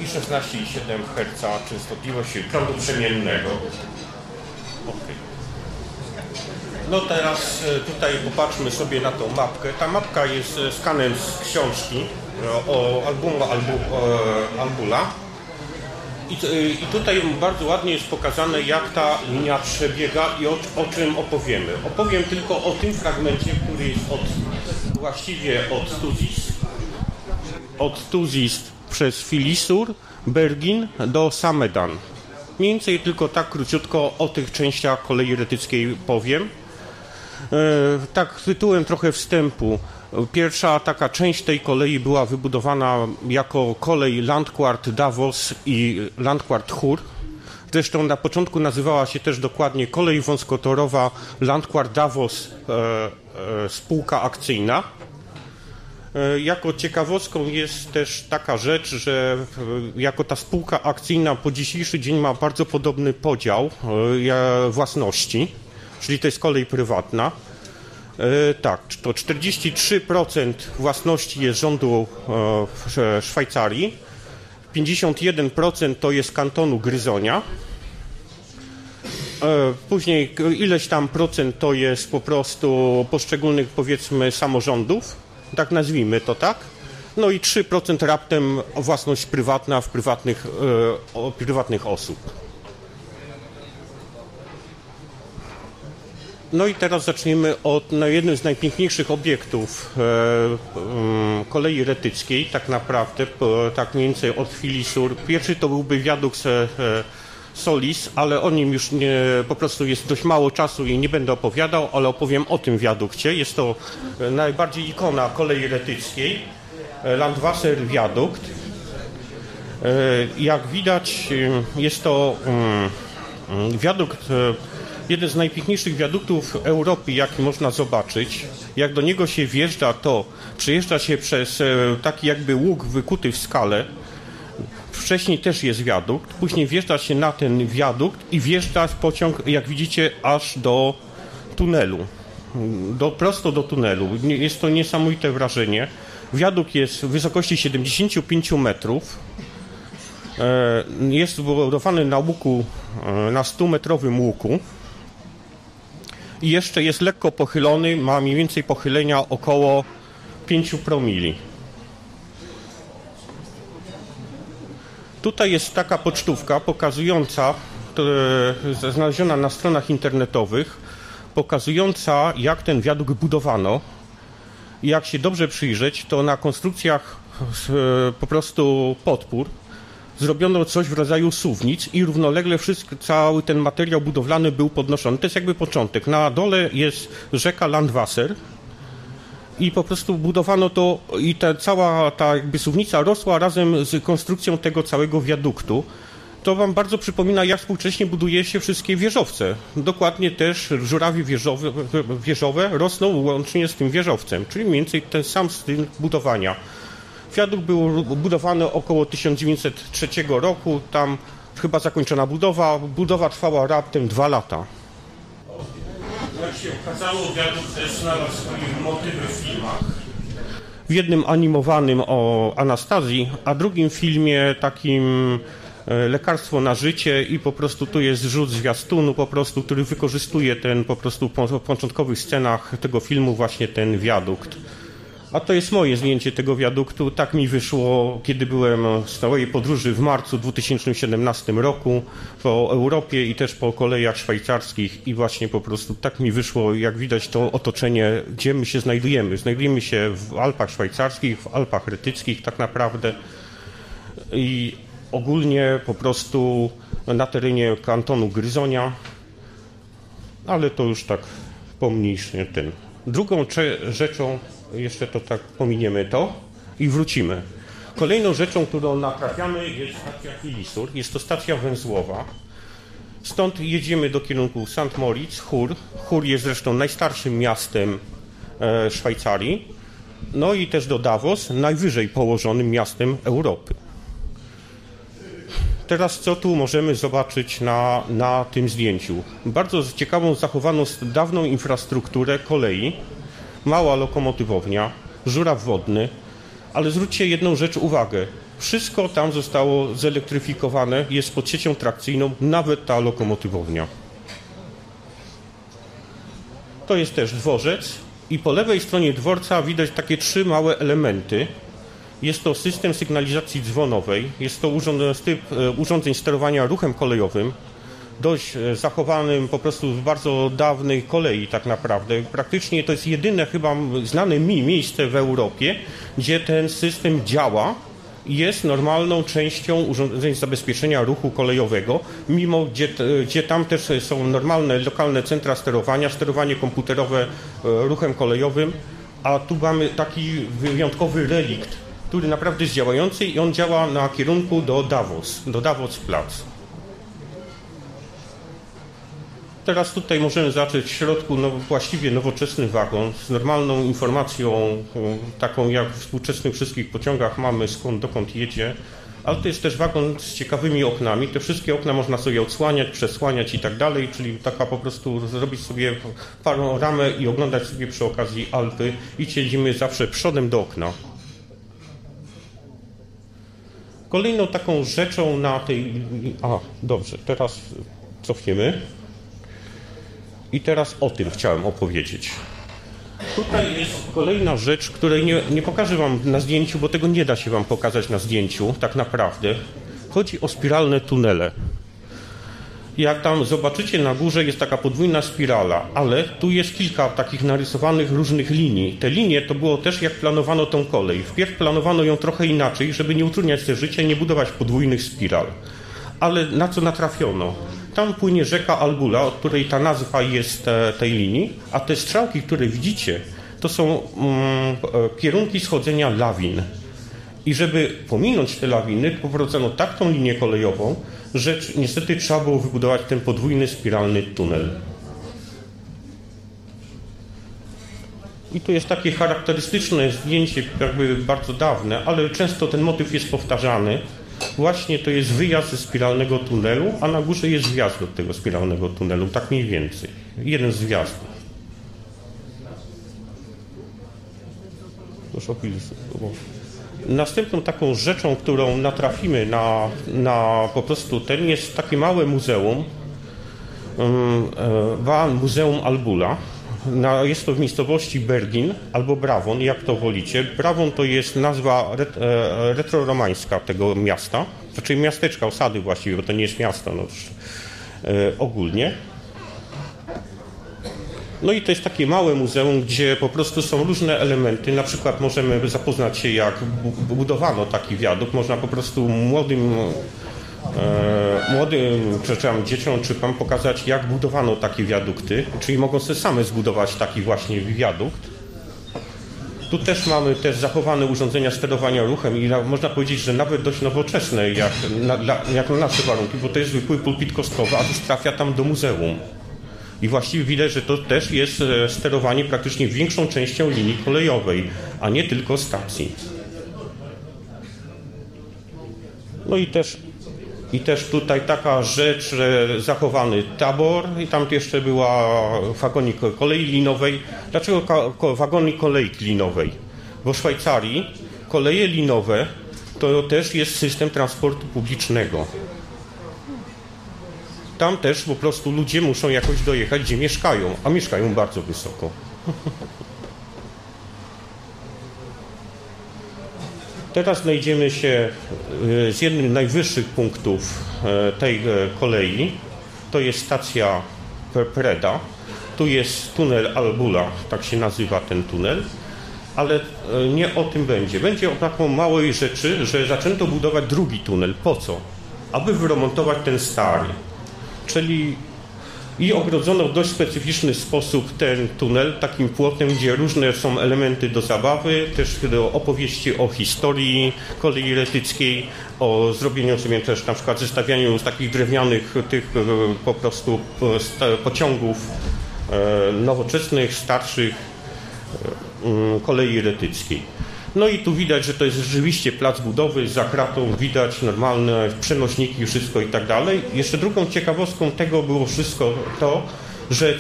i 16,7 Hz częstotliwość prądu przemiennego. Okay. No teraz e, tutaj popatrzmy sobie na tą mapkę. Ta mapka jest e, skanem z książki e, o albumu Albu, Albula. I, y, I, tutaj bardzo ładnie jest pokazane, jak ta linia przebiega i o, o, czym opowiemy. Opowiem tylko o tym fragmencie, który jest od, właściwie od Tuzis, od Tuzis przez Filisur, Bergin do Samedan. Mniej więcej tylko tak króciutko o tych częściach kolei retyckiej powiem. E, tak tytułem trochę wstępu. Pierwsza taka część tej kolei była wybudowana jako kolej Landquart Davos i Landquart Chur. Zresztą na początku nazywała się też dokładnie kolej wąskotorowa Landquart Davos e, e, spółka akcyjna. E, jako ciekawostką jest też taka rzecz, że e, jako ta spółka akcyjna po dzisiejszy dzień ma bardzo podobny podział e, własności, czyli to jest kolej prywatna. Tak, to 43% własności jest rządu Szwajcarii, 51% to jest kantonu Gryzonia, później ileś tam procent to jest po prostu poszczególnych powiedzmy samorządów, tak nazwijmy to tak. No i 3% raptem własność prywatna w prywatnych, e, prywatnych osób. No i teraz zaczniemy od no, jednym z najpiękniejszych obiektów e, um, kolei retyckiej, tak naprawdę, tak mniej więcej od Filisur. Pierwszy to byłby wiadukt e, Solis, ale o nim już nie, po prostu jest dość mało czasu i nie będę opowiadał, ale opowiem o tym wiadukcie. Jest to e, najbardziej ikona kolei retyckiej, e, Landwasser wiadukt. E, jak widać jest to mm, mm, wiadukt, jeden z najpiękniejszych wiaduktów Europy, jaki można zobaczyć. Jak do niego się wjeżdża, to przejeżdża się przez taki jakby łuk wykuty w skale, Wcześniej też jest wiadukt, później wjeżdża się na ten wiadukt i wjeżdża pociąg, jak widzicie, aż do tunelu. Do, prosto do tunelu. Jest to niesamowite wrażenie. Wiadukt jest w wysokości 75 metrów. E, jest zbudowany na łuku, e, na 100-metrowym łuku. I jeszcze jest lekko pochylony, ma mniej więcej pochylenia około 5 promili. Tutaj jest taka pocztówka pokazująca, znaleziona na stronach internetowych, pokazująca jak ten wiadukt budowano. Jak się dobrze przyjrzeć, to na konstrukcjach e, po prostu podpór zrobiono coś w rodzaju suwnic i równolegle wszystko, cały ten materiał budowlany był podnoszony. To jest jakby początek. Na dole jest rzeka Landwasser, i po prostu budowano to i ta cała ta jakby suwnica rosła razem z konstrukcją tego całego wiaduktu. To wam bardzo przypomina, jak współcześnie buduje się wszystkie wieżowce. Dokładnie też żurawie wieżowe, wieżowe rosną łącznie z tym wieżowcem, czyli mniej więcej ten sam styl budowania. Wiadukt był budowany około 1903 roku, tam chyba zakończona budowa. Budowa trwała raptem dwa lata jak się okazało, wiadukt też znalazł swoje motywy w filmach. W jednym animowanym o Anastazji, a drugim filmie takim e, lekarstwo na życie i po prostu tu jest rzut zwiastunu po prostu, który wykorzystuje ten po prostu w początkowych scenach tego filmu właśnie ten wiadukt. A to jest moje zdjęcie tego wiaduktu. Tak mi wyszło, kiedy byłem w stałej podróży w marcu 2017 roku po Europie i też po kolejach szwajcarskich i właśnie po prostu tak mi wyszło, jak widać to otoczenie, gdzie my się znajdujemy. Znajdujemy się w Alpach szwajcarskich, w Alpach retyckich tak naprawdę i ogólnie po prostu na terenie kantonu Gryzonia, ale to już tak pomniejszy ten. Drugą rzeczą jeszcze to tak pominiemy to i wrócimy. Kolejną rzeczą, którą natrafiamy jest stacja Filisur. Jest to stacja węzłowa. Stąd jedziemy do kierunku St. Moritz, Chur. Chur jest zresztą najstarszym miastem e, Szwajcarii. No i też do Davos, najwyżej położonym miastem Europy. Teraz co tu możemy zobaczyć na, na tym zdjęciu? Bardzo ciekawą, zachowaną dawną infrastrukturę kolei, mała lokomotywownia, żuraw wodny, ale zwróćcie jedną rzecz uwagę. Wszystko tam zostało zelektryfikowane, jest pod siecią trakcyjną, nawet ta lokomotywownia. To jest też dworzec i po lewej stronie dworca widać takie trzy małe elementy. Jest to system sygnalizacji dzwonowej, jest to typ urządzeń sterowania ruchem kolejowym, dość e, zachowanym po prostu w bardzo dawnej kolei tak naprawdę. Praktycznie to jest jedyne chyba znane mi miejsce w Europie, gdzie ten system działa i jest normalną częścią urządzeń zabezpieczenia ruchu kolejowego, mimo gdzie, gdzie tam też są normalne lokalne centra sterowania, sterowanie komputerowe e, ruchem kolejowym, a tu mamy taki wyjątkowy relikt, który naprawdę jest działający i on działa na kierunku do Davos, do Davos Plac. Teraz tutaj możemy zacząć w środku no, właściwie nowoczesny wagon z normalną informacją, taką jak w współczesnych wszystkich pociągach mamy skąd dokąd jedzie, ale to jest też wagon z ciekawymi oknami. Te wszystkie okna można sobie odsłaniać, przesłaniać i tak dalej, czyli taka po prostu zrobić sobie panoramę i oglądać sobie przy okazji Alpy i siedzimy zawsze przodem do okna. Kolejną taką rzeczą na tej... A, dobrze, teraz cofniemy. I teraz o tym chciałem opowiedzieć. Tutaj jest kolejna rzecz, której nie, nie pokażę Wam na zdjęciu, bo tego nie da się Wam pokazać na zdjęciu, tak naprawdę. Chodzi o spiralne tunele. Jak tam zobaczycie na górze jest taka podwójna spirala, ale tu jest kilka takich narysowanych różnych linii. Te linie to było też jak planowano tą kolej. Wpierw planowano ją trochę inaczej, żeby nie utrudniać sobie życia, nie budować podwójnych spiral. Ale na co natrafiono? Tam płynie rzeka Albula, od której ta nazwa jest e, tej linii, a te strzałki, które widzicie, to są mm, e, kierunki schodzenia lawin. I żeby pominąć te lawiny, poprowadzono tak tą linię kolejową, że niestety trzeba było wybudować ten podwójny spiralny tunel. I tu jest takie charakterystyczne zdjęcie, jakby bardzo dawne, ale często ten motyw jest powtarzany. Właśnie to jest wyjazd ze spiralnego tunelu, a na górze jest wjazd do tego spiralnego tunelu, tak mniej więcej. Jeden z wjazdów. Następną taką rzeczą, którą natrafimy na, na po prostu ten jest takie małe muzeum, um, Muzeum Albula, na, jest to w miejscowości Bergin albo Brawon, jak to wolicie. Brawon to jest nazwa ret, e, retroromańska tego miasta, znaczy miasteczka, osady właściwie, bo to nie jest miasto no, e, ogólnie. No i to jest takie małe muzeum, gdzie po prostu są różne elementy. Na przykład możemy zapoznać się, jak budowano taki wiadukt. Można po prostu młodym młodym przepraszam, dzieciom czy pan pokazać, jak budowano takie wiadukty, czyli mogą sobie same zbudować taki właśnie wiadukt. Tu też mamy też zachowane urządzenia sterowania ruchem i na, można powiedzieć, że nawet dość nowoczesne jak na, jak na nasze warunki, bo to jest zwykły pulpit kostkowy, a już trafia tam do muzeum. I właściwie widać, że to też jest e, sterowanie praktycznie większą częścią linii kolejowej, a nie tylko stacji. No i też i też tutaj taka rzecz, że zachowany tabor i tam jeszcze była wagonik kolei linowej. Dlaczego wagonik kolei linowej? Bo w Szwajcarii koleje linowe to też jest system transportu publicznego. Tam też po prostu ludzie muszą jakoś dojechać, gdzie mieszkają, a mieszkają bardzo wysoko. Teraz znajdziemy się e, z jednym z najwyższych punktów e, tej e, kolei. To jest stacja Preda. Tu jest tunel Albula, tak się nazywa ten tunel. Ale nie o tym będzie. Będzie o taką małej rzeczy, że zaczęto budować drugi tunel. Po co? Aby wyremontować ten stary. Czyli i ogrodzono w dość specyficzny sposób ten tunel takim płotem, gdzie różne są elementy do zabawy, też opowieści o historii kolei retyckiej, o zrobieniu sobie też na przykład zestawianiu takich drewnianych tych e, po prostu e, pociągów e, nowoczesnych, starszych kolei retyckiej. No i tu widać, że to jest rzeczywiście plac budowy, za kratą widać normalne przenośniki, wszystko i tak dalej. Jeszcze drugą ciekawostką tego było wszystko to, że,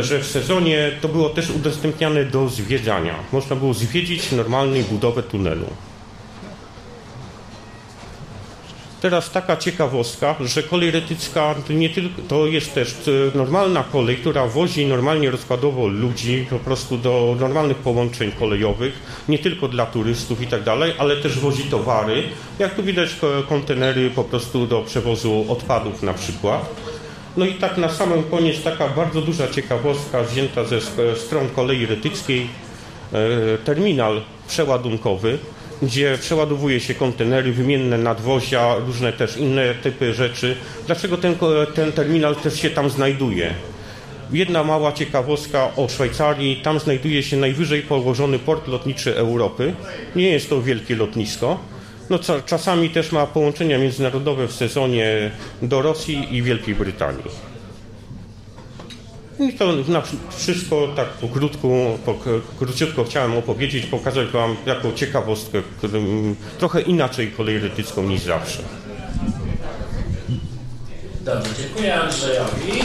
że w sezonie to było też udostępniane do zwiedzania. Można było zwiedzić normalną budowę tunelu. Teraz taka ciekawostka, że kolej retycka to, nie tylko, to jest też e, normalna kolej, która wozi normalnie rozkładowo ludzi po prostu do normalnych połączeń kolejowych, nie tylko dla turystów i tak dalej, ale też wozi towary. Jak tu widać ko- kontenery po prostu do przewozu odpadów na przykład. No i tak na samym koniec taka bardzo duża ciekawostka wzięta ze stron kolei retyckiej e, terminal przeładunkowy, gdzie przeładowuje się kontenery, wymienne nadwozia, różne też inne typy rzeczy. Dlaczego ten, ten terminal też się tam znajduje? Jedna mała ciekawostka o Szwajcarii. Tam znajduje się najwyżej położony port lotniczy Europy. Nie jest to wielkie lotnisko. No, czasami też ma połączenia międzynarodowe w sezonie do Rosji i Wielkiej Brytanii. I to na wszystko tak po krótku, po, króciutko chciałem opowiedzieć, pokazać Wam taką ciekawostkę, którym, trochę inaczej kolej retycką niż zawsze. Dobrze, dziękuję Andrzejowi.